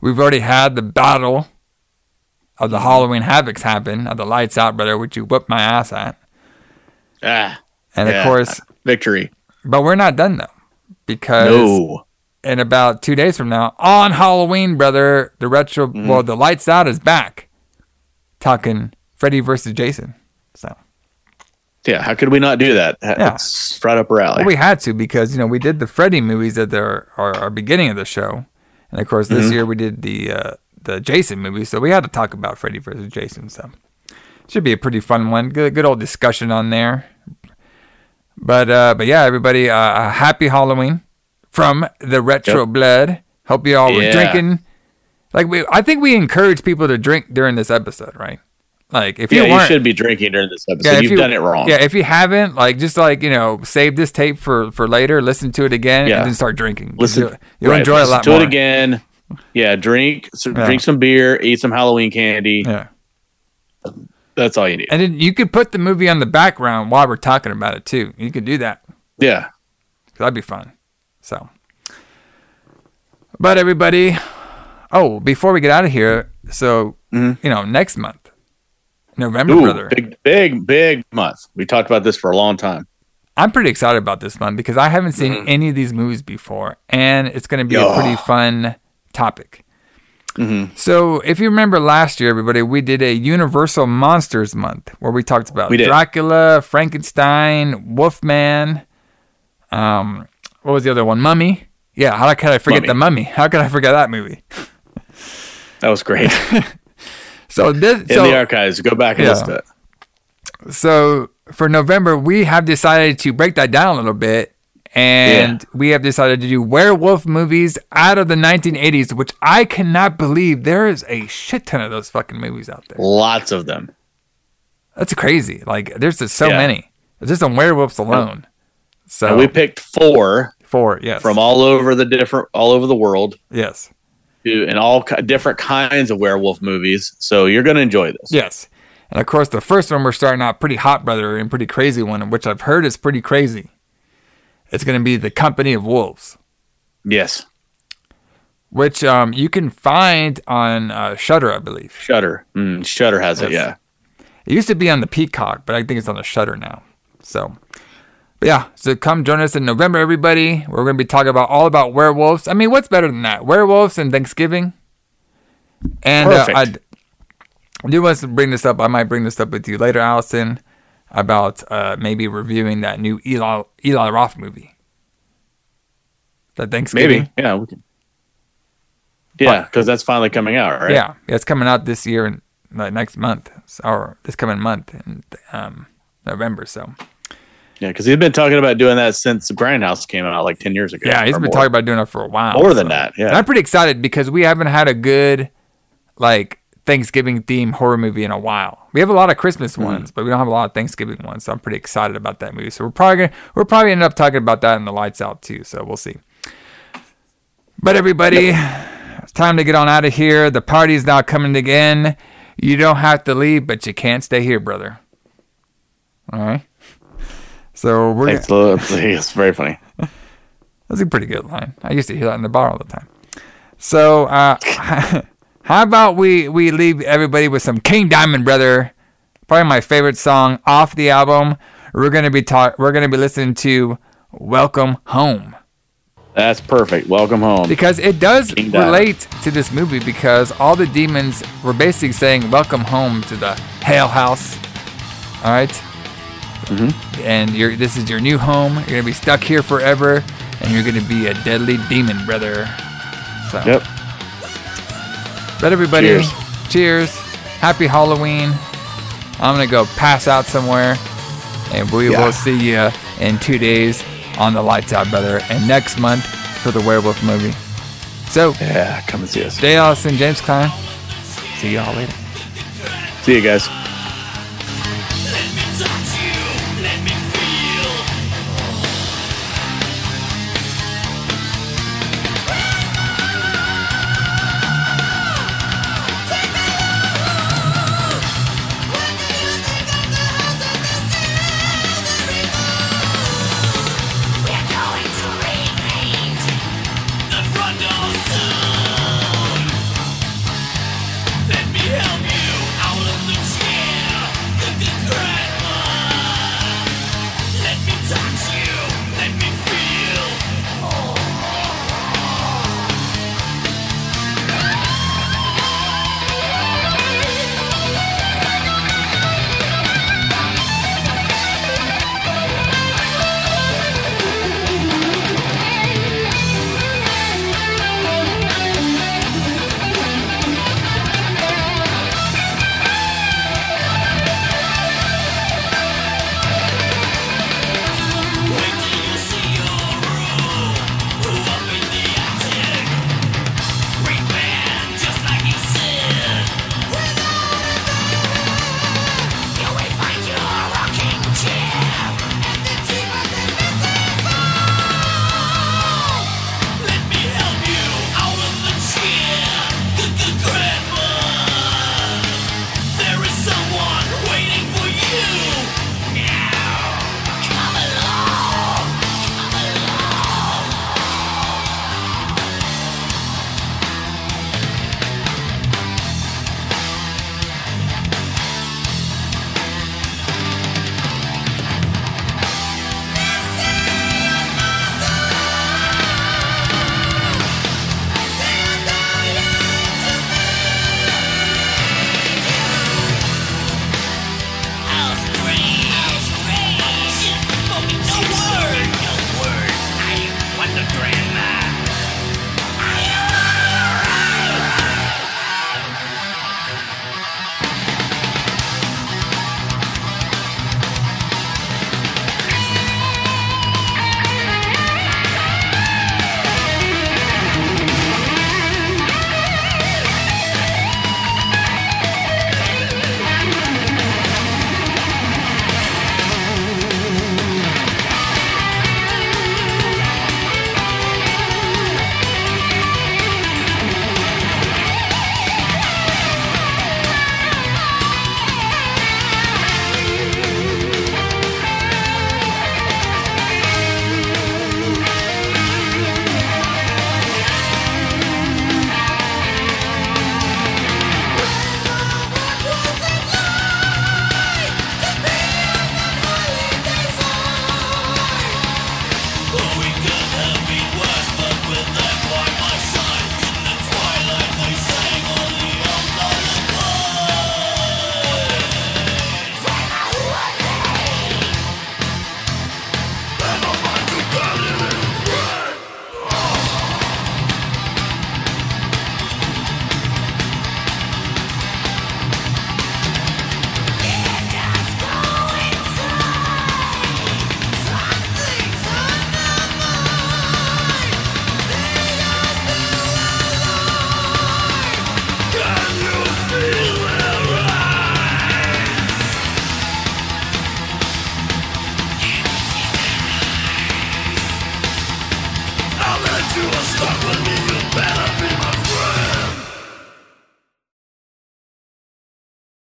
we've already had the battle of the Halloween Havocs happen at the Lights Out, brother, which you whipped my ass at.
ah,
And
yeah.
of course,
victory.
but we're not done though, because
No.
in about two days from now, on Halloween, brother, the retro,
Mm-hmm.
well, the Lights Out is back, talking Freddy versus Jason. So.
Yeah. How could we not do that?
Yeah.
Right up our alley.
Well, we had to because you know we did the Freddy movies at the our, our beginning of the show, and of course this
Mhm.
year we did the uh, the Jason movie, so we had to talk about Freddy versus Jason. So should be a pretty fun one. Good good old discussion on there. But uh, but yeah, everybody, uh, a happy Halloween from the Retro
Yep.
Blood. Hope you all were drinking. Like we, I think we encourage people to drink during this episode, right? Like if
yeah,
you
you, should be drinking during this episode.
if
You've
you-
done it wrong.
Yeah, if you haven't, like, just like you know, save this tape for for later, listen to it again,
Yeah.
and then start drinking.
Listen,
you'll, you'll
right,
enjoy a lot
to
more.
it again. Yeah, drink, so
Yeah.
drink some beer, eat some Halloween candy.
Yeah,
That's all you need.
and then you could put the movie on the background while we're talking about it too. You could do that.
Yeah,
That'd be fun. So, but everybody, oh, before we get out of here, so
Mhm.
you know, next month, November,
Ooh,
brother.
big, big, big month. We talked about this for a long time.
I'm pretty excited about this one because I haven't seen
Mhm.
any of these movies before, and it's going to be
Yeah.
a pretty fun topic.
hmm
So, if you remember last year, everybody, we did a Universal Monsters month where we talked about
We.
Dracula, Frankenstein, Wolfman. Um, what was the other one? Mummy. Yeah, how could I forget
Mummy.
the Mummy? How could I forget that movie?
That was great.
So this,
In
so,
the archives, go back and
Yeah.
listen to it.
so for November, we have decided to break that down a little bit, and we have decided to do werewolf movies out of the 1980s, which I cannot believe there is a shit ton of those fucking movies out there.
Lots of them.
That's crazy. Like, there's just so
Yeah.
many. Just on werewolves alone. So
And we picked four
Four, yes.
from all over the different, all over the world,
yes.
to, and all different kinds of werewolf movies. So you're going to enjoy this.
Yes. And of course, the first one we're starting out pretty hot, brother, and pretty crazy one, which I've heard is pretty crazy. It's going to be The Company of Wolves,
Yes,
which um, you can find on uh, Shudder, I believe.
Shudder. Mm, Shudder has it. Yeah.
It used to be on the Peacock, but I think it's on the Shudder now. So, but yeah, so come join us in November, everybody. We're going to be talking about all about werewolves. I mean, what's better than that? Werewolves and Thanksgiving. And uh, I do want to bring this up. I might bring this up with you later, Allison, about uh, maybe reviewing that new Eli Eli Roth movie. That Thanksgiving.
Maybe. Yeah. We can. Yeah, because that's finally coming out, right?
Yeah, yeah, it's coming out this year and like, next month, or this coming month in um, November. So
Yeah, because he's been talking about doing that since the Grindhouse came out like ten years ago.
yeah, he's been
more.
talking about doing it for a while.
More than that, yeah.
And I'm pretty excited because we haven't had a good like Thanksgiving theme horror movie in a while. We have a lot of Christmas
Hmm.
ones, but we don't have a lot of Thanksgiving ones. So I'm pretty excited about that movie. So we're probably gonna we're probably end up talking about that in the lights out too. So we'll see. But everybody, it's time to get on out of here. The party's now coming again. You don't have to leave, but you can't stay here, brother. All right. So we're
It's, it's, it's very funny.
that's a pretty good line. I used to hear that in the bar all the time. So, uh, how about we we leave everybody with some King Diamond, brother? Probably my favorite song off the album. We're gonna be talk. We're gonna be listening to "Welcome Home"
That's perfect. Welcome home.
because it does
King Diamond.
relate to this movie because all the demons were basically saying "Welcome home" to the Hell House. All right?
Mm-hmm.
and you're this is your new home. You're gonna be stuck here forever, and you're gonna be a deadly demon, brother. So,
Yep.
But everybody,
Cheers.
cheers. Happy Halloween. I'm gonna go pass out somewhere, and we
Yeah.
will see you in two days on the Lights Out, brother, and next month for the werewolf movie. So,
Yeah, come and see us.
Jay Allison, James Kline. See y'all later.
See you guys.